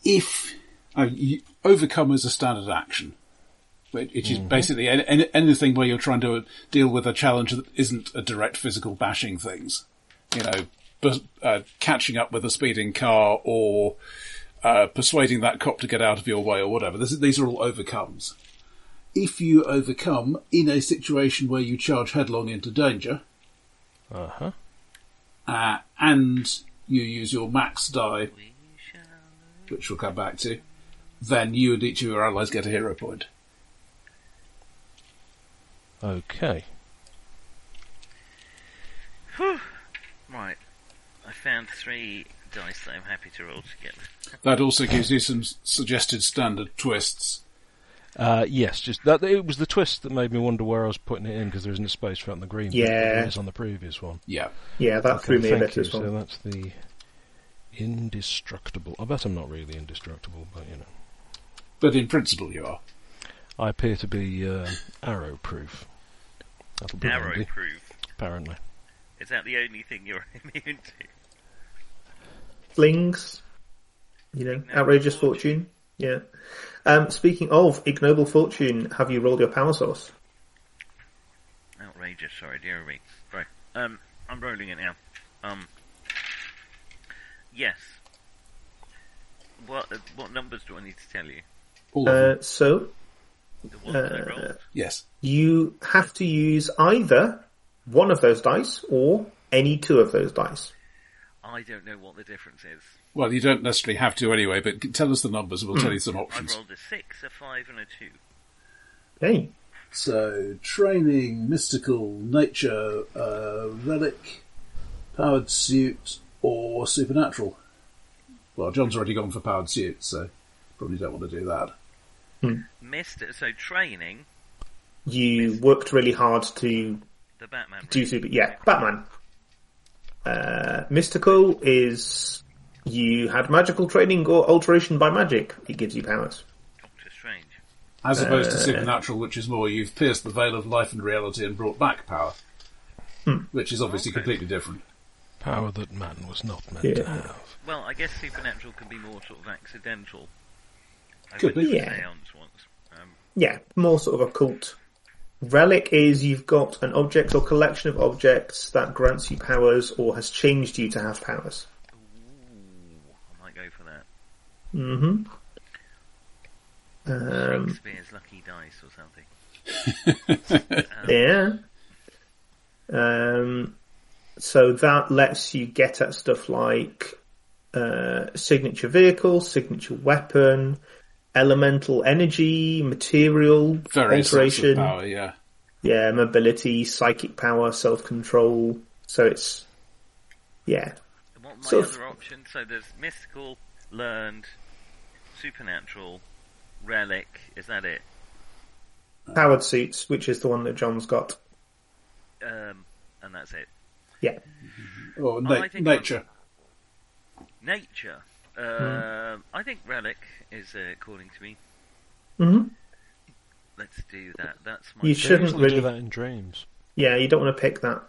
if uh, you, overcome is a standard action, which is basically any, any, anything where you're trying to deal with a challenge that isn't a direct physical bashing things, you know, bus- uh, catching up with a speeding car or uh, persuading that cop to get out of your way or whatever. This, these are all overcomes. If you overcome in a situation where you charge headlong into danger, Uh huh. uh, and you use your max die, which we'll come back to, then you and each of your allies get a hero point. Okay. Right. I found three dice that I'm happy to roll together. That also gives you some suggested standard twists. Uh, yes, just that. It was the twist that made me wonder where I was putting it in because there isn't a space for it on the green. Yeah. there is on the previous one. Yeah. Yeah, that Okay, threw me a thank bit you. So that's the indestructible. I bet I'm not really indestructible, but you know, But in principle you are. I appear to be uh, arrow proof. That'll be Arrow handy, proof. apparently. Is that the only thing you're immune to? Flings, you know, Ignoble outrageous fortune. fortune. Yeah. Um, speaking of ignoble fortune, have you rolled your power source? Outrageous, sorry, dear me. Right. Um, I'm rolling it now. Um, yes. What uh, what numbers do I need to tell you? All of them. Uh, so The ones Uh. Yes. you have to use either one of those dice or any two of those dice. I don't know what the difference is. Well, you don't necessarily have to anyway, but tell us the numbers and we'll tell you some options. I options. rolled a six, a five, and a two. Okay. So, training, mystical, nature, uh, relic, powered suit, or supernatural. Well, John's already gone for powered suit, so probably don't want to do that. Missed it. So training, You worked really hard to the Batman. do ring. super. Yeah, Batman. Uh, mystical is you had magical training or alteration by magic. It gives you powers. Doctor Strange. As opposed to Uh, supernatural, which is more you've pierced the veil of life and reality and brought back power. Which is obviously Okay. completely different. Power that man was not meant to have. Well, I guess supernatural can be more sort of accidental. I Could be. Yeah. seance once. Um, Yeah, more sort of occult. Relic is you've got an object or collection of objects that grants you powers or has changed you to have powers. ooh, I might go for that. hmm Um, Shakespeare's lucky dice or something. yeah. Um, so that lets you get at stuff like uh, signature vehicle, signature weapon, elemental energy, material, Various sorts alteration, power, yeah. yeah, mobility, psychic power, self control. So it's yeah, And what are my Sort of- other options? So there's mystical, learned, supernatural, relic. Is that it? powered suits, which is the one that John's got. Um, and that's it. Yeah, Or Oh, na- I think nature. Nature. Um, I think relic is uh, according to me. hmm Let's do that. That's my. You shouldn't really- do that in dreams. yeah. You don't want to pick that.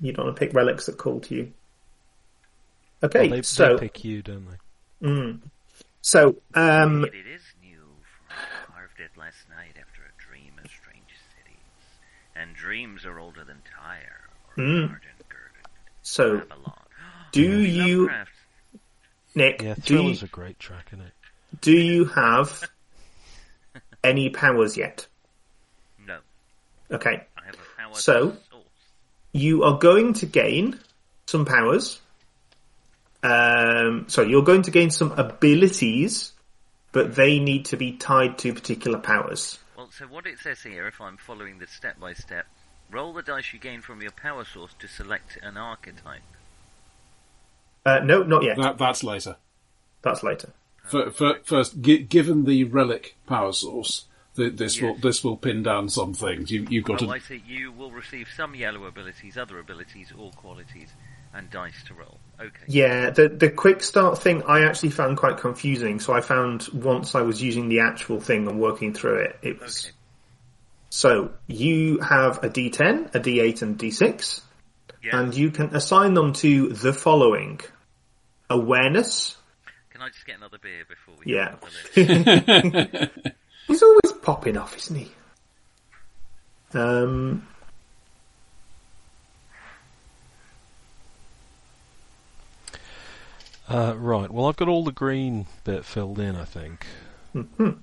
You don't want to pick relics that call to you. Okay, Well, they, so they pick you, don't they? mm. so um, It is new from carved it last night after a dream of strange cities, and dreams are older than Tyre or Mm. Garden girded so Babylon. do you, Lovecraft. Nick? Yeah, do you, a great track, isn't it? do you have any powers yet? No. Okay. I have a power So- source. You are going to gain some powers. Um, sorry, you're going to gain some abilities, but they need to be tied to particular powers. Well, so what it says here, if I'm following this step by step, roll the dice you gain from your power source to select an archetype. Uh, no, not yet. That, that's later. That's later. F- f- first, gi- given the relic power source, th- this will this will pin down some things. You, you've got Oh, to I see. You will receive some yellow abilities, other abilities, or qualities, and dice to roll. Okay. Yeah, the the quick start thing I actually found quite confusing. So I found once I was using the actual thing and working through it, it was Okay. so you have a D10, a D8, and a D6, Yeah. and you can assign them to the following: awareness. Can I just get another beer before we? Yeah, the list? he's always popping off, isn't he? Um, Uh, right. Well, I've got all the green bit filled in. I think. mhm.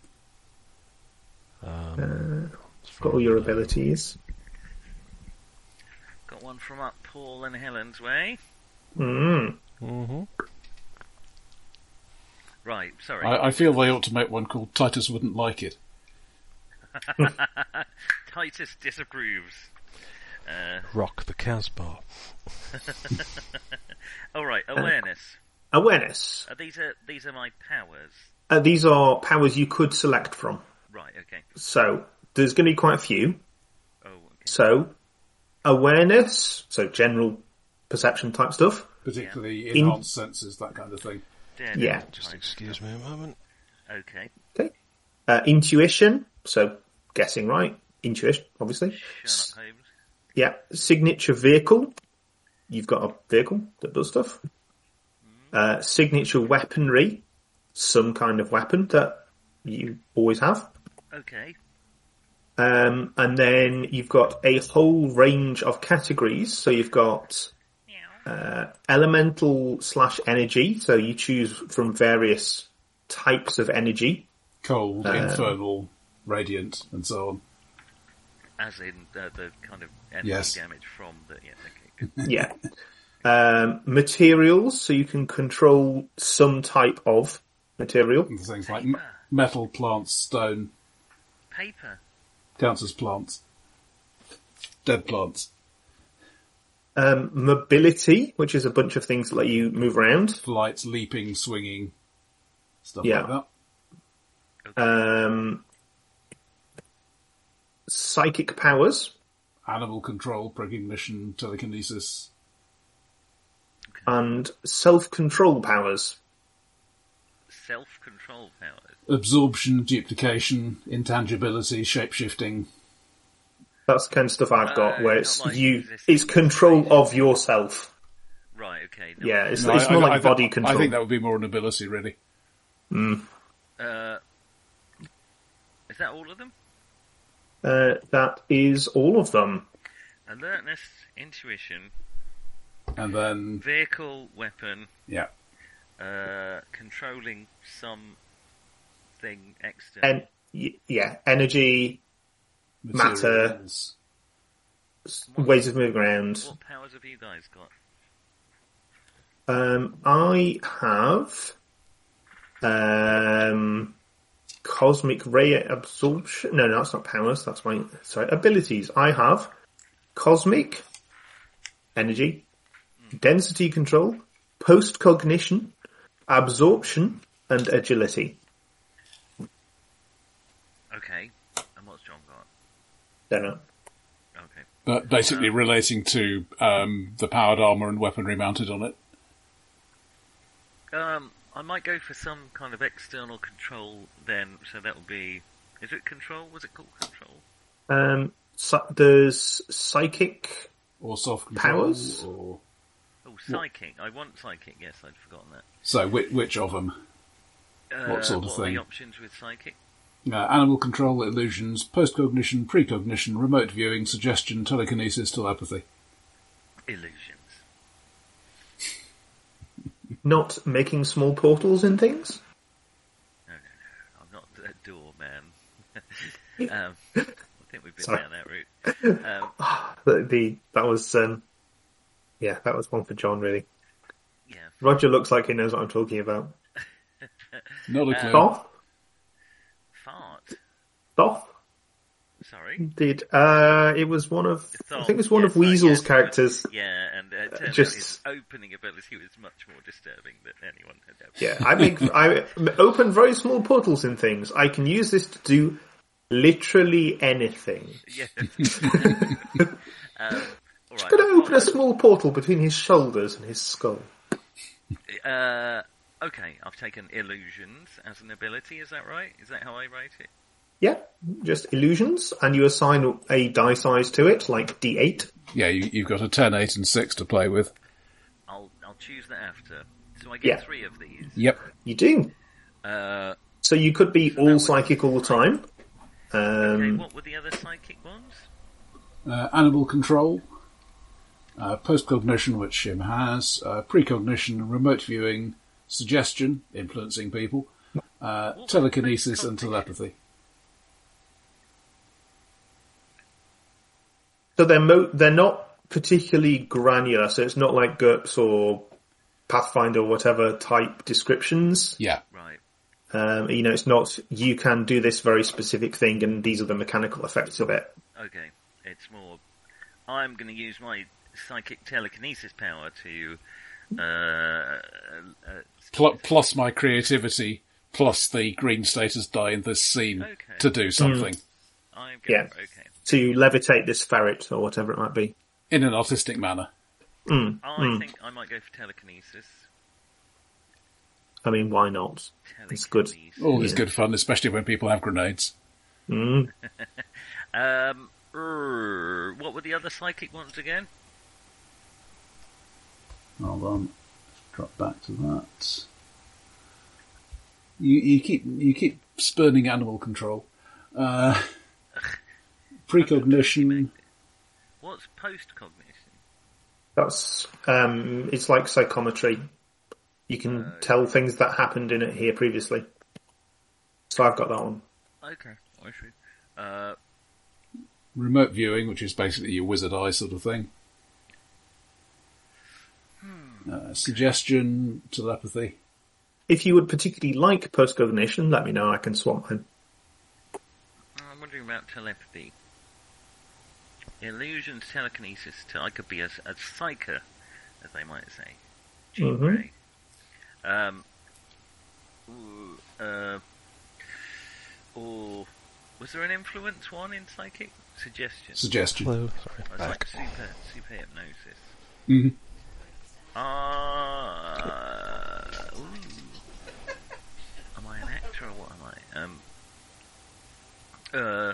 Um, got all your abilities. Got one from up Paul and Helen's way. Mm. hmm Right. Sorry. I, I feel they ought to make one called Titus wouldn't like it. Titus disapproves. Uh, Rock the Casbah. all right. Awareness. Awareness. Uh, these are these are my powers. Uh, these are powers you could select from. Right. Okay. So there's going to be quite a few. Oh. Okay. So, awareness, so general perception type stuff. Particularly In- enhanced senses, that kind of thing. Daredevil Yeah. Just excuse me a moment. Okay. Okay. Uh, intuition, so guessing right. Intuition, obviously. Sherlock Yeah. Signature vehicle. You've got a vehicle that does stuff. Uh, signature weaponry, some kind of weapon that you always have. Okay. Um, and then you've got a whole range of categories. So you've got uh, elemental slash energy. So you choose from various types of energy. Cold, Um, infernal, radiant, and so on. As in uh, the kind of energy Yes. damage from the. Yeah. Okay. Yeah. Um, materials. So you can control some type of material. Things like m- metal, plants, stone, Paper. Counts as plants. Dead plants. Um, mobility, which is a bunch of things that let you move around. Flight, leaping, swinging, stuff Yeah. like that. Um, psychic powers Animal control, precognition, telekinesis. and self-control powers. Self-control powers. Absorption, duplication, intangibility, shapeshifting. That's the kind of stuff I've got, Uh, where it's like you, it's control of yourself. Right. Okay. No, Yeah, it's, No, it's I- more I- like I body think- control. I think that would be more an ability, really. Uh, is that all of them? Uh, that is all of them. Alertness, intuition, And then, vehicle, weapon, yeah, uh, controlling some thing external. And y- yeah, energy, Matter. materials. ways of moving around. what powers have you guys got? Um, I have um, cosmic ray absorption. No, no, that's not powers. That's my sorry abilities. I have cosmic energy, density control, post cognition, absorption, and agility. Okay. And what's John got? Don't know. Okay. But basically relating to um, the powered armor and weaponry mounted on it. Um, I might go for some kind of external control then. So that would be. Is it control? Was it called control? Um, so there's psychic. Or soft. Powers? Or... Oh, psychic. I want psychic. Yes, I'd forgotten that. So, which, which of them? Uh, What sort of what are thing? the options with psychic? Uh, animal control, illusions, post-cognition, precognition, remote viewing, suggestion, telekinesis, telepathy. Illusions. Not making small portals in things. No, no, no. I'm not a door man. um, I think we've been Sorry. down that route. Um, The, the that was um, yeah, that was one for John. Really, yeah, Roger looks like he knows what I'm talking about. Not a Uh, clue. Doff, fart. Doff Sorry. did. Uh, it was one of I think it was one Yes, of Weasel's yes, characters. Yeah, and uh, it just- his opening ability was much more disturbing than anyone had ever. Yeah, I make I open very small portals in things. I can use this to do literally anything. Yeah. um, all right. Could I open a small portal between his shoulders and his skull? Uh, okay, I've taken illusions as an ability. Is that right? Is that how I write it? Yeah, just illusions, and you assign a die size to it, like D8. Yeah, you, you've got a 10, 8 and 6 to play with. I'll I'll choose that after. So I get Yeah. three of these. Yep. You do. Uh, So you could be that all was- psychic all the time. okay, Um, what were the other psychic ones? Uh, animal control, uh, post-cognition, which Shim has, uh, precognition, remote viewing, suggestion, influencing people, uh, telekinesis and post-cognition? telepathy. So they're mo- they're not particularly granular. So it's not like GURPS or Pathfinder or whatever type descriptions. Yeah. Right. Um, you know, it's not you can do this very specific thing, and these are the mechanical effects of it. Okay. It's more. I'm going to use my psychic telekinesis power to. Uh, uh, Pl- plus my creativity, plus the green status die in this scene Okay. to do something I'm going Yeah. Okay. To levitate this ferret or whatever it might be. in an artistic manner. Mm, I mm. think I might go for telekinesis. I mean, why not? It's good. Telekinesis. All is Yeah. good fun, especially when people have grenades. Mm. Um, er, what were the other psychic ones again? Hold on, drop back to that. You you keep you keep spurning animal control. Uh, precognition. What's post cognition? That's um, it's like psychometry. You can tell things that happened in it here previously. So I've got that one. Okay, I see. Uh, remote viewing, which is basically your wizard eye sort of thing. Uh, suggestion, telepathy. If you would particularly like postcognition, let me know. I can swap mine. I'm wondering about telepathy. Illusions, telekinesis. Te- I could be a, a psyker, as they might say. Jean Mhm. Grey. Um. Uh. Or was there an influence one in psychic suggestion? Suggestion. Hello, sorry, It's back. like super super hypnosis. hmm Ah. ooh. Am I an actor or what am I? Um. Uh.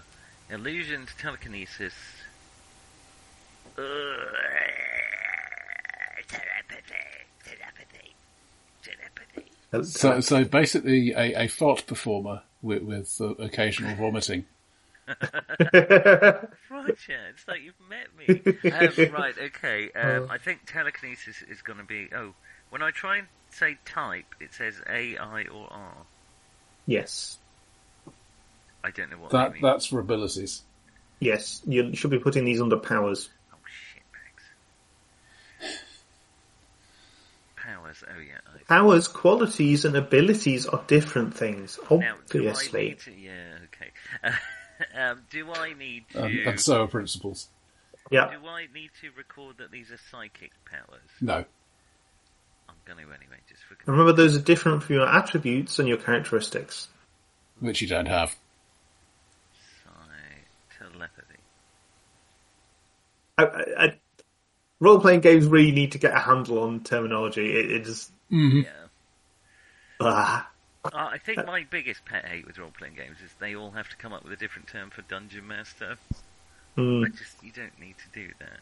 Illusions, telekinesis. Telepathy, telepathy, telepathy. So, so basically, a, a fart performer with, with uh, occasional vomiting. Roger, it's like you've met me. um, right, okay. Um, I think telekinesis is going to be. Oh, when I try and say type, it says A, I, or R. yes, I don't know what That that means. that's for abilities. yes. You should be putting these under powers. Oh shit, Max. Powers. Oh yeah. I, Powers, qualities, and abilities are different things. do I Obviously. need to? Yeah. Okay. um, do I need to? Um, and so are principles. Yeah. do I need to record that these are psychic powers? No. I'm going to anyway, just for. Remember, those are different from your attributes and your characteristics. Which you don't have. Psy- telepathy. I, I, I, role-playing games really need to get a handle on terminology. It, it just Yeah. ah. Uh, I think my biggest pet hate with role-playing games is they all have to come up with a different term for dungeon master. Mm. I just you don't need to do that.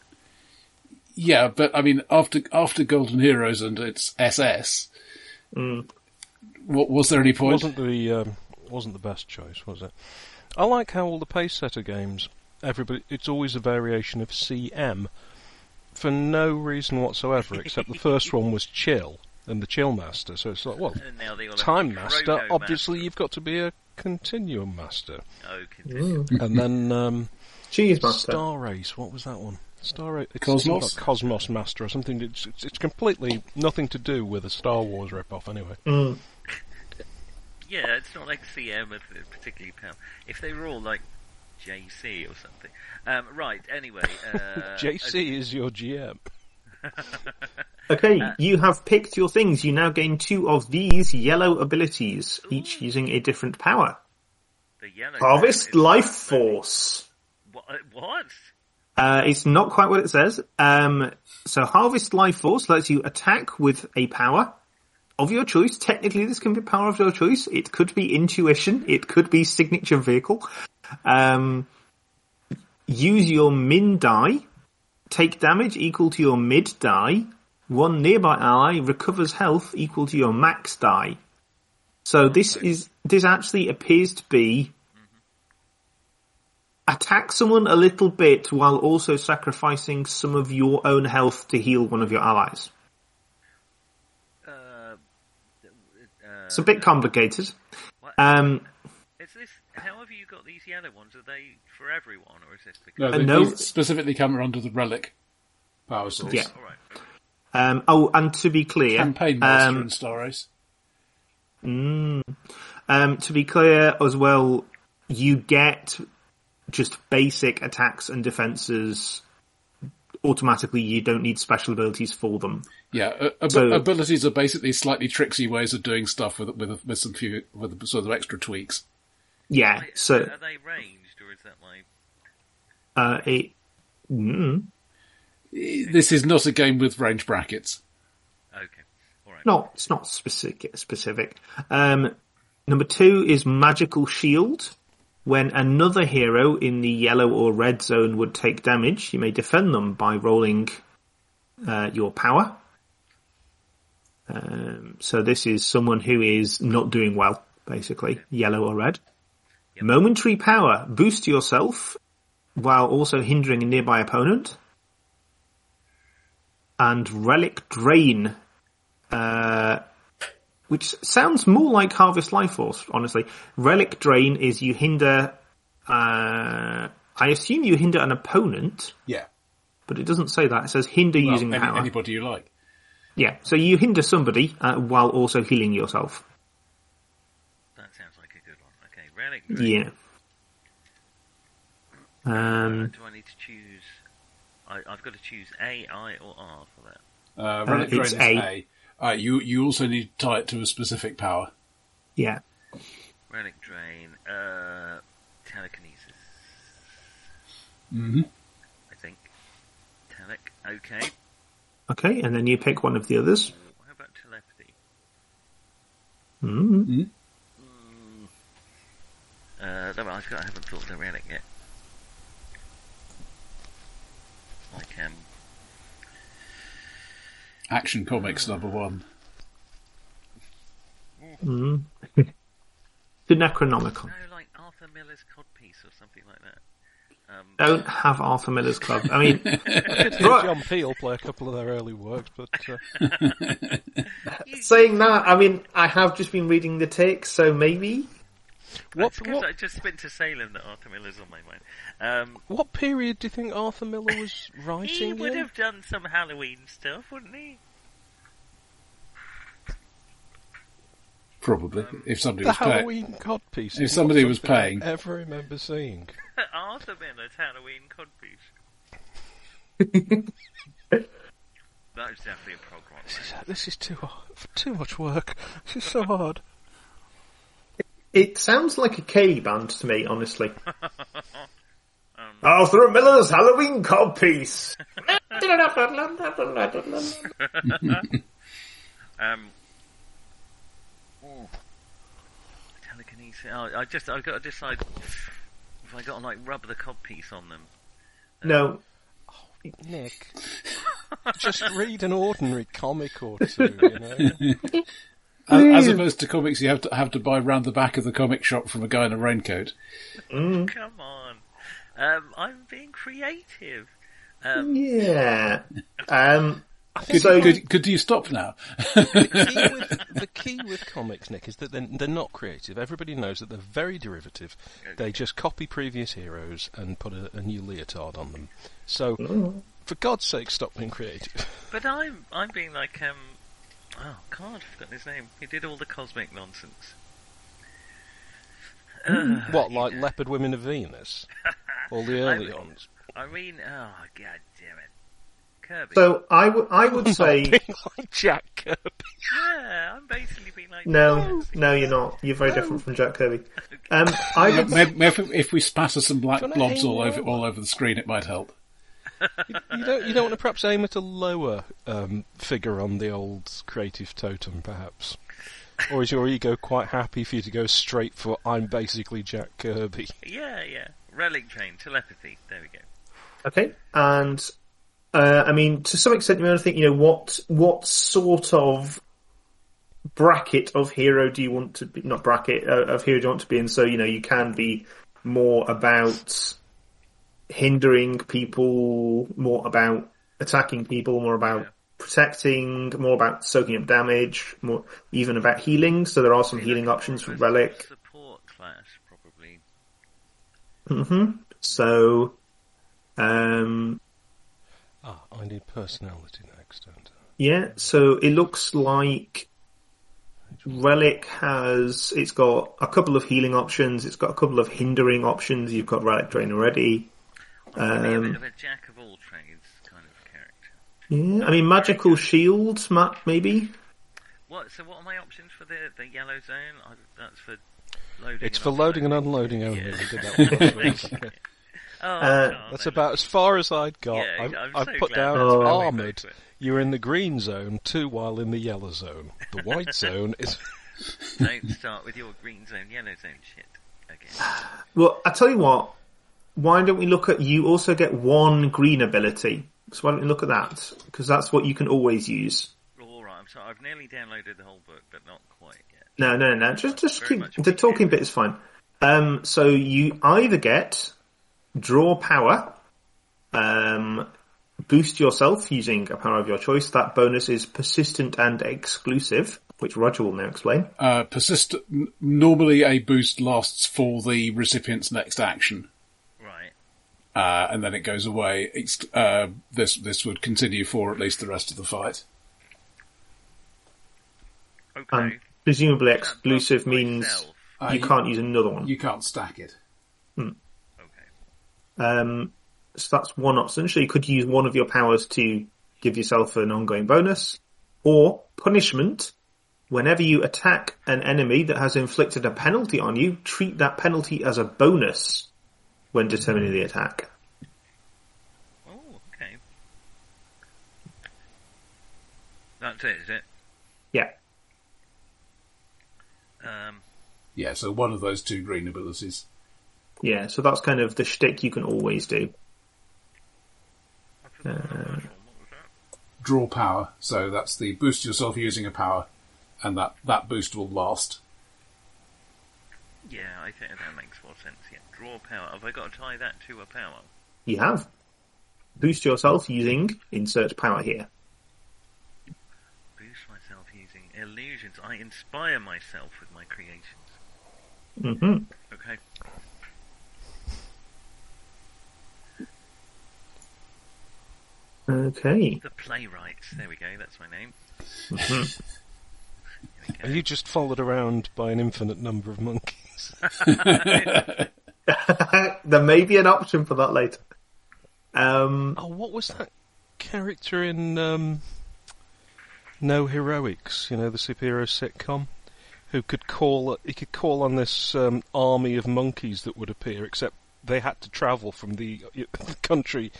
Yeah, but I mean, after after Golden Heroes and its SS, Mm. what, was there any point? wasn't the um, wasn't the best choice, was it? I like how all the Pacesetter games, everybody, it's always a variation of CM, for no reason whatsoever, except the first one was chill and the chill master. So it's like, well, And now they all have time master. Chrono Obviously, you've got to be a continuum master, Master. Oh, continue. Mm. and then um, Cheese Master. Star Ace. What was that one? Star Ace. It's Cosmos? like Cosmos Master or something. It's, it's, it's completely nothing to do with a Star Wars ripoff. Anyway. Mm. Yeah, it's not like CM of particularly power. If they were all like JC or something. Um, right. Anyway, uh, JC is your GM. Okay, you have picked your things. You now gain two of these yellow abilities, each using a different power. the yellow Harvest Life Force. What? What? Uh, it's not quite what it says. Um, so Harvest Life Force lets you attack with a power of your choice. Technically, this can be power of your choice. It could be intuition. It could be signature vehicle. Um, use your min die. Take damage equal to your mid die. One nearby ally recovers health equal to your max die. So this is this actually appears to be attack someone a little bit while also sacrificing some of your own health to heal one of your allies. Uh, uh, It's a bit complicated. what- Um, is this? How have you got these yellow ones? Are they for everyone, or is this because? No, they, no. specifically come under the relic power source. Yeah. All right. um, oh, and to be clear, Campaign master um, in Star Ace. um, to be clear as well, you get just basic attacks and defenses automatically. You don't need special abilities for them. Yeah, uh, ab- So- abilities are basically slightly tricksy ways of doing stuff with with with some few with sort of extra tweaks. Yeah, Wait, so are they ranged, or is that like? uh, it. Mm, This is not a game with range brackets. Okay. All right. not it's not specific specific. Um, number two is magical shield. When another hero in the yellow or red zone would take damage, you may defend them by rolling uh, your power. Um, so this is someone who is not doing well, basically, yellow or red. Momentary power, boost yourself while also hindering a nearby opponent. And relic drain, uh, which sounds more like Harvest Life Force, honestly. Relic Drain is you hinder, uh, I assume you hinder an opponent, Yeah, but it doesn't say that. It says hinder well, using any- power. anybody you like. Yeah, so you hinder somebody uh, while also healing yourself. That sounds like a good one. Okay. Relic. Drain. Yeah. Uh, Um, do I need to choose? I, I've got to choose A, I, or R for that. Uh, relic drain it's is A. A. Uh, you you also need to tie it to a specific power. yeah. Relic drain. Uh, telekinesis. Mm-hmm. I think. Telic. Okay. Okay, and then you pick one of the others. How about telepathy? Mm. Uh, no, I've got, I haven't thought of the relic yet. Like um, Action Comics number one. Mm. the Necronomicon. no, like Arthur Miller's codpiece or something like that. Um, Don't have Arthur Miller's Club. I mean, I did Right. John Peel play a couple of their early works, but uh, saying that, I mean, I have just been reading the takes, so maybe. What because what I just been to Salem that Arthur Miller's on my mind. Um, what period do you think Arthur Miller was writing? he would in? have done some Halloween stuff, wouldn't he? Probably, if somebody The was paying. Halloween codpiece. If somebody was something I ever remember seeing. Arthur Miller's Halloween codpiece. that was definitely a prog rock. This is, this is too hard, too much work. This is so hard. It sounds like a K band to me, honestly. Arthur Miller's Halloween codpiece. Um, telekinesis. Oh, I just I've got to decide if I got to like rub the codpiece on them. no, Nick, just read an ordinary comic or two. You know, As opposed to comics, you have to have to buy round the back of the comic shop from a guy in a raincoat. Mm. Come on, um, I'm being creative. Um, yeah. Um, Could, So- could, could you stop now? the key with the key with comics, Nick, is that they're, they're not creative. Everybody knows that they're very derivative. They just copy previous heroes and put a, a new leotard on them. So, for God's sake, stop being creative. But I'm I'm being like um oh God, I've forgotten his name. He did all the cosmic nonsense. Uh, what, like Leopard Women of Venus? All the early I- ones. I mean, oh god damn it, Kirby. So I would I would say Being like Jack Kirby. yeah, I'm basically being like no, no, you're not. You're very different from Jack Kirby. Um, I would Maybe, maybe if we spatter some black blobs all over over. all over the screen, it might help. You don't, you don't want to perhaps aim at a lower um, figure on the old creative totem, perhaps? Or is your ego quite happy for you to go straight for I'm basically Jack Kirby? Yeah, yeah. Relic drain, telepathy. There we go. Okay, and uh, I mean, to some extent, you want to think, you know, what what sort of bracket of hero do you want to be? Not bracket uh, of hero do you want to be in? So you know, you can be more about hindering people, more about attacking people, more about Yeah. protecting, more about soaking up damage, more even about healing. So there are some healing options for relic. Support class, probably. hmm So, um, Ah, I need personality next, don't I? Yeah, so it looks like Relic has, it's got a couple of healing options, it's got a couple of hindering options, you've got Relic Drain already. I'm a bit Um, of a jack of all trades kind of character. yeah, I mean, Magical shields, Matt, maybe? What? So what are my options for the the yellow zone? I, that's for loading. It's and for loading and unloading. unloading only. Yeah. That one. Oh, Uh, no, That's no, about as far as I'd got. Yeah, I've, I'm I've so put down that's where armoured. You're in the green zone, two while in the yellow zone. The white zone is. Don't start with your green zone, yellow zone shit again. Well, I tell you what, why don't we look at, you also get one green ability. So why don't we look at that? Because that's what you can always use. All right, I'm sorry. I've nearly downloaded the whole book, but not quite yet. No, no, no. Just, just keep the talking bit is fine. Um, so you either get draw power, um, boost yourself using a power of your choice. That bonus is persistent and exclusive, which Roger will now explain. Uh, persist. n- Normally, a boost lasts for the recipient's next action, Right. Uh, and then it goes away. It's, uh, this this would continue for at least the rest of the fight. Okay. And presumably exclusive buff means myself. Uh, you can't use another one. You can't stack it. Okay. Um, so that's one option. So you could use one of your powers to give yourself an ongoing bonus, or punishment. Whenever you attack an enemy that has inflicted a penalty on you, treat that penalty as a bonus when determining the attack. Oh, okay. That's it, is it? Yeah. Um, Yeah, so one of those two green abilities. Yeah, so that's kind of the shtick you can always do. I forgot the first one. What was that? Draw power, so that's the boost yourself using a power, and that, that boost will last. Yeah, I think that makes more sense. Yeah, draw power. Have I got to tie that to a power? You have. Boost yourself using insert power here. Boost myself using illusions. I inspire myself with my creations. hmm Okay. Okay. The playwrights. There we go. That's my name. Mhm. Are you just followed around by an infinite number of monkeys? there may be an option for that later. Um, Oh, what was that character in um, No Heroics? You know, the superhero sitcom, who could call he could call on this um, army of monkeys that would appear, except they had to travel from the, the country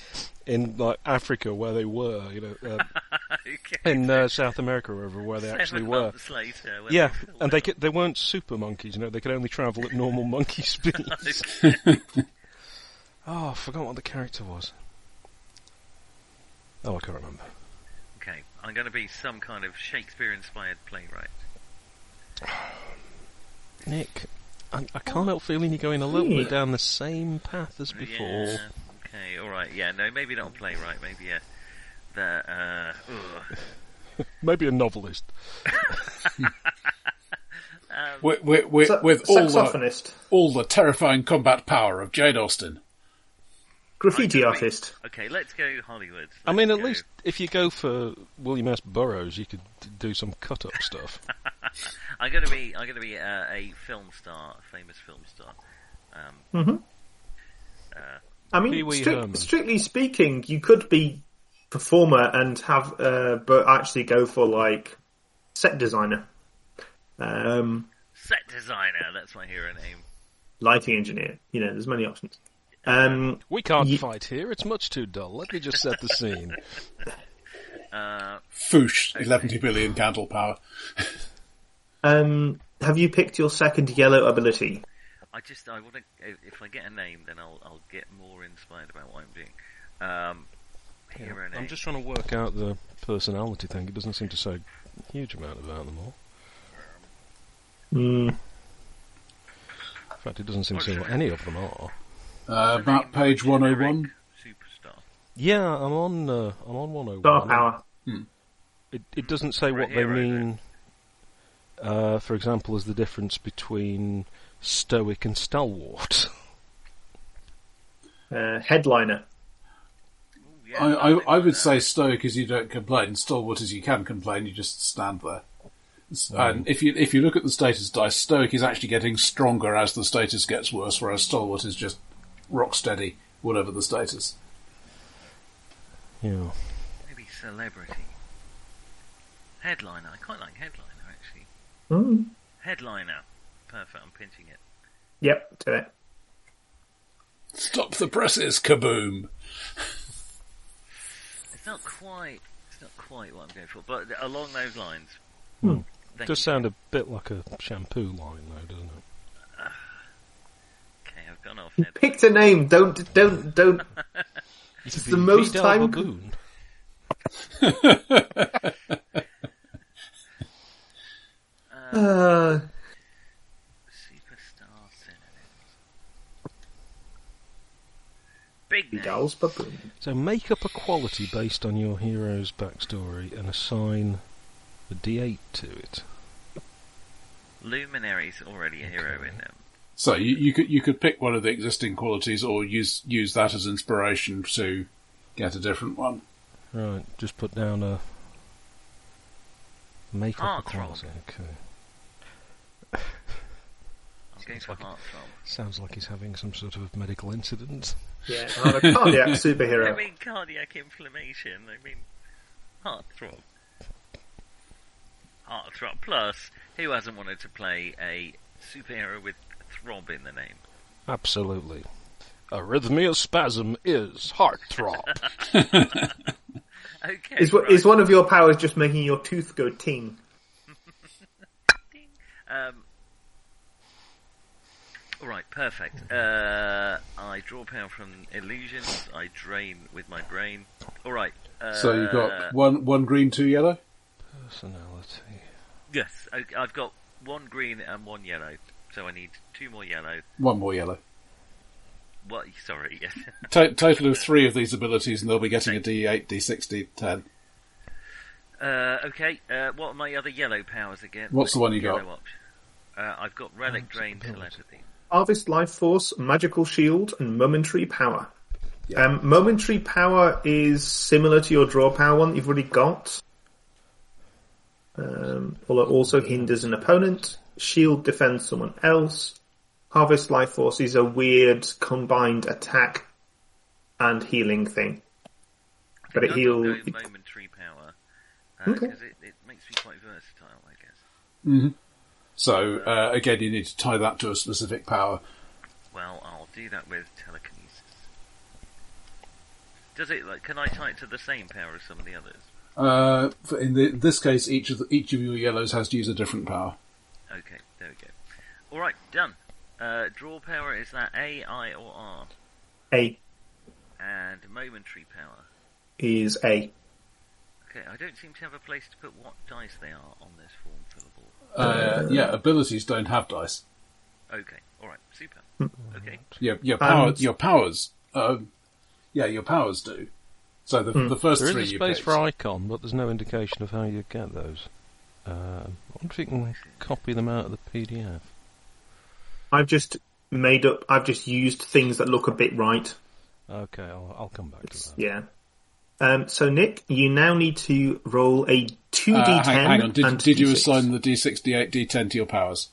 in like Africa where they were, you know, uh, okay. in uh, South America or wherever where they Seven actually were. later. Yeah, they and they could, they weren't super monkeys, you know. They could only travel at normal monkey speeds. oh, I forgot what the character was. Oh, I can't remember. okay, I'm going to be some kind of Shakespeare-inspired playwright. Nick, I, I can't help feeling you're going a little bit down the same path as before. Yeah. Okay. All right. Yeah. No. Maybe not a playwright. Maybe a that. Uh. Maybe a novelist. With, with, with, So- with all, the, all the terrifying combat power of Jane Austen. Graffiti I could artist. Okay, let's go Hollywood. I mean, at go. least if you go for William S. Burroughs, you could do some cut-up stuff. I'm going to be. I'm going to be uh, a film star, a famous film star. Um, I mean, Pee Wee strict- Herman. strictly speaking, you could be performer and have, uh, but actually go for like set designer, um, set designer. That's my hero name. lighting engineer. You know, there's many options. Um, We can't Ye- fight here; it's much too dull. Let me just set the scene. Uh, Foosh, 11 billion candle power. um, have you picked your second yellow ability? I just. I want to. If I get a name, then I'll. I'll get more inspired about what I'm doing. Um, hero name. I'm just trying to work out the personality thing. It doesn't seem to say a huge amount about them all. Mm, In fact, it doesn't seem to say what any of them are. Uh, What's the map name? page 101. Superstar. Yeah, I'm on. Uh, I'm on 101. star power. It, it doesn't say For a what they hero, mean. Uh, for example, as the difference between stoic and stalwart. Uh, headliner. Ooh, yeah, I, I'm I, I would say stoic is you don't complain, stalwart is you can complain, you just stand there. And if you if you look at the status dice, stoic is actually getting stronger as the status gets worse, whereas stalwart is just rock steady, whatever the status. Yeah. Maybe celebrity. Headliner. I quite like headliner actually. Mm. Headliner. Perfect. I'm pinching it. Yep, do it. Stop the presses, kaboom! It's not quite. It's not quite what I'm going for, but along those lines. Hmm. Does you. sound a bit like a shampoo line, though, doesn't it? Okay, I've gone off. Picked a name. Don't, don't, don't. It's the most time- Baboon. Uh, Superstar synonyms. Big name. Vidal's baboon. So make up a quality based on your hero's backstory and assign a D8 to it. Luminary's already a hero in them. So you, you could you could pick one of the existing qualities, or use use that as inspiration to get a different one. Right, just put down a make up a Heartthrob. quality. Okay. I'm going. Sounds like he's having some sort of medical incident. Yeah, I'm a cardiac superhero. I mean cardiac inflammation. I mean Heartthrob. Heartthrob. Plus, who hasn't wanted to play a superhero with throb in the name? Absolutely. Arrhythmia spasm is heartthrob. Okay. Is, right. is one of your powers just making your tooth go ting? Um, all right, perfect. Uh, I draw power from illusions. I drain with my brain. All right. Uh, So you've got one one green, two yellow. Personality. yes. okay, I've got one green and one yellow. So I need two more yellow. One more yellow. What? Sorry. Yes. To- total of three of these abilities, and they'll be getting a D8, D6, D10. uh, okay. Uh, what are my other yellow powers again? What's the one you Yellow got? option. Uh, I've got relic Oh, drain telepathy. Harvest Life Force, Magical Shield, and Momentary Power. Um, momentary Power is similar to your Draw Power one that you've already got. Um, although it also hinders an opponent. Shield defends someone else. Harvest Life Force is a weird combined attack and healing thing. But it I've got to heals. momentary power because Okay. it, it makes me quite versatile, I guess. Hmm. So uh, again, you need to tie that to a specific power. Well, I'll do that with telekinesis. Does it like? Can I tie it to the same power as some of the others? Uh, in the, this case, each of the, each of your yellows has to use a different power. Okay, there we go. All right, done. Uh, draw power is that A, I, or R, A and momentary power. is A. Okay, I don't seem to have a place to put what dice they are on this form fillable. Uh, yeah, abilities don't have dice. Okay, all right, super. Okay, Your your power And- your powers. Um, yeah, your powers do. So the, the first There is three a you space for icon, but there's no indication of how you get those. Um, I wonder if you can copy them out of the PDF. I've just made up. I've just used things that look a bit right. Okay, I'll, I'll come back to that. Yeah. Um, so Nick, you now need to roll a two d Uh, ten. hang, hang on, did, and did you assign the D68, D10 to your powers?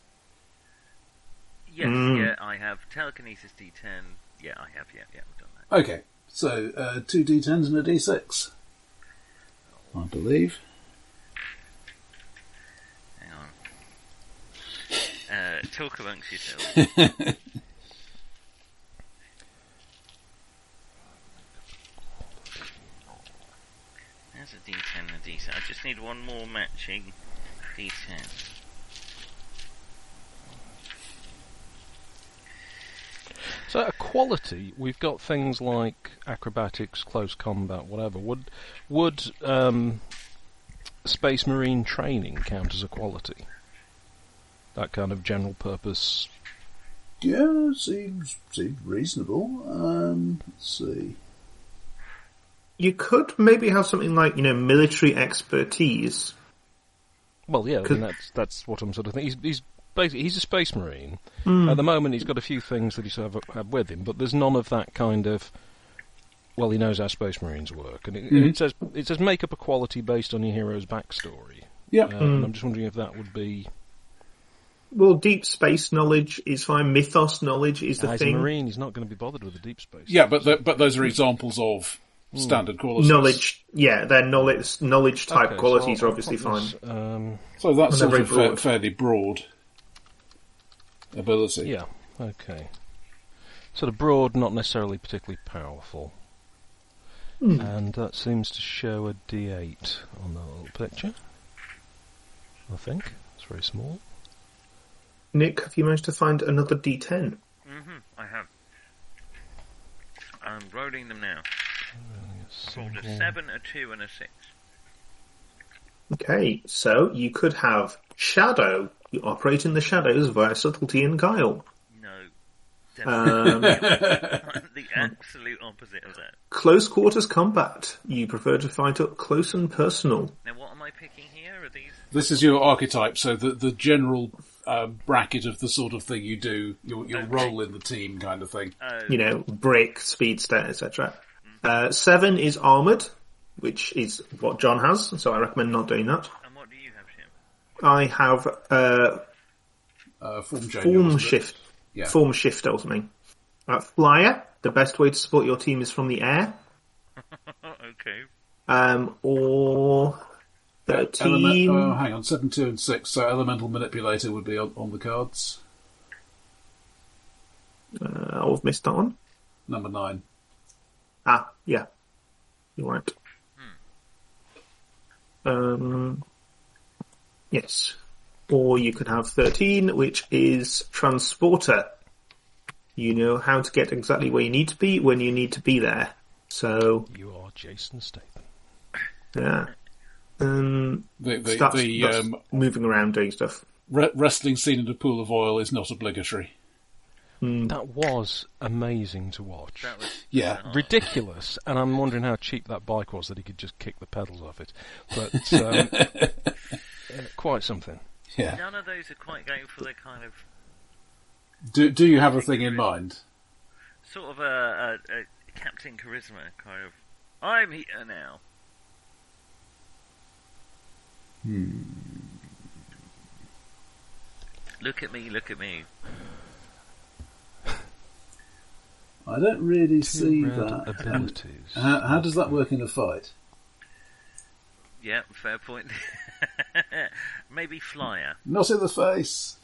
Yes, Mm. yeah, I have telekinesis D10. Yeah, I have. Yeah, yeah, I've done that. Okay, so uh, two D10s and a D6. I believe. Hang on. Uh, talk amongst yourselves. There's a D10 and a D6. I just need one more matching D10. So a quality, we've got things like acrobatics, close combat, whatever. Would would um, space marine training count as a quality? That kind of general purpose. Yeah, seems seems reasonable. Um, let's see. You could maybe have something like you know military expertise. Well, yeah, I mean, that's that's what I'm sort of thinking. He's, he's basically he's a space marine. Hmm. At the moment, he's got a few things that he's have, have with him, but there's none of that kind of. Well, he knows how space marines work, and it, it says it says make up a quality based on your hero's backstory. Yeah, Uh, and I'm just wondering if that would be Well, deep space knowledge is fine. Mythos knowledge is the as a thing. marine. He's not going to be bothered with the deep space. yeah, but th- but those are examples of standard qualities. Knowledge, yeah, their knowledge knowledge type Okay, qualities I'll- are obviously put fine. Um, So that's And sort they're of very fa- fairly broad ability. yeah, okay. Sort of broad, not necessarily particularly powerful. Hmm. And that seems to show a D8 on that little picture. I think it's very small. Nick, have you managed to find another D10? hmm I have. I'm rolling them now. Rolled a 7, a 2, and a 6. Okay, so you could have shadow. You operate in the shadows via subtlety and guile. No. Um, the absolute opposite of that. close quarters combat. You prefer to fight up close and personal. Now, what am I picking here? Are these. This is your archetype, so the the general um, bracket of the sort of thing you do, your your role in the team, kind of thing. Oh, You know, brick, speedster, etc. Uh, seven is armored, which is what John has, so I recommend not doing that. and what do you have, Tim? I have uh, Uh, form change. form shift, Yeah. form shifter or something. Uh, flyer. The best way to support your team is from the air, okay. um, or Element, thirteen. oh, hang on, seven, two, and six. So elemental manipulator would be on, on the cards. Uh, I've missed that one. Number nine. Ah, yeah, you're right. Um, yes, or you could have thirteen, which is transporter. You know how to get exactly where you need to be when you need to be there. So You are Jason Statham. yeah, um, The the, that's, the that's um, moving around doing stuff. re- wrestling scene in a pool of oil is not obligatory. That was amazing to watch. Was. Yeah. Ridiculous, and I'm wondering how cheap that bike was that he could just kick the pedals off it. But um, uh, quite something. Yeah. None of those are quite going for the kind of. Do do you have a thing in mind? Sort of a, a, a Captain Charisma kind of. I'm here now. Look at me, look at me. I don't really see that. Abilities. how, how does that work in a fight? Yeah, fair point. Maybe Flyer. Not in the face.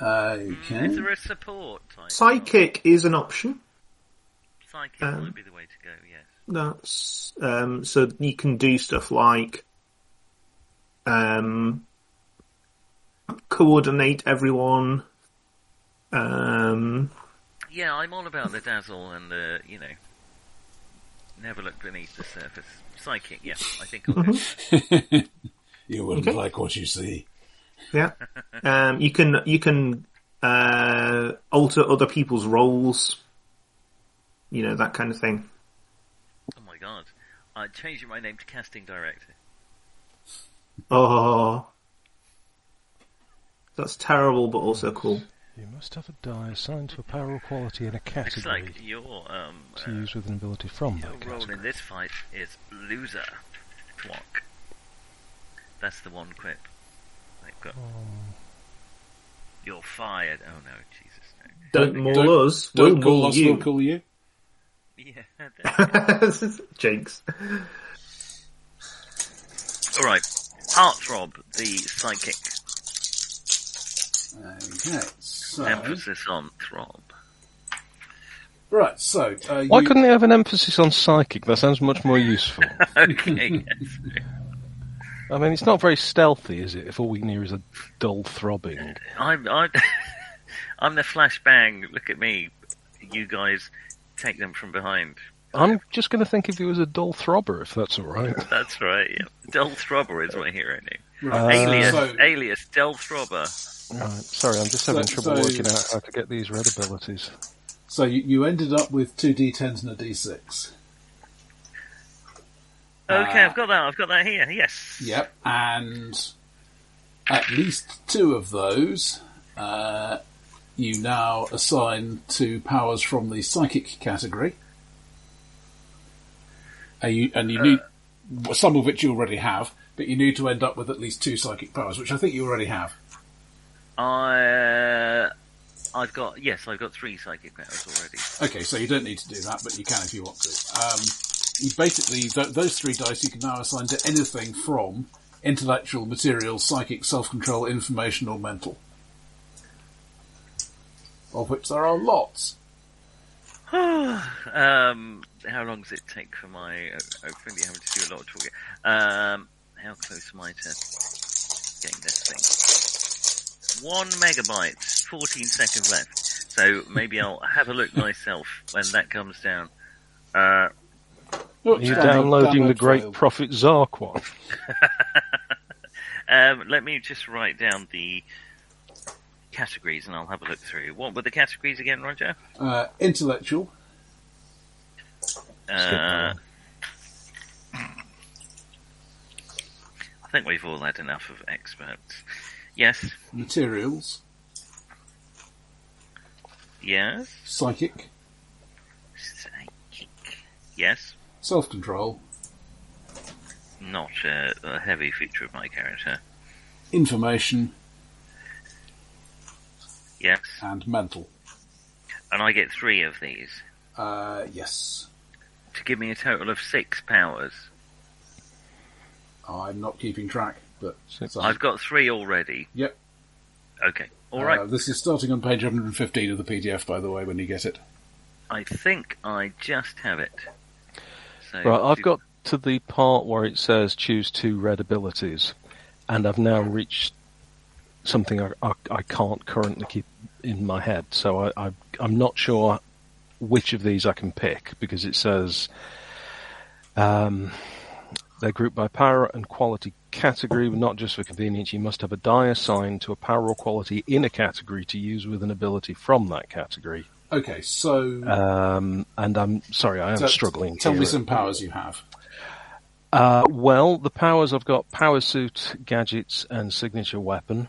Okay. Is there a support type? Psychic is an option. Psychic Um, might be the way to go, yes. That's um, so you can do stuff like um, coordinate everyone. Um, Yeah, I'm all about the dazzle and the, you know, never look beneath the surface. Psychic, yeah, I think I'll go. You wouldn't Okay. like what you see. yeah, um, you can you can uh, alter other people's roles. you know that kind of thing. My god. I'm changing my name to casting director. Oh, that's terrible, but also cool. You must have a die assigned to a power or quality in a Looks category like your um to uh, use with an ability from your that role in this fight is loser. Twonk. That's the one quip. They've got. Um, You're fired. Oh no, Jesus no. Don't Don't- maul us. Don't we'll call maul us, we'll call you. Yeah. Jinx. All right. Heartthrob, the psychic. Okay, so Emphasis on throb. right, so uh, Why you- couldn't they have an emphasis on psychic? That sounds much more useful. Okay. I mean, it's not very stealthy, is it? If all we can hear is a dull throbbing. I'm I'm I'm the flashbang. Look at me. You guys take them from behind. I'm just going to think of you as a dull throbber, if that's all right. That's right. Yeah. Dull Throbber is my hero name. Right, alias, so- alias, Dull Throbber. Right. Sorry, I'm just having So- trouble so- working out how to get these red abilities. So you, you ended up with two d10s and a d6. Okay, Ah. I've got that. I've got that here. Yes. Yep, and at least two of those uh, you now assign to powers from the psychic category. And you, and you need some of which you already have, but you need to end up with at least two psychic powers, which I think you already have. I, I've got yes, I've got three psychic powers already. Okay, so you don't need to do that, but you can if you want to. Um, you basically, th- those three dice you can now assign to anything from intellectual, material, psychic, self-control, information, or mental. Of which there are lots. um, how long does it take for my? Uh, I'm really having to do a lot of talking. Um, how close am I to getting this thing? One megabyte, 14 seconds left. So maybe I'll have a look myself when that comes down. Uh, Oh, Are you download- downloading the Great failed. Prophet Zark one? um, let me just write down the categories and I'll have a look through. What were the categories again, Roger? Uh, intellectual, Uh, I think we've all had enough of experts. Yes, materials, yes, psychic, psychic. Yes, self-control, not a, a heavy feature of my character. information, Yes, and mental. and I get three of these Uh, yes. to give me a total of six powers. I'm not keeping track, but Six. so- I've got three already. Yep. Okay, all right. Uh, this is starting on page 115 of the PDF, by the way, when you get it. I think I just have it. So Right, I've do- got to the part where it says choose two red abilities, and I've now reached something I, I, I can't currently keep in my head. So I, I, I'm not sure which of these I can pick because it says um, they're grouped by power and quality category, but not just for convenience. You must have a die assigned to a power or quality in a category to use with an ability from that category. Okay, so Um, and I'm sorry, I am t- struggling. Tell me some powers you have. Uh, well, the powers I've got power suit, gadgets, and signature weapon.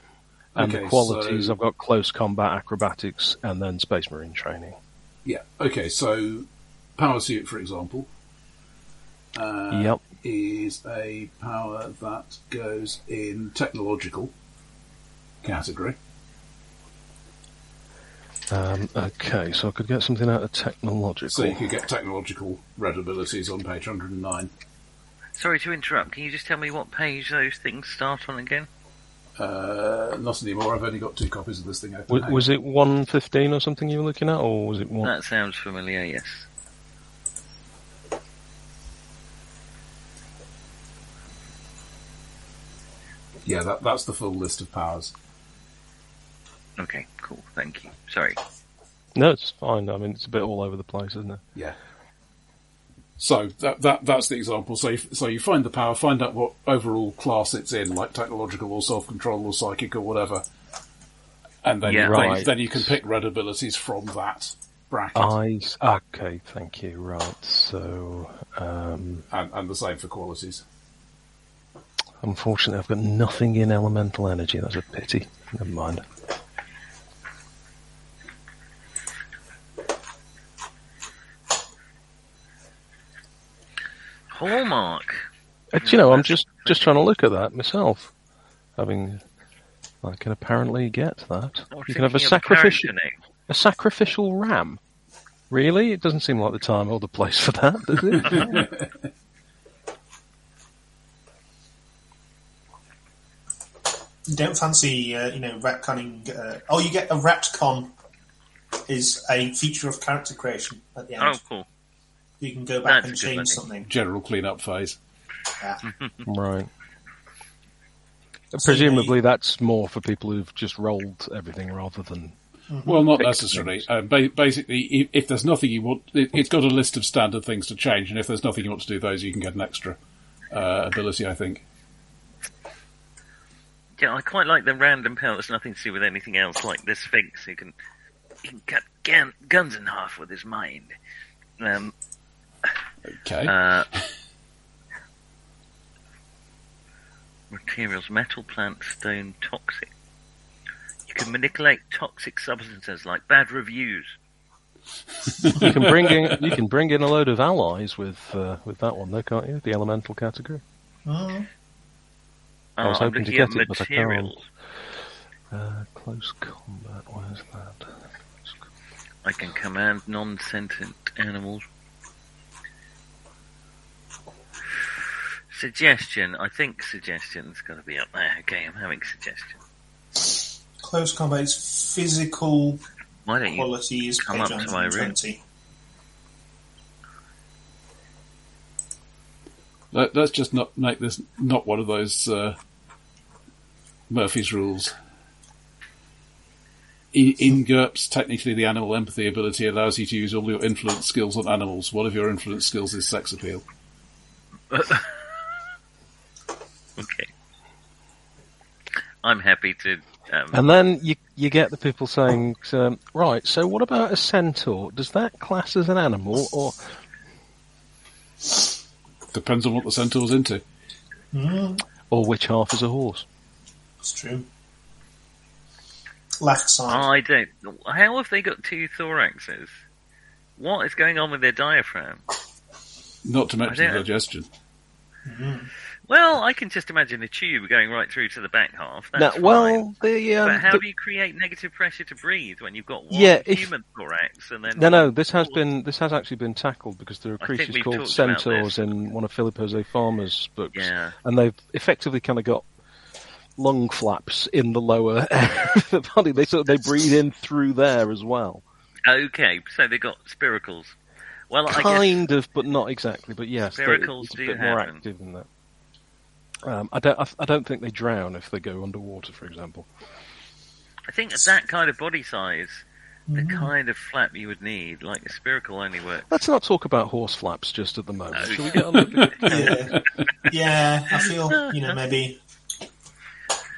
And Okay, the qualities so- I've got close combat, acrobatics, and then space marine training. Yeah. Okay, so power suit, for example, uh, yep. is a power that goes in technological category. Um, okay, so I could get something out of technological. So you could get technological red abilities on page 109. Sorry to interrupt. Can you just tell me what page those things start on again? Uh, not anymore. I've only got two copies of this thing open. was, was it 115 or something you were looking at, or was it one? That sounds familiar. Yes. Yeah, that, that's the full list of powers. Okay. Cool. Thank you. Sorry. No, it's fine. I mean, it's a bit all over the place, isn't it? Yeah. So that that that's the example. So you, so you find the power, find out what overall class it's in, like technological or self control or psychic or whatever, and then Yeah. then, Right. then you can pick red abilities from that bracket, Eyes. Okay, thank you. Right. So, um, and, and the same for qualities. unfortunately, I've got nothing in elemental energy. That's a pity. Never mind. Hallmark. Uh, do you know, I'm just just trying to look at that myself. Having, I can apparently get that. Or You can have a sacrificial character a sacrificial ram. Really? It doesn't seem like the time or the place for that, does it? Don't fancy, uh, you know, retconning. Uh, oh, you get a retcon is a feature of character creation at the end. Oh, cool. You can go back That's and change idea. something. General cleanup phase. Yeah. right. So you Presumably, that's more for people who've just rolled everything rather than. Well, not necessarily. Uh, ba- basically, if, if there's nothing you want, it, it's got a list of standard things to change, and if there's nothing you want to do those, you can get an extra uh, ability. I think. Yeah, I quite like the random power that's nothing to do with anything else, like the Sphinx who can, he can cut gan- guns in half with his mind. Um, Okay. uh, materials, metal, plant, stone, toxic. You can manipulate toxic substances like bad reviews. You can bring in you can bring in a load of allies with uh, with that one, though, can't you? The elemental category. Mm. I was Oh, hoping to get at it, but I can't. Uh, close combat. Where's that? I can command non-sentient animals. Suggestion. I think suggestion's got to be up there. Okay, I'm having suggestion. Close combat is physical Why don't you is come page up to my room? 120. Let, us just not make this not one of those uh, Murphy's rules. In, in GURPS, technically, the animal empathy ability allows you to use all your influence skills on animals. One of your influence skills is sex appeal. Okay. I'm happy to. Um, And then you you get the people saying, um, right, so what about a centaur? Does that class as an animal or Depends on what the centaur's into. Mm, or which half is a horse? it's true. Left side. I don't. How have they got two thoraxes? What is going on with their diaphragm? Not to mention don't- digestion. Well, I can just imagine a tube going right through to the back half. That's fine. well, the, um, but how the- do you create negative pressure to breathe when you've got one Yeah, if- human thorax and then no, no, this has been this has actually been tackled because there are creatures called centaurs in one of Philip Jose Farmer's books, Yeah. and they've effectively kind of got lung flaps in the lower area of the body. They sort of, they breathe in through there as well, Okay, so they've got spiracles. Well, I guess kind of, but not exactly. But yes, they- Spiracles it's a do bit more happen. active than that. Um, I don't. I, I don't think they drown if they go underwater, for example. I think at that kind of body size, the Mm-hmm. kind of flap you would need, like a spiracle only works. Let's not talk about horse flaps just at the moment. No. Shall we get on with the- yeah. yeah, I feel, you know, maybe.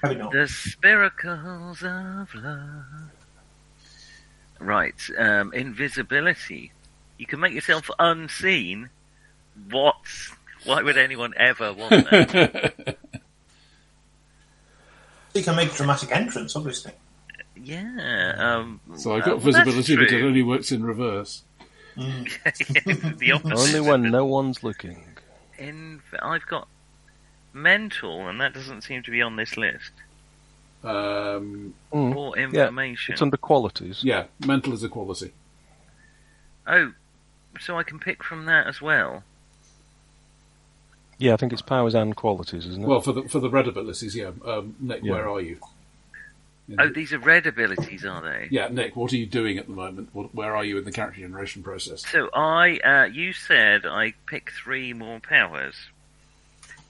Maybe not. The spiracles of love. Right, um, invisibility. You can make yourself unseen. What? Why would anyone ever want that? You can make dramatic entrance, obviously. yeah. Um, So I've uh, got well, visibility, but it only works in reverse. the opposite. Only when no one's looking. In, I've got mental, and that doesn't seem to be on this list. Um, Mm. Or Yeah, information. it's under qualities. yeah, mental is a quality. Oh, so I can pick from that as well. Yeah, I think it's powers and qualities, isn't it? Well, for the for the red abilities, yeah. Um, Nick, Yeah. where are you? Oh, these are red abilities, are they? Yeah, Nick, what are you doing at the moment? What, where are you in the character generation process? So I, uh, you said I pick three more powers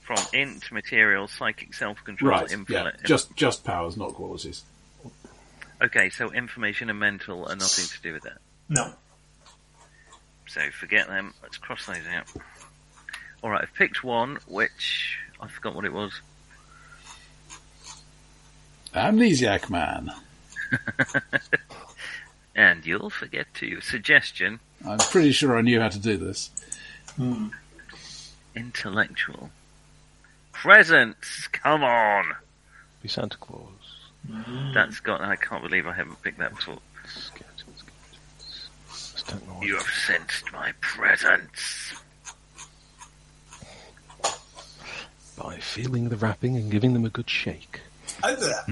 from int, material, psychic self-control, Right, info. yeah, just just powers, not qualities. Okay, so information and mental are nothing to do with that. No. So forget them. Let's cross those out. All right, I've picked one, which I forgot what it was. Amnesiac man. And you'll forget to. your Suggestion I'm pretty sure I knew how to do this. Hmm. intellectual. Presents! Come on! Be Santa Claus. Mm-hmm. That's got. I can't believe I haven't picked that before. Skeletons, skeletons. Just don't know what- You have sensed my presence. By feeling the wrapping and giving them a good shake. Uh,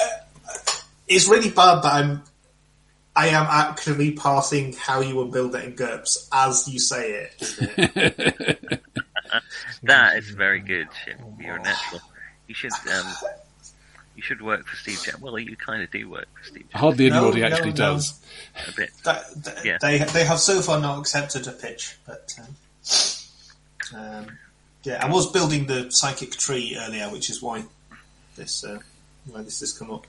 uh, it's really bad that I'm. I am actually passing how you will build it in GURPS as you say it? That is very good, Chip. You're a natural. You should. Um, you should work for Steve Jobs. Well, you kind of do work for Steve Jobs Hardly anybody no, actually no. does. a bit. That, that- Yeah. They they have so far not accepted a pitch, but um, um, yeah, I was building the psychic tree earlier, which is why this uh, why this has come up.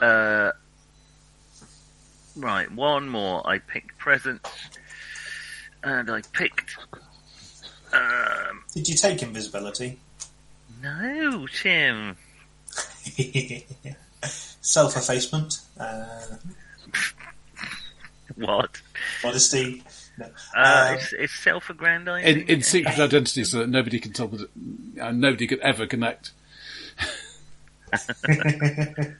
Uh, right, one more. I picked presents, and I picked. Um, Did you take invisibility? no, Tim. Self effacement, uh, What? modesty. No. Uh, Um, it's, it's self-aggrandizing. In, in secret identity, so that nobody can tell, and nobody could ever connect.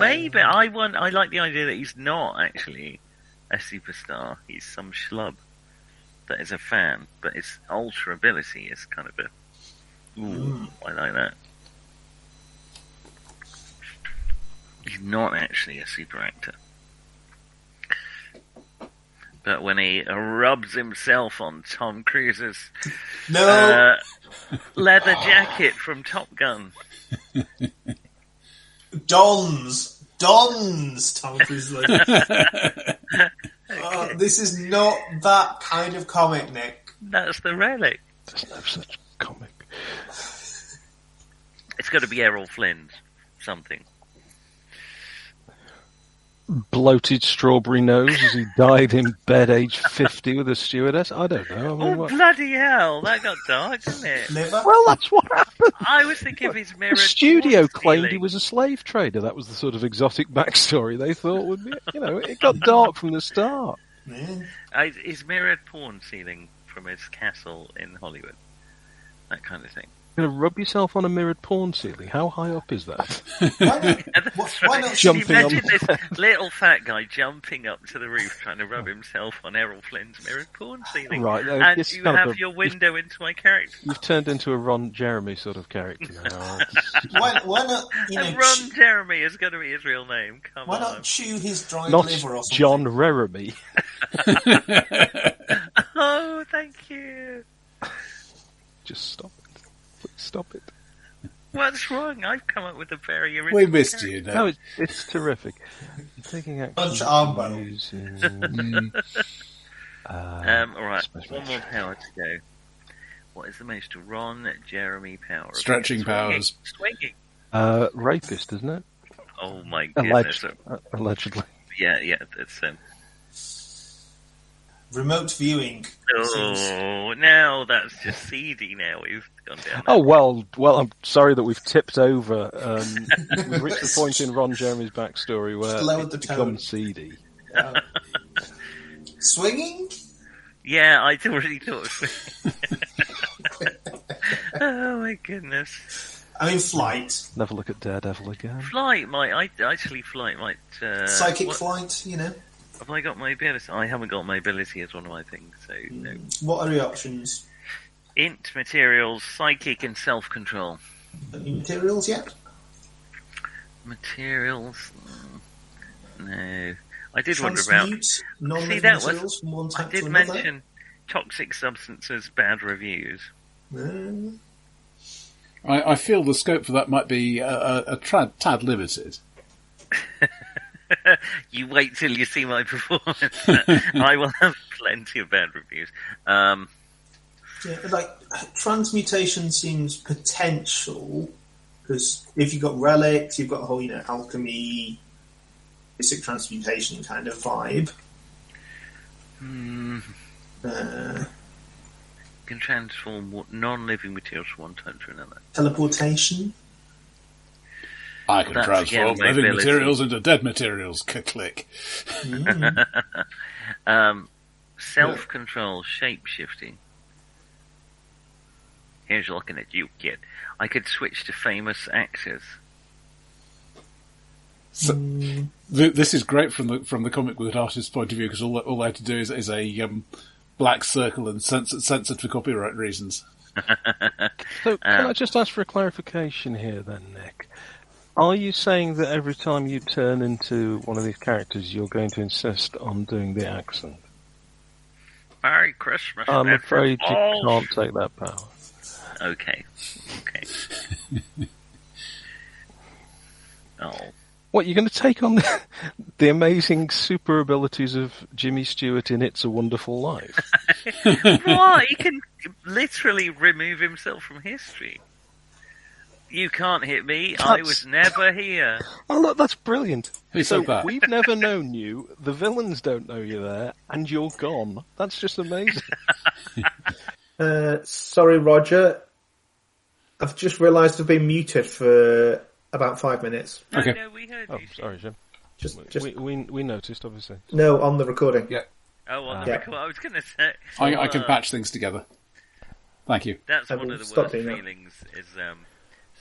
Maybe I want. I like the idea that he's not actually a superstar. He's some schlub that is a fan, but his ultra ability is kind of a. Ooh, I like that. He's not actually a super actor. But when he rubs himself on Tom Cruise's no, uh, leather jacket from Top Gun, Dons, Dons. Tom Cruise. is like- Oh, this is not that kind of comic, Nick. that's the relic. There's no such comic. It's got to be Errol Flynn's something. Bloated strawberry nose as he died in bed age 50 with a stewardess? I don't know. I mean, Oh what- bloody hell! That got dark, didn't it? Liver. Well, that's what happened. I was thinking of his The studio porn claimed he was a slave trader. That was the sort of exotic backstory they thought would be. You know, it got dark from the start. Yeah. Uh, his mirrored porn ceiling from his castle in Hollywood. That kind of thing. You're going to rub yourself on a mirrored porn ceiling. How high up is that? Why not? And why not Can jumping you on imagine the this little fat guy jumping up to the roof trying to rub himself on Errol Flynn's mirrored porn ceiling? Right, uh, and you have a- your window into my character. You've turned into a Ron Jeremy sort of character now. Why, why not? You know, And Ron ch- Jeremy is going to be his real name. Come why on. not chew his dried Not liver or something? John Reremy. Oh, thank you. Just stop it. Please stop it. What's wrong? I've come up with a very original. We missed character. you, No, no. it's, it's terrific. Taking action. Punch Armbo. using, uh, Um, all right, Smash, one more power to go. What is the most Ron Jeremy power? Stretching Swinging. powers. Swinging. uh, rapist, isn't it? Oh my goodness. Alleged, uh, allegedly. Yeah, yeah. That's um. Remote viewing. seems- Oh, now that's just seedy. Now we've gone down. Oh well, well. I'm sorry that we've tipped over. Um, we've reached the point in Ron Jeremy's backstory where Lowered it becomes seedy. Uh, swinging? Yeah, I already thought. oh my goodness. I mean, flight. Never look at Daredevil again. Flight might. I actually flight might. Uh, Psychic what- flight, you know. Have I got mobility? I haven't got mobility as one of my things. So no. What are the options? Int materials, psychic, and self-control. Any materials yet? Materials. mm, No. I did wonder about. Transmute non-living See, that was- materials from one I type to did another? mention toxic substances, bad reviews. Uh, I, I feel the scope for that might be a, a, a tra- tad limited. You wait till you see my performance. I will have plenty of bad reviews. Um, yeah, like transmutation seems potential because if you've got relics, you've got a whole you know alchemy, basic transmutation kind of vibe. hmm, Uh, can transform wa- non-living materials from one type to another. teleportation. I can That's transform living mobility. materials into dead materials. Click. Um, self-control, shape-shifting. Here's looking at you, kid. I could switch to famous actors. So, th- this is great from the from the comic book artist's point of view because all all they had to do is, is a um, black circle and censored, censored for copyright reasons. So, can Um, I just ask for a clarification here, then, Nick? Are you saying that every time you turn into one of these characters, you're going to insist on doing the accent? Merry Christmas. I'm afraid you Balls. can't take that power. Okay. Okay. oh. What, you're going to take on the, the amazing super abilities of Jimmy Stewart in It's a Wonderful Life? what? He can literally remove himself from history. You can't hit me. I was never here. Oh, look, that's brilliant. Who so said that? we've never known you, the villains don't know you're there, and you're gone. That's just amazing. Uh, sorry, Roger. I've just realised I've been muted for about five minutes. No, Okay. no, we heard oh, you. sorry, Jim. Just, just We, we, we noticed, obviously. no on the recording. Yeah, Oh, on the Yeah. record. I was going to say. I, I can uh, patch things together. Thank you. That's I one of the worst feelings is um,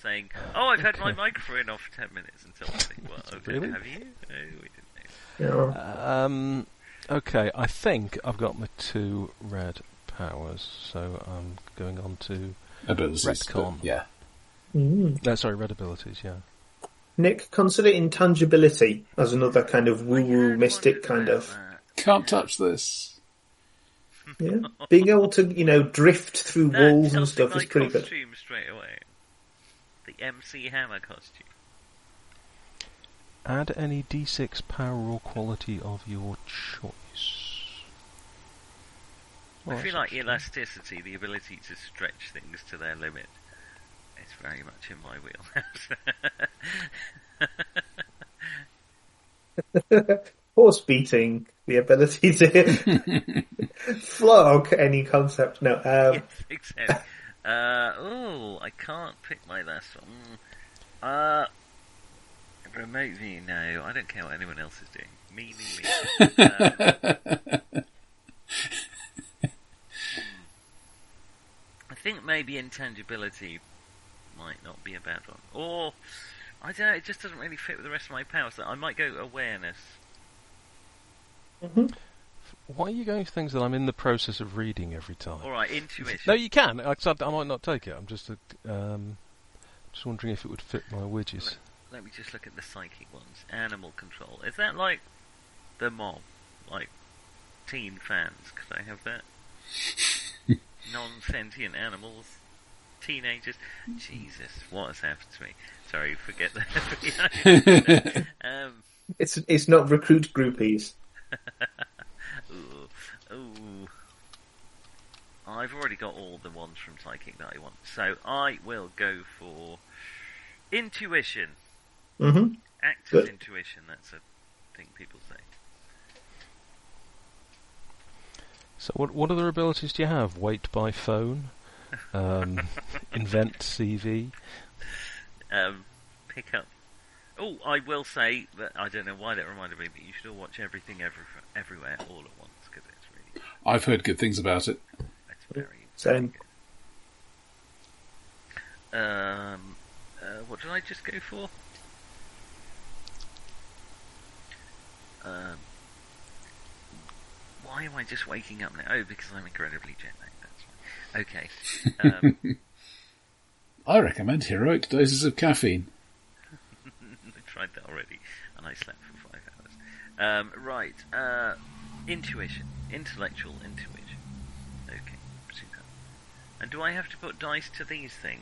saying, "Oh, I've had my microphone off for ten minutes until I think, well, okay, Really? have you? No, we didn't know. Yeah. Um, okay, I think I've got my two red powers, so I'm going on to. Abilities. Retcon. but Yeah. Mm. No, sorry, red abilities, yeah. Nick, consider intangibility as another kind of woo-woo mystic kind of. that. Can't touch this. Yeah, being able to you know drift through walls and stuff is pretty good. straight away. The MC Hammer costume. Add any d6 power or quality of your choice. Well, I feel like elasticity, the ability to stretch things to their limit, is very much in my wheelhouse. Horse beating, the ability to flog any concept. No, um, yes, exactly. Uh, oh, I can't pick my last one. Uh, remote view, no, I don't care what anyone else is doing. Me, me, me. Um, I think maybe intangibility might not be a bad one. Or, I don't know, it just doesn't really fit with the rest of my powers. So I might go awareness. Why are you going for things that I'm in the process of reading every time? Alright, intuition. No, you can. I, said I might not take it. I'm just, uh, um, just wondering if it would fit my widgets. Let me just look at the psychic ones. Animal control. Is that like the mob? Like teen fans? Could I have that? Non-sentient animals? Teenagers? Jesus, what has happened to me? Sorry, forget that. um, it's it's not recruit groupies. Ooh, ooh. I've already got all the ones from psychic that I want, so I will go for intuition. hmm Actor's Good. intuition, that's a thing people say. So, what what other abilities do you have? Wait by phone, um, invent CV. um, pick up. Oh, I will say that I don't know why that reminded me, but you should all watch everything every, everywhere all at once because it's really I've heard good things about it. it's very Same. good. Um, uh, what did I just go for? Um, why am I just waking up now? Oh, because I'm incredibly jet lagged. That's why. Okay. Um, I recommend heroic doses of caffeine. I tried that already, and I slept for five hours. Um, right, uh, intuition, intellectual intuition. Okay, super. And do I have to put dice to these things?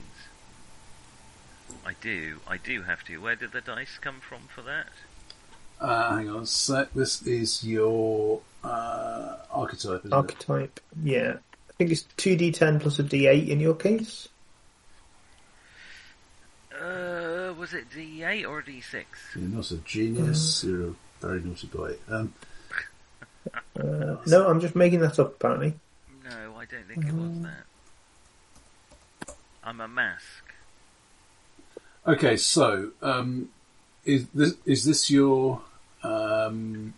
I do. I do have to. Where did the dice come from for that? Uh, hang on a sec. This is your uh, archetype, isn't it? Archetype. Yeah, I think it's two d10 plus a d8 in your case. Uh, was it D8 or D6? You're not a genius. You're a very naughty boy. Um, Uh, no, I'm just making that up. Apparently, No, I don't think it was that. I'm a mask. Okay, so um, is this is this your um,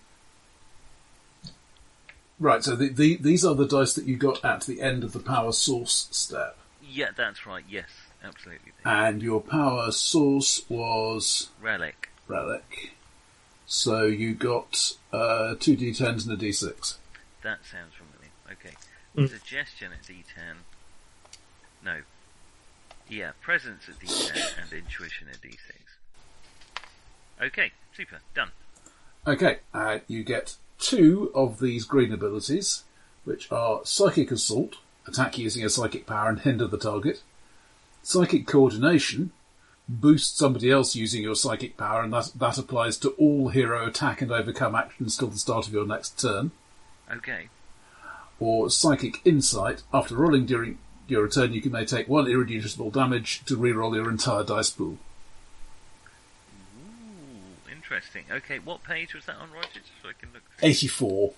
right? So the, the, these are the dice that you got at the end of the power source step, Yeah, that's right. Yes, absolutely. and your power source was Relic. relic. So you got uh, two d10s and a d6. That sounds familiar. Okay. Mm. Suggestion at D10. No. Yeah, presence at D10 and intuition at D6. Okay, super. Done. Okay, uh, you get two of these green abilities, which are Psychic Assault, attack using a psychic power and hinder the target. Psychic Coordination, boost somebody else using your psychic power, and that, that applies to all hero attack and overcome actions till the start of your next turn. Okay. Or Psychic Insight, after rolling during your turn, you can may take one irreducible damage to reroll your entire dice pool. Ooh, interesting. Okay, what page was that on, Roger? Just so I can look. 84.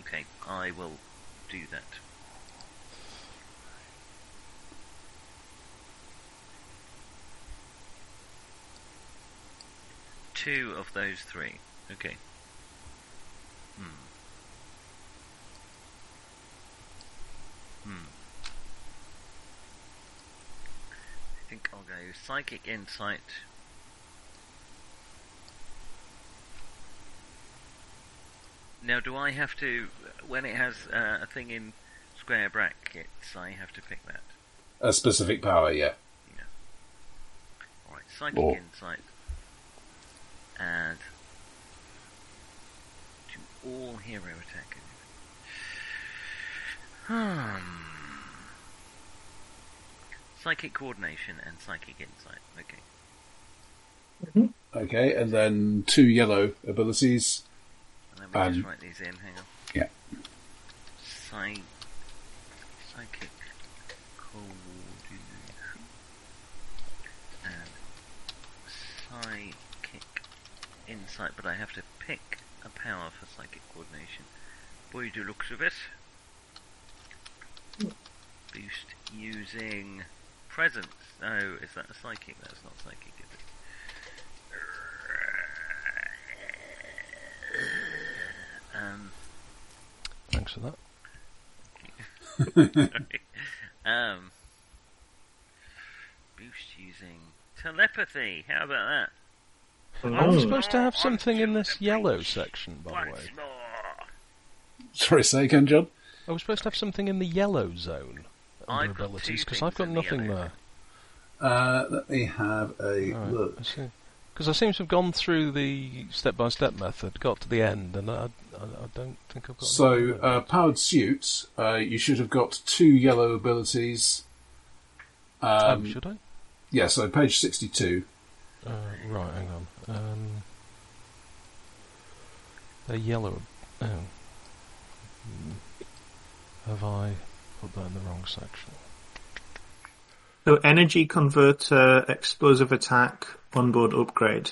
Okay, I will do that. Two of those three. Okay. Hmm. Hmm. I think I'll go Psychic Insight. Now, do I have to, when it has uh, a thing in square brackets, I have to pick that? A specific power, yeah. Yeah. Alright, Psychic Or- Insight. Add to all hero attack. Hmm. Psychic Coordination and Psychic Insight. Okay. Okay, and then two yellow abilities. And me Um, just write these in, hang on. Yeah. Psychic coordination and psychic insight, but I have to pick a power for psychic coordination. Boy, do looks of it. Boost using presence. No, is that a psychic? That's not psychic, is it? Um, Thanks for that. um, boost using telepathy. How about that? Are we Oh. supposed to have something in this yellow section, by the way? more. Sorry, say again, John? Are we supposed to have something in the yellow zone under I've abilities? Because I've got in the nothing there. Uh, let me have a Right, look. Because I seem to have gone through the step-by-step method, got to the end, and I, I, I don't think I've got. So, uh, powered suit, uh, you should have got two yellow abilities. oh, Um, should I? yeah, so page 62. Uh, right, hang on. Um, they're yellow. Oh. Hmm. Have I put that in the wrong section? So energy converter, explosive attack, onboard upgrade.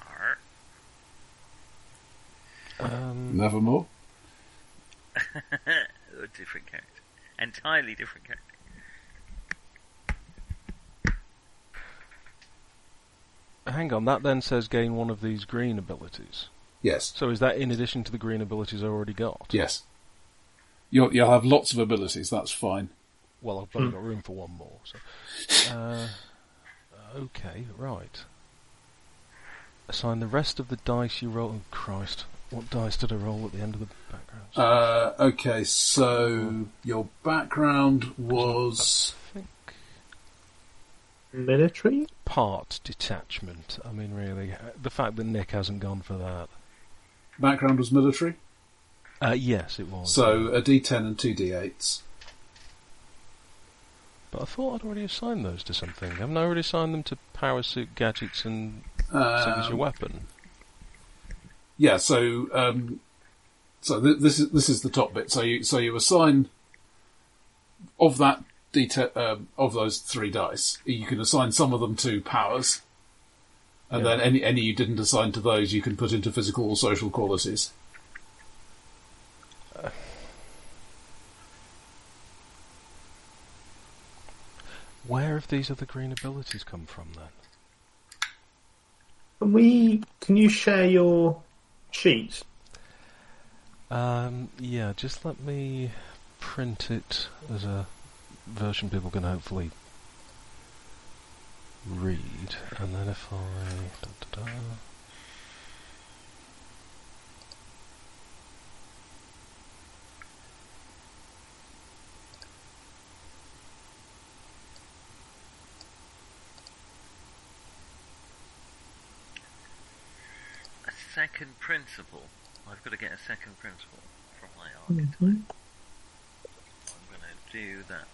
Arr. Um, Nevermore. a different character. Entirely different character. hang on, that then says gain one of these green abilities. Yes. So is that in addition to the green abilities I already got? Yes. You'll, you'll have lots of abilities, that's fine. Well, I've only got room for one more. So. Uh, okay, right. Assign the rest of the dice you roll. Oh, Christ. What dice did I roll at the end of the background? Uh, okay, so your background was. Military? part detachment. I mean, really, the fact that Nick hasn't gone for that. Background was military. Uh, yes, it was. So a d10 and two d8s. but I thought I'd already assigned those to something. Haven't I already assigned them to power suit gadgets and signature Um, weapon? yeah, so um, so th- this is this is the top bit. So you so you assign of that detail um, of those three dice. You can assign some of them to powers, and yeah. then any any you didn't assign to those, you can put into physical or social qualities. Uh, where have these other green abilities come from then? Can we? Can you share your sheet? Um, yeah, just let me print it as a version people can hopefully read, and then if I. Da, da, da. A second principle. I've got to get a second principle from my archetype. Mm-hmm. I'm going to do that.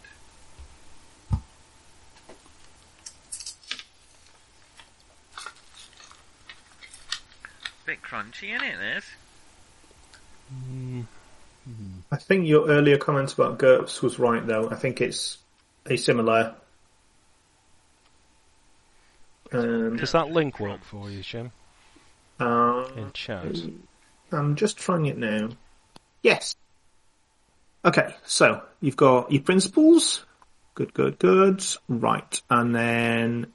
Bit crunchy, isn't it? This. Mm, I think your earlier comments about GURPS was right, though. I think it's a similar. Um, Does that link work for you, Jim? Uh, In chat? I'm just trying it now. Yes. Okay, so you've got your principles. Good, good, good. Right, and then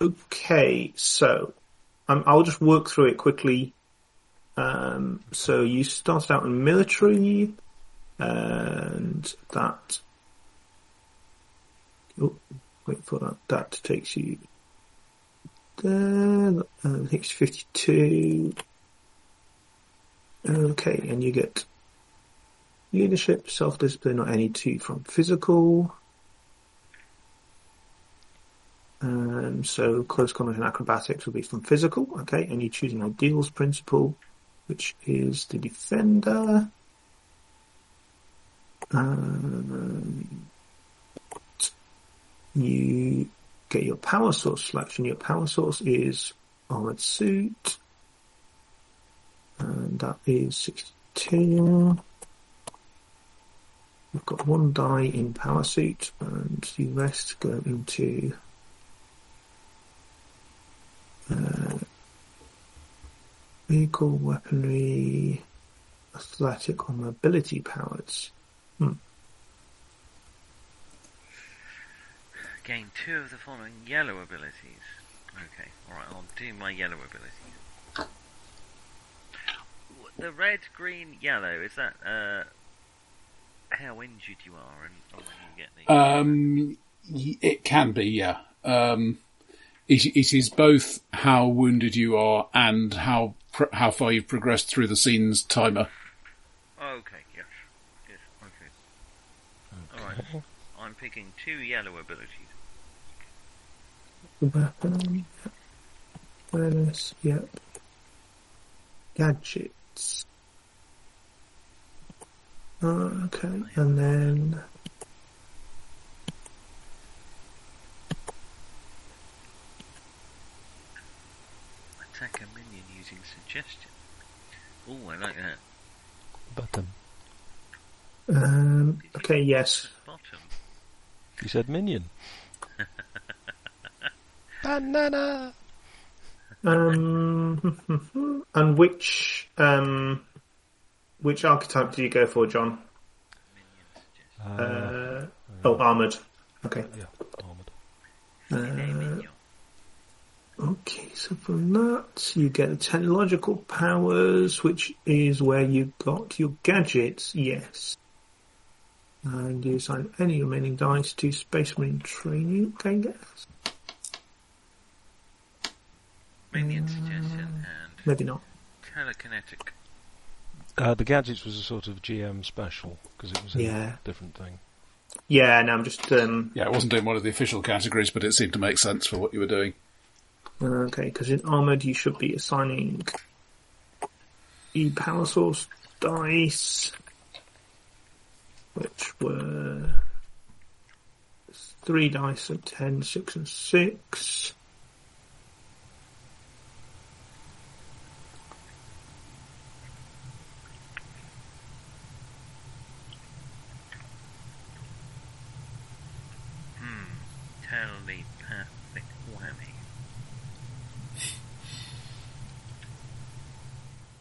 okay, so um, I'll just work through it quickly. Um, so you started out in military, and that. Oh, wait for that. That takes you. Uh, takes you fifty-two. Okay, and you get leadership, self-discipline, or any two from physical. Um, so close combat and acrobatics will be from physical. Okay, and you choose an ideals principle, which is the defender. Um, you get your power source selection. Your power source is armored suit and that is 16. We've got one die in power suit, and the rest go into uh, vehicle, weaponry, athletic, or mobility powers. Hmm. Gain two of the following yellow abilities. Okay, alright, I'll do my yellow abilities. The red, green, yellow, is that uh, how injured you are and or when you get the. Um, it can be, yeah. Um, it, it is both how wounded you are and how pr- how far you've progressed through the scene's timer. okay, yes. Yes, okay. Alright, I'm picking two yellow abilities. Weapon, awareness, yep. Gadgets. Uh, okay, and then Attack a minion using suggestion. Oh, I like that. Button. um, okay, yes. Bottom. You said minion. Banana. Um, and which um, which archetype do you go for, John? Uh, Uh, oh, armored. Okay. yeah, armored. Uh, Okay, so from that you get the technological powers, which is where you got your gadgets, yes. And you assign any remaining dice to Space Marine training, okay, yes. Minion suggestion and Maybe not. telekinetic. Uh, the gadgets was a sort of GM special because it was a Yeah. different thing. Yeah, no, I'm just, um, Yeah, it wasn't in one of the official categories, but it seemed to make sense for what you were doing. okay, because in Armored you should be assigning the power source dice, which were three dice of 10, 6 and 6. Telepathic whammy.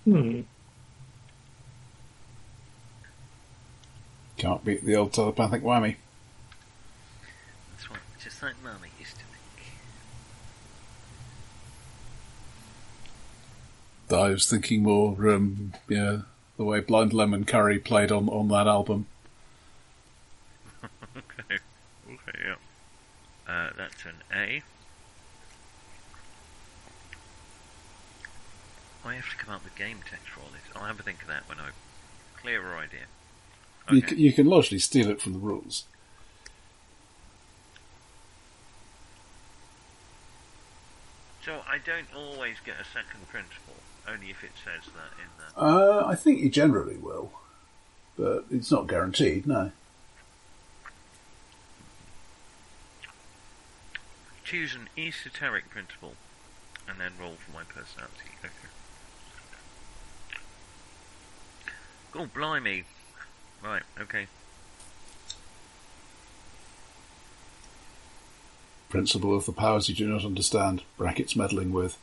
Hmm. Can't beat the old telepathic whammy. That's right. just like Mummy used to make. I was thinking more, um, yeah, the way Blind Lemon Curry played on, on that album. okay. Okay, yeah. Uh, that's an A. I have to come up with game text for all this. I'll have a think of that when I clearer idea. You, Okay. c- you can largely steal it from the rules. So I don't always get a second principle, only if it says that in the. Uh, I think you generally will, but it's not guaranteed, no. Choose an esoteric principle, and then roll for my personality. Okay. Oh, blimey. Right, okay. Principle of the powers you do not understand, brackets meddling with.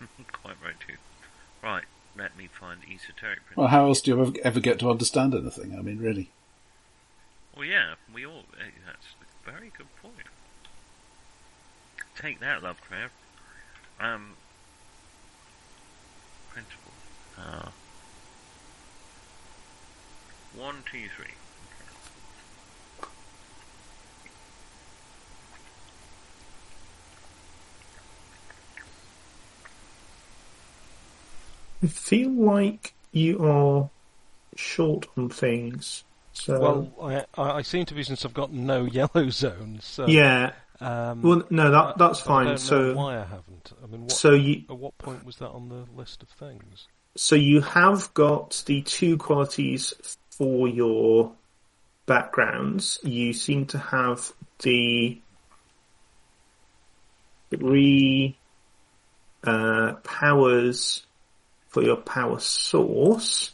Quite right, too. Right, let me find esoteric principle. Well, how else do you ever, ever get to understand anything? I mean, really. Well, yeah, we all. eh, That's a very good point. Take that, Lovecraft. Um. Principle. Ah. One, two, three. I feel like you are short on things. So Well, I, I I seem to be since I've got no yellow zones. So, yeah. Um, Well, no, that that's I fine. don't know So why I haven't. I mean, what, so you at what point was that on the list of things? so you have got the two qualities for your backgrounds. You seem to have the three uh, powers for your power source.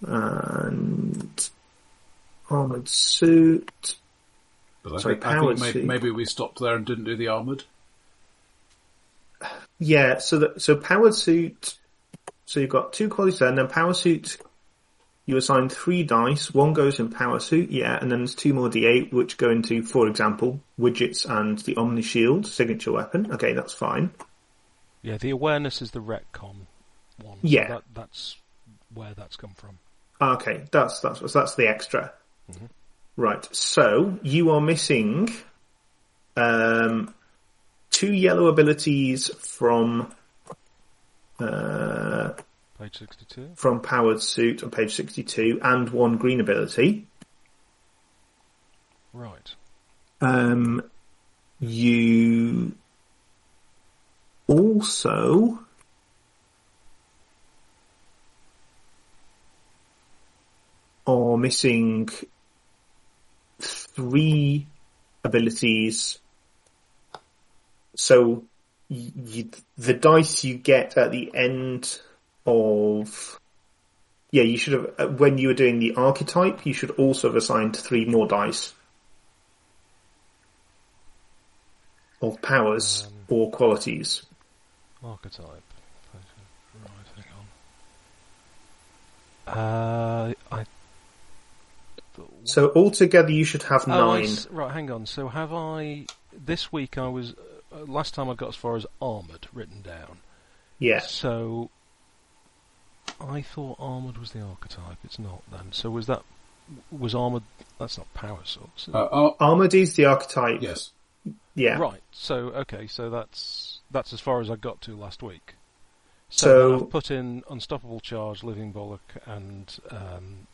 And armored suit. But I Sorry, think, think maybe, suit. maybe we stopped there and didn't do the armoured. Yeah, so that so powered suit. So you've got two qualities there, and then power suit. You assign three dice. One goes in power suit, yeah, and then there's two more d8 which go into, for example, widgets and the Omni Shield signature weapon. Okay, that's fine. Yeah, the awareness is the retcon one. so Yeah. that, that's where that's come from. Okay, that's that's that's the extra. Right. So you are missing um, two yellow abilities from uh, Page sixty-two. from powered suit on page sixty-two, and one green ability. Right. Um, you also are missing three abilities. So you, the dice you get at the end of yeah, you should have uh, when you were doing the archetype, you should also have assigned three more dice of powers or qualities. Archetype. Right, hang on. Uh, I. So altogether, you should have Oh, I nine. right, hang on. So have I? This week I was. Uh, last time I got as far as armored written down. Yeah. So I thought armored was the archetype. It's not then. So was that? Was armored? That's not power source. is? Uh, ar- Armored is the archetype. yes. Yeah. Right. So okay. So that's that's as far as I got to last week. So- So, I've put in unstoppable charge, living bollock, and um,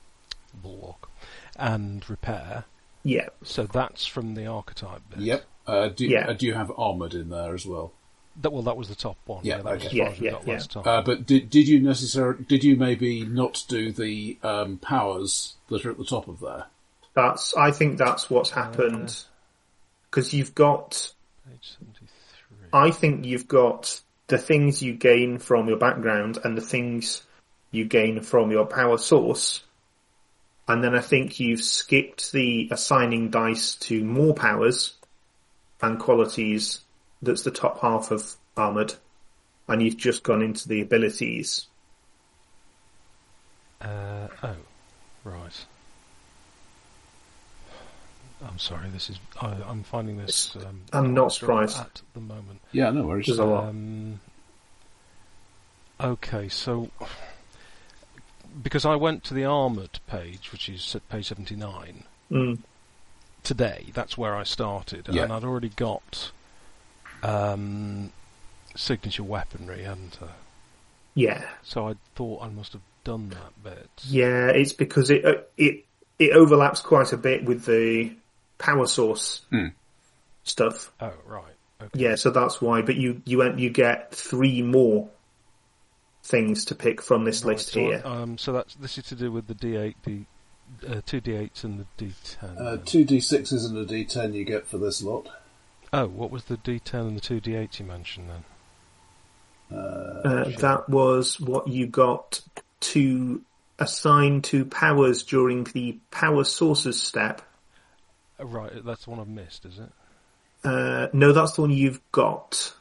bulwark, and repair. Yeah. So that's from the archetype bit. Yep. Uh, do, Yeah. uh, do you have armoured in there as well? That, well, that was the top one. Yeah, that okay. as Yeah, as we yeah, yeah. last. Uh, but did did you necessarily did you maybe not do the um, powers that are at the top of there? That's. I think that's what's happened. Because you've got. Page seventy-three. I think you've got the things you gain from your background and the things you gain from your power source. And then I think you've skipped the assigning dice to more powers and qualities that's the top half of armored. And you've just gone into the abilities. Uh, oh, right. I'm sorry. This is I, I'm finding this. Um, I'm not surprised. at the moment. Yeah, no worries. There's a lot. Um, okay, so because I went to the armored page, which is page 79 Mm. Today. That's where I started, Yeah. and I'd already got um, signature weaponry, hadn't I? Yeah, So I thought I must have done that bit. yeah. It's because it uh, it it overlaps quite a bit with the power source Hmm. stuff. Oh right. Okay. Yeah, so that's why. But you you you get three more things to pick from this Right, list so, here. Um, so that's this is to do with the D8, the uh, two D8s and the D10. Uh, two d6s and a d10 you get for this lot. oh, what was the D10 and the two D8s you mentioned then? Uh, that was what you got to assign to powers during the power sources step. Oh, right, that's the one I've missed, is it? Uh, no, that's the one you've got.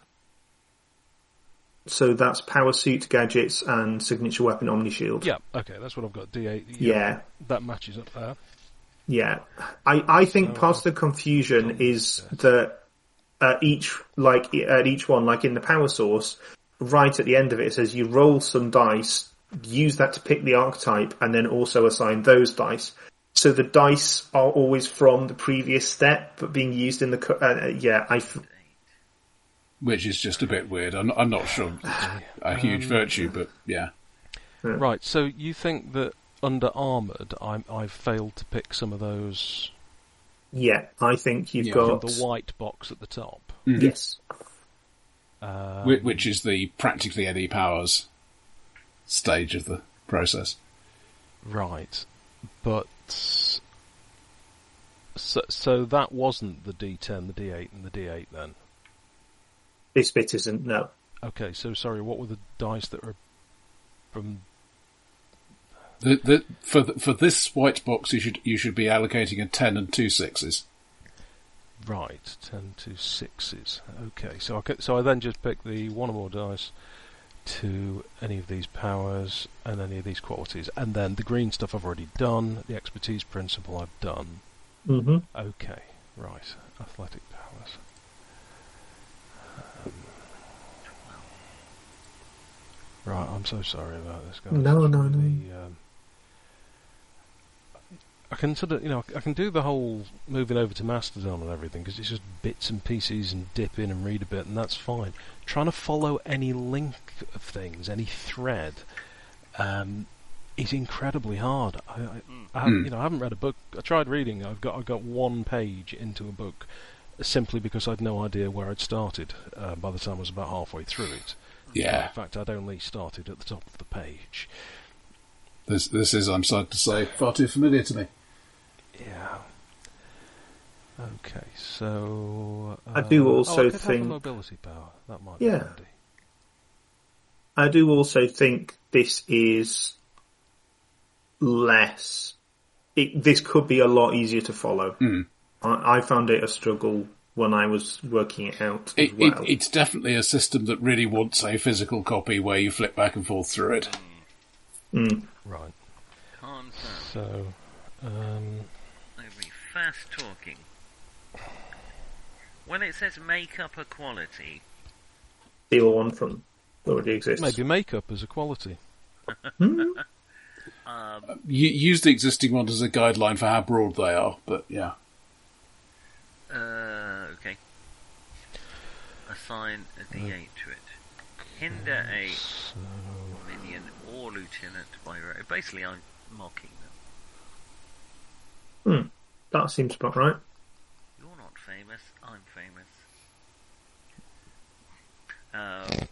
So that's power suit, gadgets, and signature weapon Omni Shield. Yeah. Okay, that's what I've got. D8. Yeah. That matches up there. Yeah, I, I think part of the confusion is that at each like at each one, like in the power source, right at the end of it, it says you roll some dice, use that to pick the archetype, and then also assign those dice. So the dice are always from the previous step, but being used in the uh, yeah. I Which is just a bit weird. I'm, I'm not sure a huge virtue, but yeah. Right. So you think that under armored, I'm, I've failed to pick some of those yeah, I think you've Yeah. got the white box at the top. yes. Um, Whi- which is the practically Eddie Powers stage of the process. Right, but so so that wasn't the D10, the D8, and the D8 then. This bit isn't no. Okay, so sorry, what were the dice that were from? The, the, for the, for this white box, you should you should be allocating a ten and two sixes. Right, ten to sixes. Okay, so I ca- so I then just pick the one or more dice to any of these powers and any of these qualities, and then the green stuff I've already done. The expertise principle I've done. hmm Okay, right. Athletic powers. Um, right, I'm so sorry about this, guys. No, It's no, no. really, Um, I can sort of, you know, I can do the whole moving over to Mastodon and everything because it's just bits and pieces and dip in and read a bit, and that's fine. Trying to follow any link of things, any thread, um, is incredibly hard. I, I, I haven't, Hmm. you know, I haven't read a book. I tried reading. I've got I got one page into a book simply because I'd no idea where I'd started. Uh, by the time I was about halfway through it. Yeah, In fact, I'd only started at the top of the page. this this is I'm sad to say far too familiar to me. Yeah. Okay, so I do uh, also oh, I could think- have mobility power. That might Yeah. be handy. I do also think this is less. It, this could be a lot easier to follow. Hmm. I, I found it a struggle when I was working it out as It, well. it, it's definitely a system that really wants a physical copy where you flip back and forth through it. Mm. Right. Confirm. So, um, I'll be fast talking. When it says make up a quality, Steal one from already exists. maybe makeup as a quality. Hmm? um, use the existing ones as a guideline for how broad they are, but yeah. Uh, okay. Assign a D8 to it. Hinder a So, minion or lieutenant by ro- Basically, I'm mocking them. Hmm. That seems about right. You're not famous. I'm famous. Um,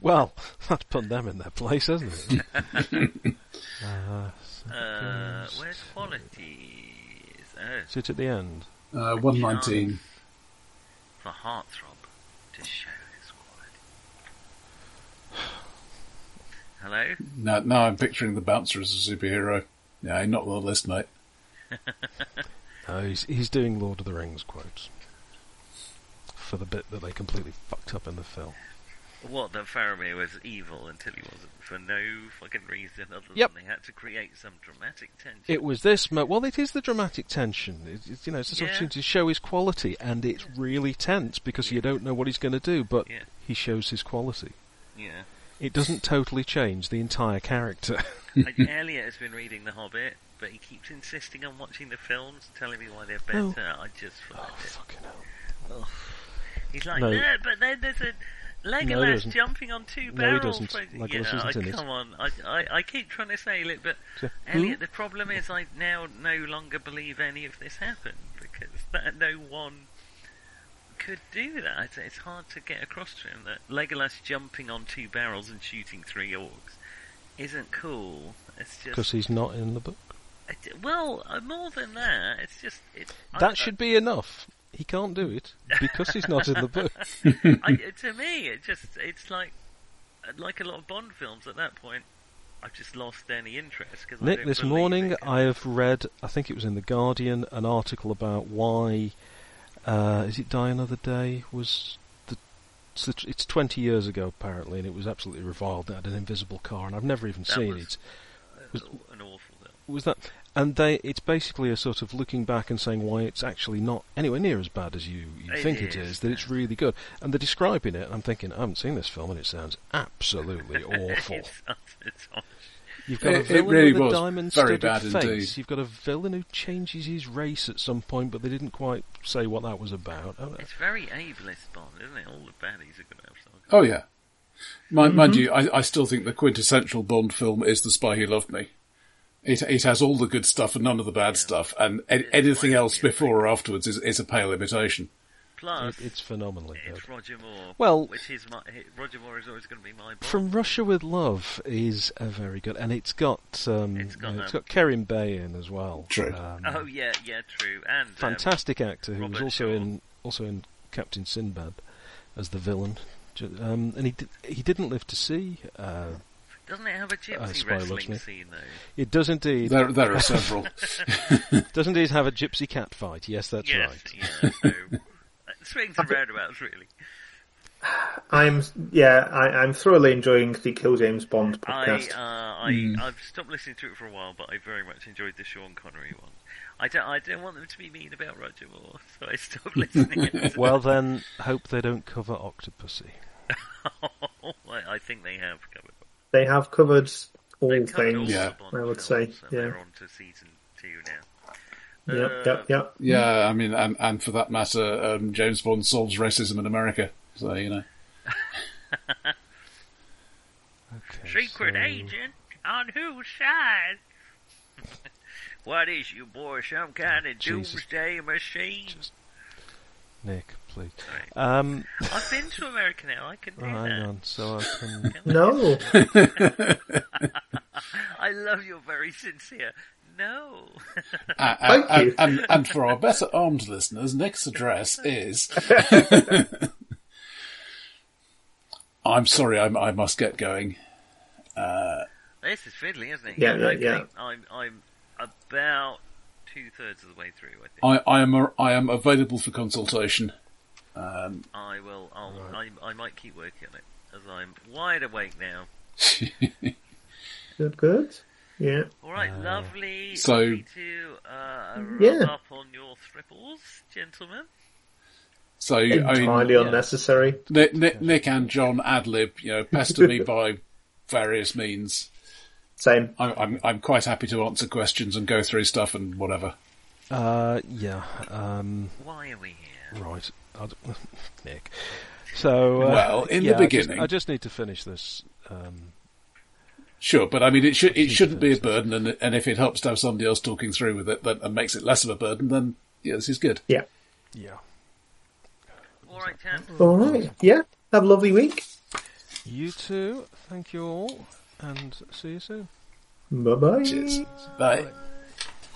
well, that's put them in their place, hasn't it? uh, uh, where's qualities? Oh, Sit at the end. Uh, 119. for Heartthrob to show his quality. Hello? Now, now I'm picturing the bouncer as a superhero. Yeah, not on the list, mate. No, he's he's doing Lord of the Rings quotes for the bit that they completely fucked up in the film. What that Faramir was evil until he wasn't for no fucking reason other Yep. than they had to create some dramatic tension. It was this. Mo- well, it is the dramatic tension. It, it- you know, it's this Yeah. opportunity to show his quality, and it's really tense because you don't know what he's going to do, but Yeah. he shows his quality. yeah. It doesn't totally change the entire character. Like, Elliot has been reading The Hobbit, but he keeps insisting on watching the films, telling me why they're Oh. better. I just oh, it. fucking hell. He's like, No. no, but then there's a Legolas doesn't. jumping on two barrels. No, he doesn't. for- Legolas yeah, isn't I, come on. I, I, I keep trying to say it, but So, Elliot, who? the problem is I now no longer believe any of this happened because that no one could do that. It's, it's hard to get across to him that Legolas jumping on two barrels and shooting three orcs isn't cool. It's just Because he's not in the book. it- well, uh, more than that, it's just it, That should be enough. He can't do it because he's not in the book. I, to me, it just it's like like a lot of Bond films at that point. I've just lost any interest because Nick, this morning I have read, I think it was in the Guardian, an article about why uh, is it Die Another Day was the it's, the, it's 20 years ago apparently, and it was absolutely reviled. It had an invisible car, and I've never even That seen was- it. was an awful film. Was that? And they, it's basically a sort of looking back and saying why it's actually not anywhere near as bad as you, you It think it is, is. That it's really good, and they're describing it. and I'm thinking, I haven't seen this film, and it sounds absolutely awful. it's, it's awful. You've got a It- it villain really with a was diamond very studded bad face. indeed. You've got a villain who changes his race at some point, but they didn't quite say what that was about. Oh, It's very ableist Bond, isn't it? All the baddies are going to have some. Oh yeah. Mind, mind mm-hmm. you, I, I still think the quintessential Bond film is The Spy Who Loved Me. It it has all the good stuff and none of the bad stuff, and a- anything else before or afterwards is, is a pale imitation. Plus, It, it's phenomenally good. it's Roger Moore. Well- which is my Roger Moore is always going to be my Bond. From Russia with Love is a very good, and it's got um, It's got, uh, it's um, got Kerim Bey in as well. True. Um, oh yeah, yeah, true, and um, fantastic actor who was also Shaw. in also in Captain Sinbad as the villain. Um, and he did, he didn't live to see. Uh, doesn't it have a Uh, gypsy Spy Loves wrestling scene though? it does indeed. There there are several. Does indeed have a gypsy cat fight. Yes, that's yes, right. yeah. So, uh, swings and roundabouts, really. I'm yeah, I, I'm thoroughly enjoying the Kill James Bond I, podcast. uh, I, I've stopped listening to it for a while, but I very much enjoyed the Sean Connery one. I don't, I don't want them to be mean about Roger Moore, so I stopped listening. Well, then, hope they don't cover Octopussy. I, I think they have covered. They have covered all They've covered all things. Yeah. I would say, and yeah. They're on to season two now. Yep, Uh, yep, yep. yeah, I mean, and, and for that matter, um, James Bond solves racism in America. So you know, Okay, Secret so- agent on whose side? what is you boy? Some kind of Jesus. doomsday machine? Just- Nick, please. Um, I've been to America now. I can do hang that. on, so I can. No, I love you're very sincere. No. Uh, Thank and, you. and, and for our better armed listeners, Nick's address is. I'm sorry, I, I must get going. this is fiddly, isn't it? Yeah, yeah, okay. yeah. I'm I'm about two thirds of the way through. I think I, I am a, I am available for consultation. Um, I will. I'll, I I might keep working on it as I'm wide awake now. good, good. Yeah, All right, lovely. so- lovely to uh, Yeah. up on your thripples, gentlemen. so I mean, entirely yeah. unnecessary. Nick, Nick, Nick and John ad lib, you know, pester me by various means. Same. I'm, I'm I'm quite happy to answer questions and go through stuff and whatever. Uh, yeah. Um, Why are we here? right. I d- Nick. So. Uh, Well, in the yeah, I just- beginning- I just, need to finish this. Um, Sure, but I mean, it should it shouldn't be a burden, and and if it helps to have somebody else talking through with it, that and makes it less of a burden, then yeah, this is good. Yeah. yeah. All right, Tam. All right. Yeah. Have a lovely week. You too. Thank you all, and see you soon. Bye bye. Cheers. Bye.